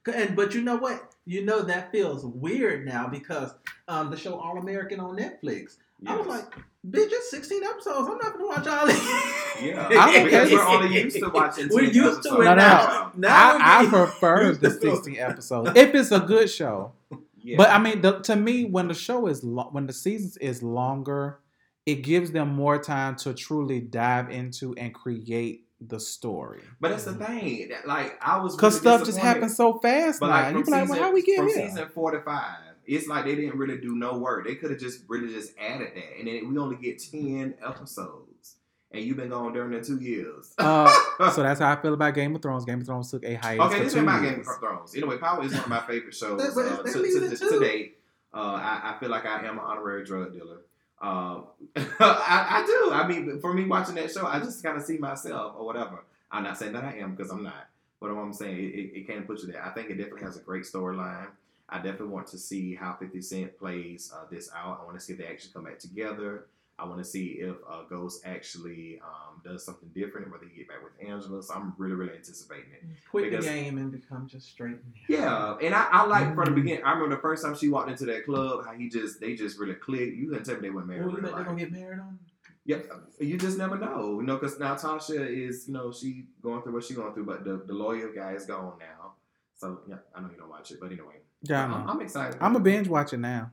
Speaker 5: Tell us about. And but you know what? You know that feels weird now because um, the show All American on Netflix. I was like, bitch, it's 16 episodes. I'm not gonna watch all these.
Speaker 3: Yeah,
Speaker 4: I'm
Speaker 3: because
Speaker 4: okay.
Speaker 3: we're only used to watching.
Speaker 5: We're
Speaker 3: 10
Speaker 5: used to it
Speaker 4: No, no,
Speaker 5: now. Now
Speaker 4: I, I prefer the sixteen episodes if it's a good show.
Speaker 3: Yeah.
Speaker 4: But I mean, the, to me, when the show is lo- when the seasons is longer, it gives them more time to truly dive into and create the story.
Speaker 3: But that's the thing. that, Like I was
Speaker 4: Because
Speaker 3: really
Speaker 4: stuff just
Speaker 3: disappointed.
Speaker 4: happens so fast
Speaker 3: But like
Speaker 4: and
Speaker 3: from
Speaker 4: you like, well, how we get
Speaker 3: from
Speaker 4: here?
Speaker 3: season four to five, it's like they didn't really do no work. They could have just really just added that, and then we only get ten episodes, and you've been gone during the two years.
Speaker 4: Uh, so that's how I feel about Game of Thrones. Game of Thrones took a hiatus
Speaker 3: okay,
Speaker 4: for
Speaker 3: this
Speaker 4: two
Speaker 3: is about
Speaker 4: years.
Speaker 3: Game of Thrones. Anyway, Power is one of my favorite shows
Speaker 5: But- but
Speaker 3: uh,
Speaker 5: they
Speaker 3: to, to, to, date. Uh, I, I feel like I am an honorary drug dealer. Um, I, I do. I mean, for me watching that show, I just kind of see myself or whatever. I'm not saying that I am because I'm not. But I'm saying, it, it, it can put you there. I think it definitely has a great storyline. I definitely want to see how 50 Cent plays uh, this out. I want to see if they actually come back together. I want to see if uh, Ghost actually um, does something different, whether he get back with Angela. So I'm really, really anticipating it.
Speaker 5: Quit
Speaker 3: because-
Speaker 5: the game and become just straight.
Speaker 3: Yeah, and I, I like from the
Speaker 5: Mm.
Speaker 3: beginning. I remember the first time she walked into that club, how he just they just really clicked. You couldn't tell me they weren't married.
Speaker 5: Well, you
Speaker 3: in
Speaker 5: think they're gonna get married on?
Speaker 3: Yeah, you just never know, you know, because now Tasha is, you know, she going through what she going through, but the, the lawyer guy is gone now. So yeah, I know you don't watch it, but anyway,
Speaker 4: Yeah, I
Speaker 3: I'm. I'm excited.
Speaker 4: I'm a binge watch it now.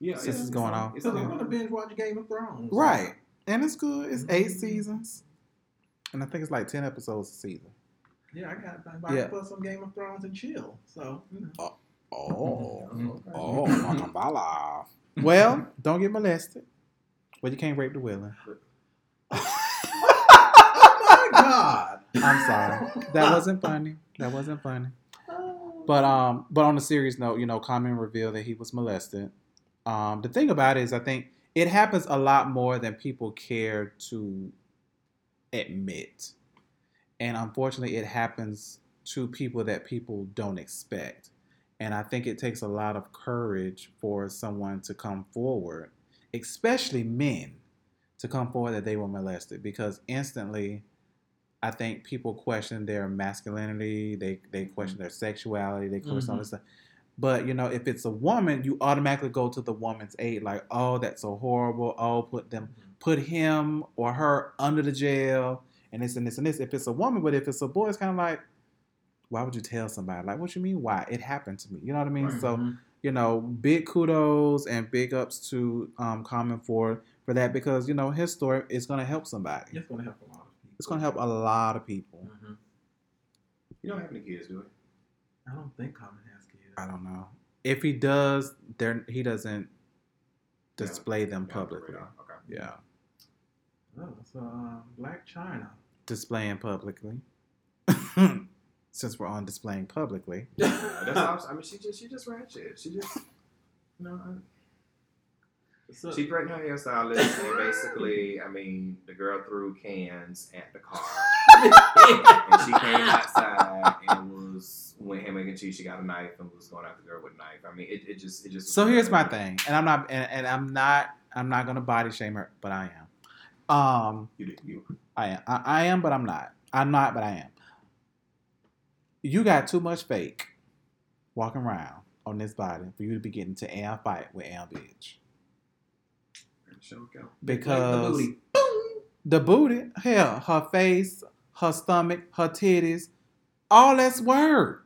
Speaker 3: Yeah,
Speaker 4: since it's going
Speaker 3: on.
Speaker 4: off.
Speaker 3: It's
Speaker 5: Because I'm gonna binge watch Game of Thrones.
Speaker 4: Right. And it's good. It's eight
Speaker 5: Mhm.
Speaker 4: seasons. And I think it's like 10 episodes a season.
Speaker 5: Yeah, I got. I
Speaker 4: Yeah.
Speaker 5: yeah. put some Game of Thrones and chill. So. You know.
Speaker 4: Oh.
Speaker 5: Okay.
Speaker 4: Oh, Makambala. Well, don't get molested. Well, you can't rape the willing.
Speaker 5: oh my God.
Speaker 4: I'm sorry. That wasn't funny. That wasn't funny. But um, but on a serious note, you know, Common revealed that he was molested. Um, the thing about it is, I think it happens a lot more than people care to admit, and unfortunately, it happens to people that people don't expect. And I think it takes a lot of courage for someone to come forward, especially men, to come forward that they were molested, because instantly I think people question their masculinity, they they question their sexuality, they question all
Speaker 5: Mhm.
Speaker 4: this stuff. But you know, if it's a woman, you automatically go to the woman's aid, like, oh, that's so horrible. Oh, put them, put him or her under the jail, and this and this and this. If it's a woman, but if it's a boy, it's kind of like, why would you tell somebody? Like, what you mean? Why it happened to me? You know what I mean?
Speaker 3: Right.
Speaker 4: So
Speaker 5: Mhm.
Speaker 4: you know, big kudos and big ups to um, Common for for that because you know his story is going to help somebody.
Speaker 5: it's gonna help a lot of people.
Speaker 4: It's going to help a lot of people.
Speaker 5: Mhm.
Speaker 3: You don't have any kids, do we?
Speaker 5: I don't think Common has kids.
Speaker 4: I don't know if he does. they're he doesn't
Speaker 3: Yeah.
Speaker 4: display them publicly.
Speaker 3: Okay.
Speaker 4: Yeah,
Speaker 5: Oh, so uh, Blac Chyna.
Speaker 4: displaying publicly. Since we're on displaying publicly,
Speaker 3: Uh, that's all, I mean, she just she just ratchet. She just you know. I-
Speaker 5: So,
Speaker 3: She threatened her hairstylist, and basically, I mean, the girl threw cans at the car, and she came outside and was when ham and cheese. She got a knife and was going after the girl with a knife. I mean, it, it just it just.
Speaker 4: so here's my thing, and I'm not, and, and I'm not, I'm not gonna body shame her, but I am. Um,
Speaker 3: You, did- you,
Speaker 4: I am, I, I am, but I'm not. I'm not, but I am. You got too much fake walking around on this body for you to be getting to Am fight with Am bitch. Because
Speaker 5: the booty.
Speaker 4: the booty, hell, her face, her stomach, her titties, all that's word.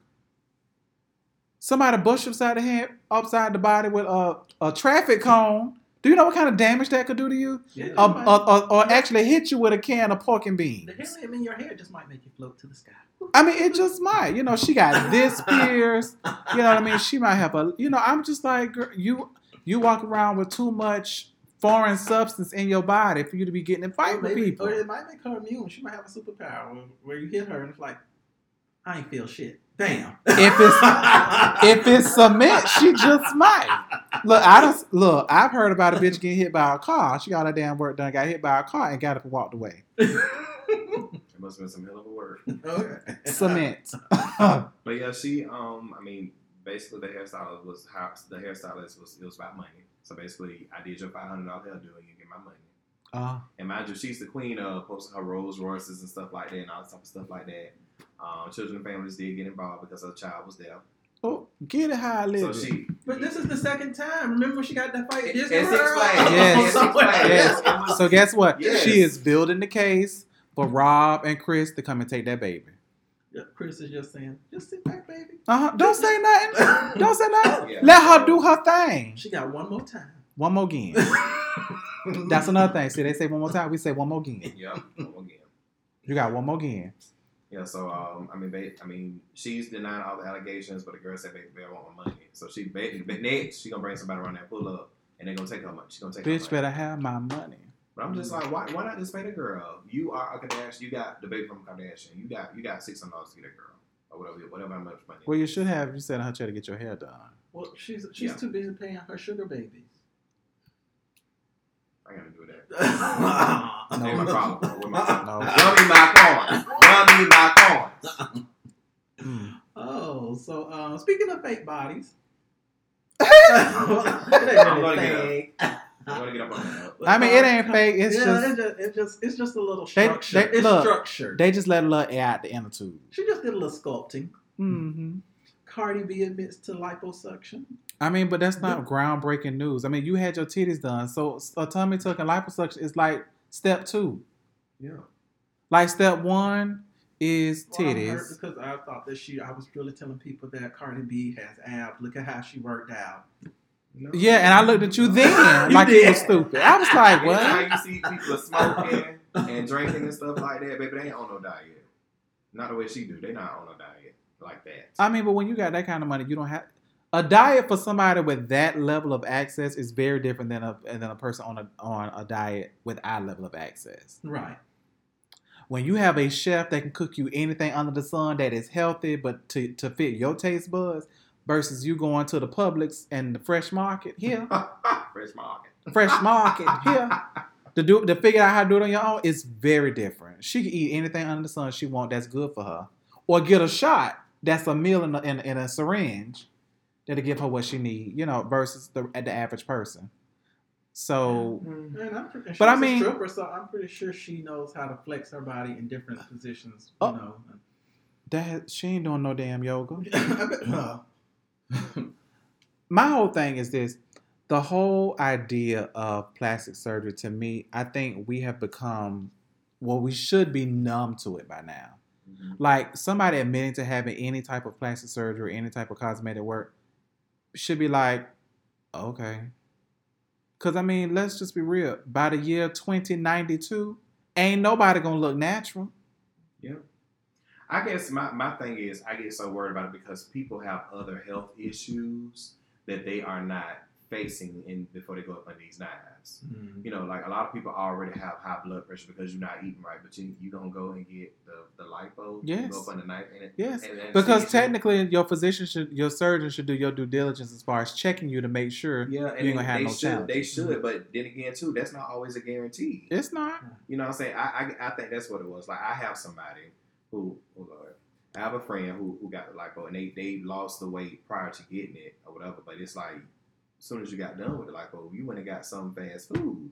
Speaker 4: Somebody bush upside the head, upside the body with a, a traffic cone. Do you know what kind of damage that could do to you?
Speaker 5: Yeah,
Speaker 4: Or, or, or, or actually hit you with a can of pork and beans.
Speaker 5: the helium in your hair just might make you float to the sky.
Speaker 4: I mean, it just might. You know, she got this pierced. You know what I mean? She might have a. You know, I'm just like girl, you. You walk around with too much foreign substance in your body for you to be getting in fight with people.
Speaker 5: or it might make her immune. She might have a superpower where, where you hit her and it's like, I ain't feel shit. Damn.
Speaker 4: If it's- If it's cement, she just might. Look, I don't look. I've heard about a bitch getting hit by a car. She got her damn work done, got hit by a car, and got up and walked away.
Speaker 3: It must have been some hell of a word.
Speaker 5: okay.
Speaker 4: Cement.
Speaker 3: But yeah, she um, I mean, basically the hairstylist was how the hairstylist was it was about money. So basically, I did your five hundred dollar hairdo, and you get my money.
Speaker 4: Uh,
Speaker 3: And mind you, she's the queen of posting her Rolls Royces and stuff like that, and all that type of stuff like that. Um, children and families did get involved because her child was there.
Speaker 4: oh, get it how I live.
Speaker 3: So
Speaker 4: it.
Speaker 3: she,
Speaker 5: But this is the second time. Remember when she got that fight? at
Speaker 3: It's
Speaker 5: Disney
Speaker 3: Six
Speaker 5: World?
Speaker 3: Flags.
Speaker 4: Yes.
Speaker 3: It's Six Flags.
Speaker 4: Yes. So guess what?
Speaker 3: Yes.
Speaker 4: She is building the case for Rob and Chris to come and take that baby.
Speaker 5: Yeah, Chris is just saying, just sit back, baby.
Speaker 4: Uh huh. Don't say nothing. Don't say nothing.
Speaker 3: Yeah.
Speaker 4: Let her do her thing.
Speaker 5: She got one more time.
Speaker 4: One more again. That's another thing. See, they say one more time. We say one more again.
Speaker 3: Yep. One more again.
Speaker 4: You got one more again.
Speaker 3: Yeah. So um, I mean, ba- I mean, she's denying all the allegations, but the girl said, "Baby, I want my money." So she, ba- ba- next, she gonna bring somebody around there, pull up, and they gonna take her money. She gonna take her
Speaker 4: Bitch
Speaker 3: money.
Speaker 4: better have my money.
Speaker 3: But I'm just like, why, why not just pay the girl? You are a Kardashian. You got the baby from Kardashian. You got you got six hundred dollars to get a girl or whatever whatever how much money.
Speaker 4: Well, you should have. You said her chair to get your hair done.
Speaker 5: Well, she's she's
Speaker 3: Yeah.
Speaker 5: too busy paying her sugar babies.
Speaker 3: I gotta do that.
Speaker 5: no.
Speaker 3: That ain't my problem. With my
Speaker 4: No.
Speaker 3: Run me my coins. Run me my coins.
Speaker 4: Mm.
Speaker 5: Oh, so uh, speaking of fake bodies,
Speaker 3: I'm gonna get up. I'm gonna get up.
Speaker 4: I mean, it ain't fake. It's
Speaker 5: yeah,
Speaker 4: just
Speaker 5: it's just it's just it's just a little structure.
Speaker 4: they-
Speaker 5: it's
Speaker 4: look,
Speaker 5: structured.
Speaker 4: they just let a little air out the inner tube.
Speaker 5: she just did a little sculpting.
Speaker 4: Mm-hmm.
Speaker 5: Cardi B admits to liposuction.
Speaker 4: I mean, but that's not groundbreaking news. I mean, you had your titties done, so a tummy tuck and liposuction is like step two.
Speaker 3: Yeah.
Speaker 4: Like step one is
Speaker 5: Well,
Speaker 4: titties.
Speaker 5: because I thought that she. I was really telling people that Cardi B has abs. Look at how she worked out.
Speaker 3: No.
Speaker 4: Yeah, and I looked at you then
Speaker 5: You
Speaker 4: like you
Speaker 5: did.
Speaker 4: was stupid. I was like,
Speaker 3: Anytime
Speaker 4: what?
Speaker 3: you see people smoking and drinking and stuff like that, baby, they ain't on no diet. Not the way she do. They not on no diet like that.
Speaker 4: I mean, but when you got that kind of money, you don't have a diet for somebody with that level of access is very different than a than a person on a on a diet with our level of access.
Speaker 5: Right.
Speaker 4: When you have a chef that can cook you anything under the sun that is healthy but to, to fit your taste buds versus you going to the Publix and the fresh market here,
Speaker 3: Fresh market.
Speaker 4: fresh market here to do to figure out how to do it on your own is very different. She can eat anything under the sun she want that's good for her, or get a shot that's a meal in a, in, in a syringe that'll give her what she need. You know, versus the the average person. So
Speaker 3: Mm-hmm.
Speaker 5: I'm pretty,
Speaker 4: But I mean-
Speaker 5: stripper, so I'm pretty sure she knows how to flex her body in different positions. You
Speaker 4: Oh.
Speaker 5: know.
Speaker 4: that she ain't doing no damn yoga.
Speaker 5: I
Speaker 4: my whole thing is this the whole idea of plastic surgery to me i think we have become well we should be numb to it by now
Speaker 3: Mhm.
Speaker 4: like somebody admitting to having any type of plastic surgery or any type of cosmetic work should be like okay. Because i mean let's just be real. By the year 2092 ain't nobody gonna look natural.
Speaker 3: Yeah. I guess my, my thing is I get so worried about it because people have other health issues that they are not facing in before they go up on these knives.
Speaker 5: Mhm.
Speaker 3: You know, like a lot of people already have high blood pressure because you're not eating right, but you you gonna go and get the the lipo,
Speaker 4: Yes.
Speaker 3: go up on the knife, and it,
Speaker 4: Yes,
Speaker 3: and, and
Speaker 4: because technically your physician should, your surgeon should do your due diligence as far as checking you to make sure
Speaker 3: yeah, and
Speaker 4: you ain't gonna have
Speaker 3: they
Speaker 4: no
Speaker 3: should, they should, but then again, too, that's not always a guarantee.
Speaker 4: it's not.
Speaker 3: You know what I'm saying? I, I I think that's what it was. Like I have somebody who, oh Lord, I have a friend who, who got the lipo and they they lost the weight prior to getting it or whatever. But it's like as soon as you got done with the lipo, oh, you went and got some fast food.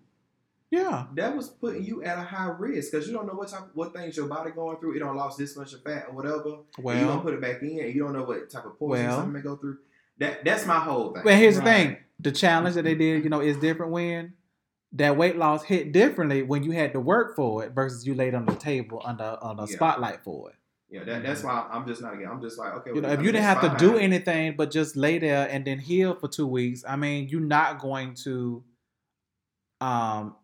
Speaker 4: Yeah,
Speaker 3: That was putting you at a high risk because you don't know what type what things your body going through. It don't lost this much of fat or whatever. and you
Speaker 4: don't
Speaker 3: put it back in and you don't know what type of poison
Speaker 4: Well-
Speaker 3: something may go through. That that's my whole thing.
Speaker 4: but here's the thing: the challenge that they did, you know, is different when that weight loss hit differently when you had to work for it versus you laid on the table under on a
Speaker 3: Yeah.
Speaker 4: spotlight for it.
Speaker 3: Yeah, that, that's why I'm just not again. I'm just like okay.
Speaker 4: You know, if
Speaker 3: I
Speaker 4: you didn't have to do anything but just lay there and then heal for two weeks, I mean, you're not going to um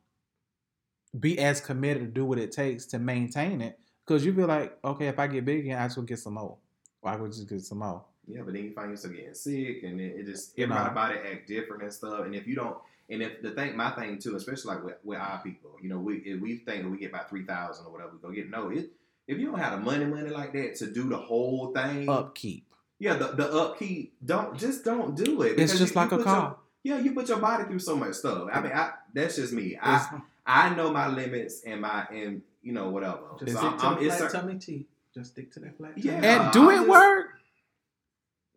Speaker 4: be as committed to do what it takes to maintain it because you feel like, okay, if I get big again, I just will get some more. Or I will just get some more.
Speaker 3: Yeah, but then you find yourself getting sick, and it, it just
Speaker 4: You know.
Speaker 3: everybody body act different and stuff. And if you don't, and if the thing, my thing too, especially like with, with our people, you know, we if we think that we get about three thousand or whatever, we go get no. It if you don't have the money, money like that to do the whole thing,
Speaker 4: Upkeep.
Speaker 3: yeah, the, the upkeep, don't just don't do it.
Speaker 4: It's just
Speaker 3: you-
Speaker 4: like
Speaker 3: you
Speaker 4: a car.
Speaker 3: Your, yeah, you put your body through so much stuff. I mean, I that's just me. I I know my limits and my and you know whatever.
Speaker 5: Just
Speaker 3: So
Speaker 5: stick
Speaker 3: I'm-
Speaker 5: to
Speaker 3: I'm-
Speaker 5: the flat tummy tea. Just stick to that flat
Speaker 3: Yeah.
Speaker 5: tummy.
Speaker 4: And
Speaker 3: Uh,
Speaker 4: do
Speaker 3: I
Speaker 4: it
Speaker 3: just-
Speaker 4: work?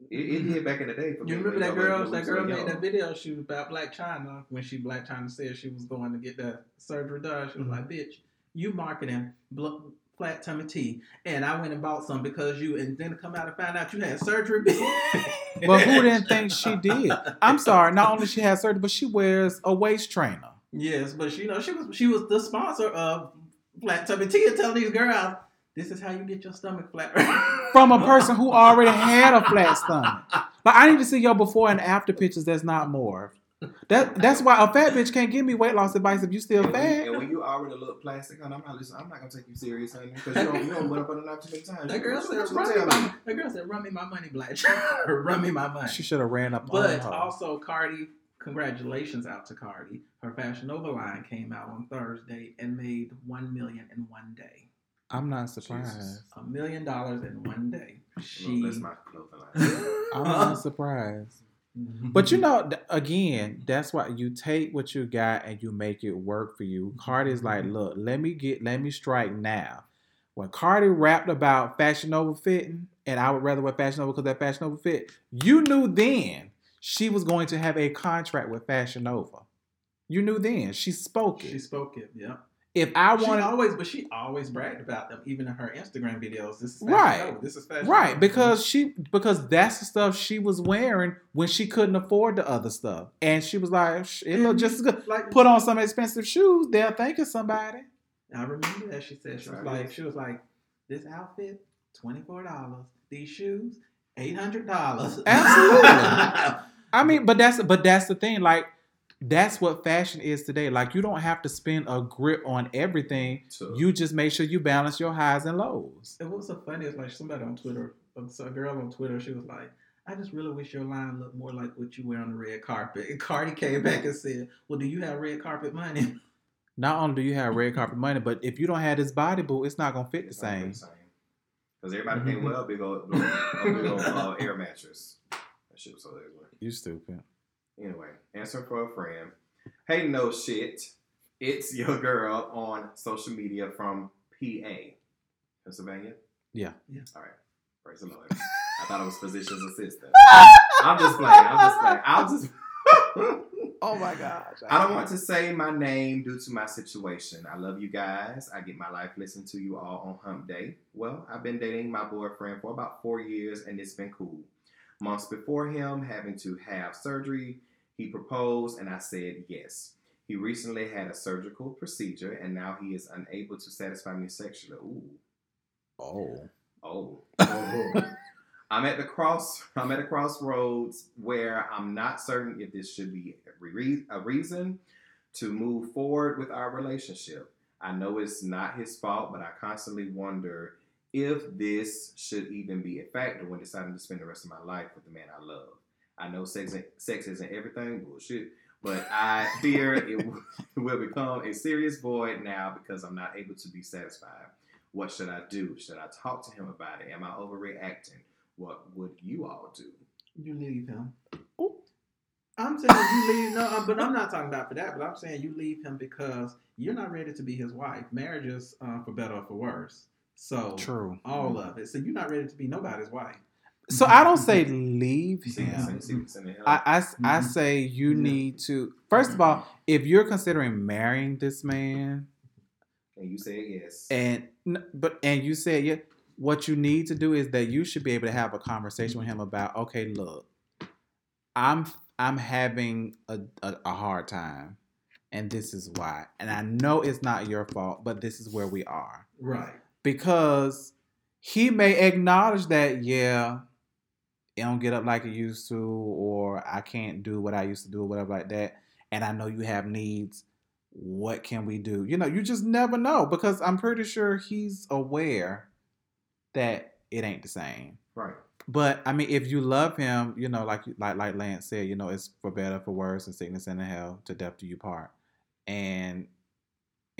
Speaker 3: it, it did back in the day for me.
Speaker 5: You remember that girl? That girl made that video She was about Blac Chyna when she Blac Chyna said she was going to get that surgery done. She was
Speaker 3: Mm-hmm.
Speaker 5: like, "Bitch, you marketing bl- flat tummy tea, and I went and bought some because you, and then come out and find out you had surgery."
Speaker 4: But who didn't think she did? I'm sorry. Not only she had surgery, but she wears a waist trainer.
Speaker 5: Yes, but she, you know, she was she was the sponsor of flat tummy tea and telling these girls, "This is how you get your stomach flat."
Speaker 4: From a person who already had a flat stomach. Like I need to see your before and after pictures that's not more. That that's why a fat bitch can't give me weight loss advice if you still
Speaker 3: And when,
Speaker 4: fat.
Speaker 3: and when you already look plastic, honey, I'm not listening. I'm not gonna take you serious, honey, because you don't you don't went up on the knife too many times.
Speaker 5: That girl said, run me my, that girl said, run me my money, Black. run me my money.
Speaker 4: She should have ran up on
Speaker 5: But
Speaker 4: her.
Speaker 5: also, Cardi, congratulations out to Cardi. Her Fashion Nova line came out on Thursday and made one million in one day.
Speaker 4: I'm not surprised.
Speaker 5: A million dollars in one day.
Speaker 3: Well,
Speaker 5: She.
Speaker 3: that's my clothing line.
Speaker 4: I'm not surprised. But you know, again, that's why you take what you got and you make it work for you. Cardi's like, mm-hmm. look, let me get, let me strike now. When Cardi rapped about Fashion Nova fitting, and I would rather wear Fashion Nova because that Fashion Nova fit, you knew then she was going to have a contract with Fashion Nova. You knew then. She spoke it.
Speaker 5: She spoke it, yeah.
Speaker 4: If I
Speaker 5: want
Speaker 4: wanted,
Speaker 5: always, but she always bragged about them, even in her Instagram videos. This is Fashion
Speaker 4: Right.
Speaker 5: Nova, This is Fashion
Speaker 4: Right,
Speaker 5: Nova.
Speaker 4: because she because that's the stuff she was wearing when she couldn't afford the other stuff, and she was like, "Sh- "It look just as good."
Speaker 5: like
Speaker 4: Put on some expensive shoes, they'll think of somebody.
Speaker 5: I remember that she said she was
Speaker 3: Right.
Speaker 5: like she was like this outfit twenty four dollars, these shoes eight hundred dollars.
Speaker 4: Absolutely. I mean, but that's but that's the thing. Like that's what fashion is today. Like you don't have to spend a grip on everything. You just make sure you balance your highs and lows.
Speaker 5: And what was so funny is like somebody on Twitter, a girl on Twitter, she was like, I just really wish your line looked more like what you wear on the red carpet. And Cardi came back and said, Well, do you have red carpet money?
Speaker 4: Not only do you have red carpet money, but if you don't have this body boo, it's not gonna fit the
Speaker 3: it's
Speaker 4: same.
Speaker 3: Because everybody
Speaker 4: Mhm.
Speaker 3: came well big old, big old, big old uh, air mattress. That shit was so.
Speaker 4: You stupid.
Speaker 3: Anyway, answer for a friend. Hey, no shit. It's your girl on social media from PA, Pennsylvania.
Speaker 4: Yeah.
Speaker 5: Yeah.
Speaker 3: All right. Praise the Lord. I thought it was physician's assistant. I'm just playing. I'm just playing. I'll just.
Speaker 4: Oh my gosh.
Speaker 3: I don't want to say my name due to my situation. I love you guys. I get my life listening to you all on hump day. Well, I've been dating my boyfriend for about four years and it's been cool. Months before him having to have surgery, he proposed and I said yes. He recently had a surgical procedure and now he is unable to satisfy me sexually. Ooh.
Speaker 4: Oh.
Speaker 3: Oh. Oh. I'm at the cross. I'm at a crossroads where I'm not certain if this should be a, a reason to move forward with our relationship. I know it's not his fault, but I constantly wonder if this should even be a factor when deciding to spend the rest of my life with the man I love. I know sex sex isn't everything, bullshit. But I fear it w- will become a serious void now because I'm not able to be satisfied. What should I do? Should I talk to him about it? Am I overreacting? What would you all do?
Speaker 5: You leave him.
Speaker 4: Ooh.
Speaker 5: I'm saying you leave. No, uh, but I'm not talking about for that. But I'm saying you leave him because you're not ready to be his wife. Marriage is uh, for better or for worse. So
Speaker 4: True.
Speaker 5: all of it. So you're not ready to be nobody's wife.
Speaker 4: So I don't say leave him. I, I, I
Speaker 5: Mhm.
Speaker 4: say you
Speaker 5: Yeah.
Speaker 4: need to first of all, if you're considering marrying this man,
Speaker 3: and you said yes.
Speaker 4: and but and you said yeah, what you need to do is that you should be able to have a conversation with him about okay, look, I'm I'm having a, a, a hard time, and this is why, and I know it's not your fault, but this is where we are
Speaker 5: Right.
Speaker 4: Because he may acknowledge that yeah it don't get up like it used to or i can't do what i used to do or whatever like that and i know you have needs what can we do? You know you just never know because i'm pretty sure he's aware that it ain't the same.
Speaker 3: Right.
Speaker 4: but i mean if you love him you know like like like lance said you know it's for better for worse and sickness and in hell to death do you part. And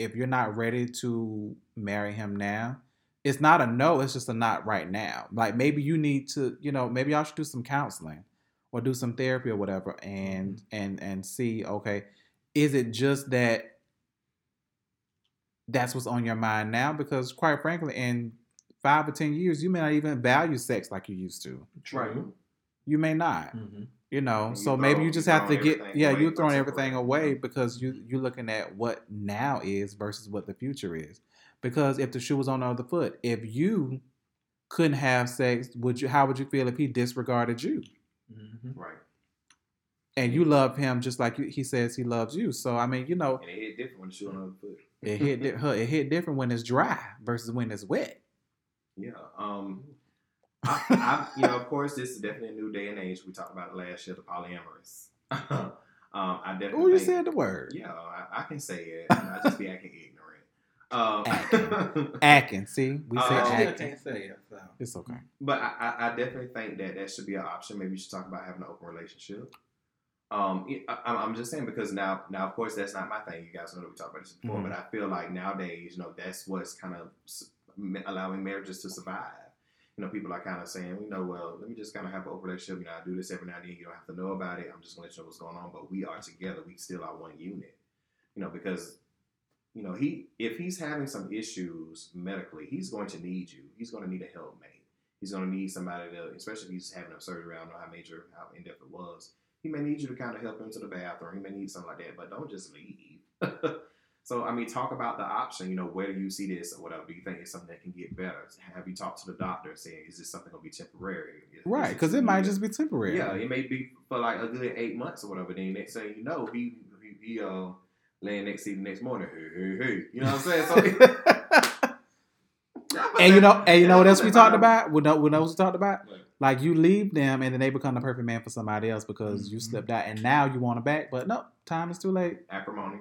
Speaker 4: if you're not ready to marry him now it's not a no it's just a not right now. Like maybe you need to you know maybe i should do some counseling or do some therapy or whatever and and and see okay is it just that that's what's on your mind now? Because quite frankly in five or ten years you may not even value sex like you used to.
Speaker 3: Right.
Speaker 4: you may not.
Speaker 5: Mhm.
Speaker 4: You know
Speaker 3: you
Speaker 4: so maybe
Speaker 3: throw-
Speaker 4: you
Speaker 3: you
Speaker 4: just have to get
Speaker 3: everything
Speaker 4: yeah you're throwing everything away because you you're looking at what now is versus what the future is because if the shoe was on the other foot if you couldn't have sex would you how would you feel if he disregarded you
Speaker 5: Mhm.
Speaker 3: Right.
Speaker 4: and you love him just like you, he says he loves you so i mean you know
Speaker 3: And it hit different when the shoe on the other foot.
Speaker 4: it hit di- it hit different when it's dry versus when it's wet
Speaker 3: Yeah. Um. I, I, you know, of course, this is definitely a new day and age. We talked about it last year, the polyamorous. um, I definitely.
Speaker 4: oh you
Speaker 3: think-
Speaker 4: said the word
Speaker 3: Yeah, I, I can say it. I just be acting ignorant. Um,
Speaker 4: Acting. acting see we say
Speaker 3: Uh,
Speaker 5: I
Speaker 4: acting
Speaker 5: can't say it. So.
Speaker 4: it's okay
Speaker 3: But I, I, I definitely think that that should be an option. Maybe you should talk about having an open relationship. Um, I, I'm- I'm just saying because now, now of course that's not my thing. You guys know that we talked about this before,
Speaker 4: Mhm.
Speaker 3: but I feel like nowadays, you know, that's what's kind of allowing marriages to survive. You know, people are kind of saying, you know, well, let me just kind of have an open relationship. You know, I do this every now and then. You don't have to know about it. I'm just gonna let you know what's going on. But we are together. We still are one unit. You know, because you know he if he's having some issues medically, he's going to need you. He's going to need a helpmate. He's going to need somebody to, especially if he's having a surgery. I don't know how major, how in depth it was. He may need you to kind of help him to the bathroom. He may need something like that, but don't just leave. so, I mean, talk about the option. You know, where do you see this or whatever? Do you think it's something that can get better? Have you talked to the doctor saying, is this something going to be temporary? Is-
Speaker 4: right because it might just be temporary
Speaker 3: yeah, it may be for like a good eight months or whatever. Then next thing you know, he he, he uh laying next to you the next morning. Hey, hey, hey. You know what I'm saying? So,
Speaker 4: and you know, and you know what else we talked about? We know, we know what we talked about.
Speaker 3: What?
Speaker 4: Like you leave them, and then they become the perfect man for somebody else because you
Speaker 5: Mhm.
Speaker 4: slipped out, and now you want it back. But no, time is too late.
Speaker 3: Acrimony.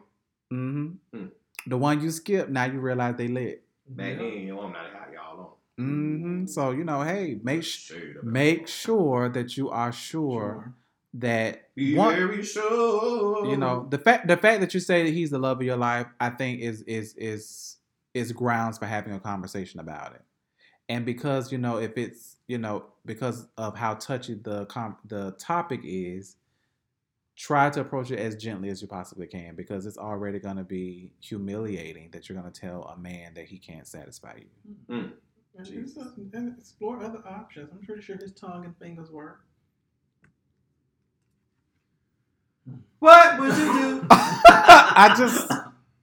Speaker 4: Hmm
Speaker 3: Hmm.
Speaker 4: The one you skipped, now you realize they lit.
Speaker 3: Back
Speaker 5: Yeah.
Speaker 3: then, you I'm not how y'all on.
Speaker 4: hmm So you know, hey, make sh- make sure that you are sure,
Speaker 5: Sure.
Speaker 4: that
Speaker 3: Be
Speaker 4: one,
Speaker 3: very sure.
Speaker 4: you know the fact the fact that you say that he's the love of your life i think is is is is grounds for having a conversation about it and because you know if it's you know because of how touchy the com- the topic is try to approach it as gently as you possibly can because it's already going to be humiliating that you're going to tell a man that he can't satisfy you
Speaker 5: And,
Speaker 3: Jesus.
Speaker 5: and explore other options. I'm pretty sure his tongue and fingers work.
Speaker 3: What would you do?
Speaker 4: i just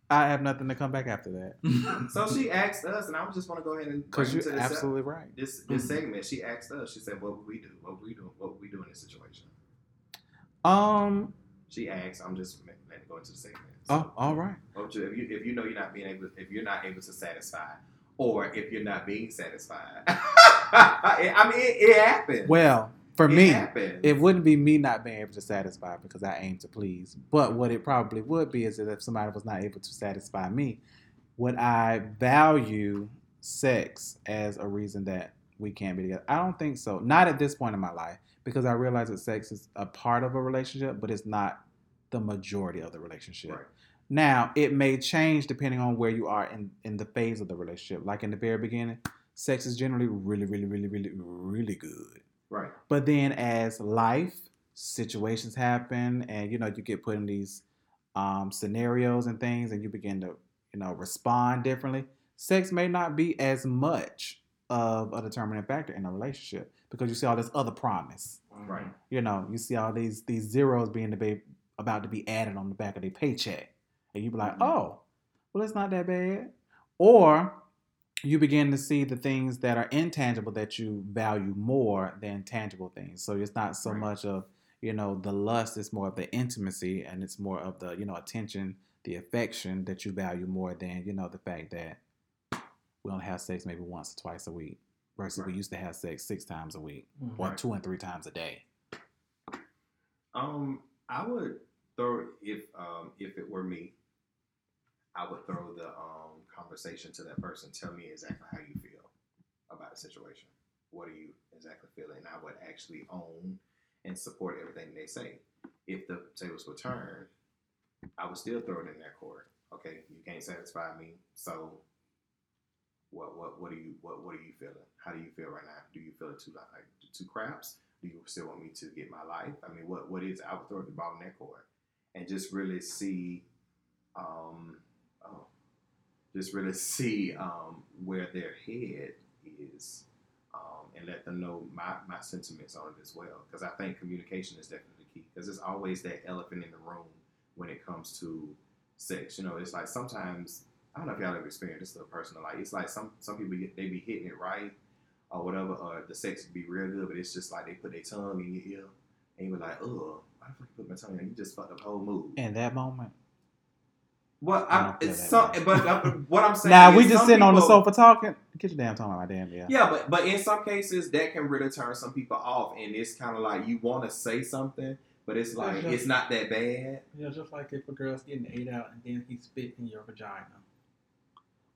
Speaker 4: i have nothing to come back after that
Speaker 3: so she asked us, and I just want to go ahead and
Speaker 4: because you're
Speaker 3: this,
Speaker 4: absolutely right
Speaker 3: this this
Speaker 5: Mhm.
Speaker 3: segment. She asked us. She said, "What would we do? What would we do? What would we do in this situation?"
Speaker 4: Um
Speaker 3: She asked. I'm just letting it go into the segment.
Speaker 4: oh all right
Speaker 3: you, if you if you know you're not being able if you're not able to satisfy, or if you're not being satisfied, I mean it, it happens.
Speaker 4: well for
Speaker 3: It
Speaker 4: me
Speaker 3: happens.
Speaker 4: it wouldn't be me not being able to satisfy because I aim to please. But what it probably would be is that if somebody was not able to satisfy me, would I value sex as a reason that we can't be together? I don't think so. Not at this point in my life because I realize that sex is a part of a relationship, but it's not the majority of the relationship.
Speaker 3: Right.
Speaker 4: Now, it may change depending on where you are in, in the phase of the relationship. Like in the very beginning, sex is generally really, really, really, really, really good.
Speaker 3: Right.
Speaker 4: But then as life situations happen and you know you get put in these um, scenarios and things and you begin to you know respond differently, sex may not be as much of a determining factor in a relationship because you see all this other promise.
Speaker 3: Right.
Speaker 4: You know, you see all these these zeros being to be about to be added on the back of their paycheck, and you be like,
Speaker 3: Mhm.
Speaker 4: oh, well, it's not that bad. Or you begin to see the things that are intangible that you value more than tangible things. So it's not so
Speaker 3: Right.
Speaker 4: much of you know the lust; it's more of the intimacy, and it's more of the you know attention, the affection that you value more than you know the fact that we only have sex maybe once or twice a week versus we used to have sex six times a week
Speaker 5: Mhm.
Speaker 4: or two and three times a day.
Speaker 3: Um, I would throw if um if it were me, I would throw the um conversation to that person. Tell me exactly how you feel about the situation. What are you exactly feeling? I would actually own and support everything they say. If the tables were turned, I would still throw it in their court. Okay, you can't satisfy me, so what what what are you what what are you feeling? How do you feel right now? Do you feel it too like too craps? Do you still want me to get my life? I mean, what what is? I would throw the in that and just really see, um, oh, just really see um, where their head is, um, and let them know my my sentiments on it as well. Because I think communication is definitely key. Because there's always that elephant in the room when it comes to sex. You know, it's like sometimes I don't know if y'all ever experienced this little personal like it's like some some people get, they be hitting it right or whatever, or the sex be real good, but it's just like they put their tongue in your ear and you be like, oh, why the fuck you put my tongue in? You just fucked up the whole mood.
Speaker 4: In that moment,
Speaker 3: Well,
Speaker 4: I
Speaker 3: I, it's some,
Speaker 4: way.
Speaker 3: but uh, what I'm saying.
Speaker 4: now
Speaker 3: is
Speaker 4: we just
Speaker 3: some
Speaker 4: sitting on the sofa talking. Get your damn tongue out my damn ear.
Speaker 3: Yeah, but but in some cases that can really turn some people off, and it's kind of like you want to say something, but it's like
Speaker 5: just-
Speaker 3: it's not that bad.
Speaker 5: Yeah, just like if a girl's getting ate out and then he spit in your vagina.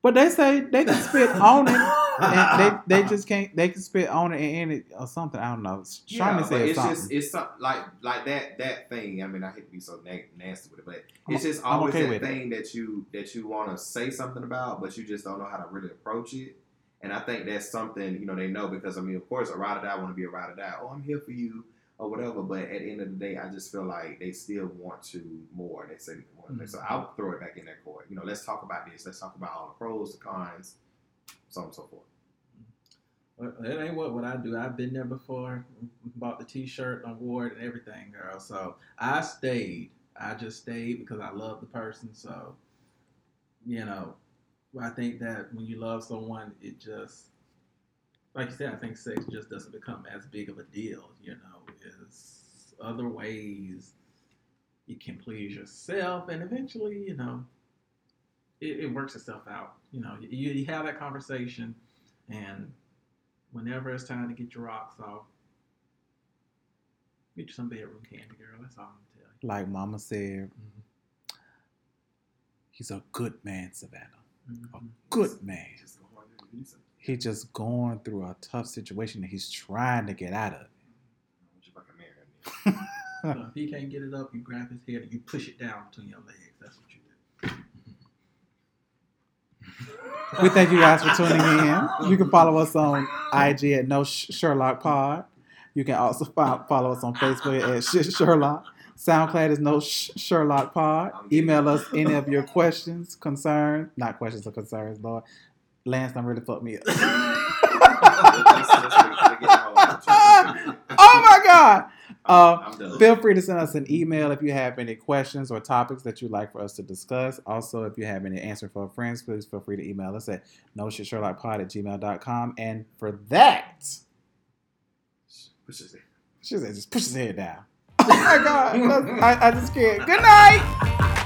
Speaker 4: But they say they can spit on it, and they they just can't. They can spit on it and in it or something. I don't know.
Speaker 3: Yeah,
Speaker 4: Charmin
Speaker 3: but
Speaker 4: said
Speaker 3: it's
Speaker 4: something.
Speaker 3: just it's like like that that thing. I mean, I hate to be so na- nasty with it, but it's just
Speaker 4: I'm
Speaker 3: always
Speaker 4: okay
Speaker 3: that
Speaker 4: with it.
Speaker 3: thing that you that you want to say something about, but you just don't know how to really approach it. And I think that's something you know they know because I mean, of course, a ride or die want to be a ride or die. Oh, I'm here for you or whatever. But at the end of the day, I just feel like they still want to more. They say more. So
Speaker 4: Mm-hmm.
Speaker 3: I'll throw it back in that court. You know, let's talk about this. Let's talk about all the pros, the cons, so on and so forth.
Speaker 5: Well, It ain't what what I do. I've been there before. Bought the T-shirt, wore it, and everything, girl. So I stayed. I just stayed because I love the person. So you know, I think that when you love someone, it just like you said. I think sex just doesn't become as big of a deal. You know, is other ways you can please yourself, and eventually, you know, it, it works itself out. You know, you, you have that conversation, and whenever it's time to get your rocks off, get you some bedroom candy, girl. That's all I'm gonna tell
Speaker 4: like Mama said, mm-hmm. he's a good man, Savannah.
Speaker 5: you.
Speaker 4: A
Speaker 5: mm-hmm.
Speaker 4: good man.
Speaker 3: Just go on and do something.
Speaker 4: He's just going through a tough situation that he's trying to get out of.
Speaker 3: What you fucking marrying me?
Speaker 5: So if he can't get it up, you grab his head and you push it down between your legs. That's what you do.
Speaker 4: We thank you guys for tuning in. You can follow us on IG at No Sherlock Pod. You can also follow us on Facebook at Sherlock. SoundCloud is No Sherlock Pod. Email us any of your questions, concerns, not questions or concerns, Lord. Lance done really fucked me up. Oh my God. Uh, Feel free to send us an email if you have any questions or topics that you'd like for us to discuss. Also, if you have any answer for friends, please feel free to email us at no shit sherlockpod at gmail.com. And for that,
Speaker 3: Push
Speaker 4: she said, just push his head down. Oh my God. I, I just can't. Good night.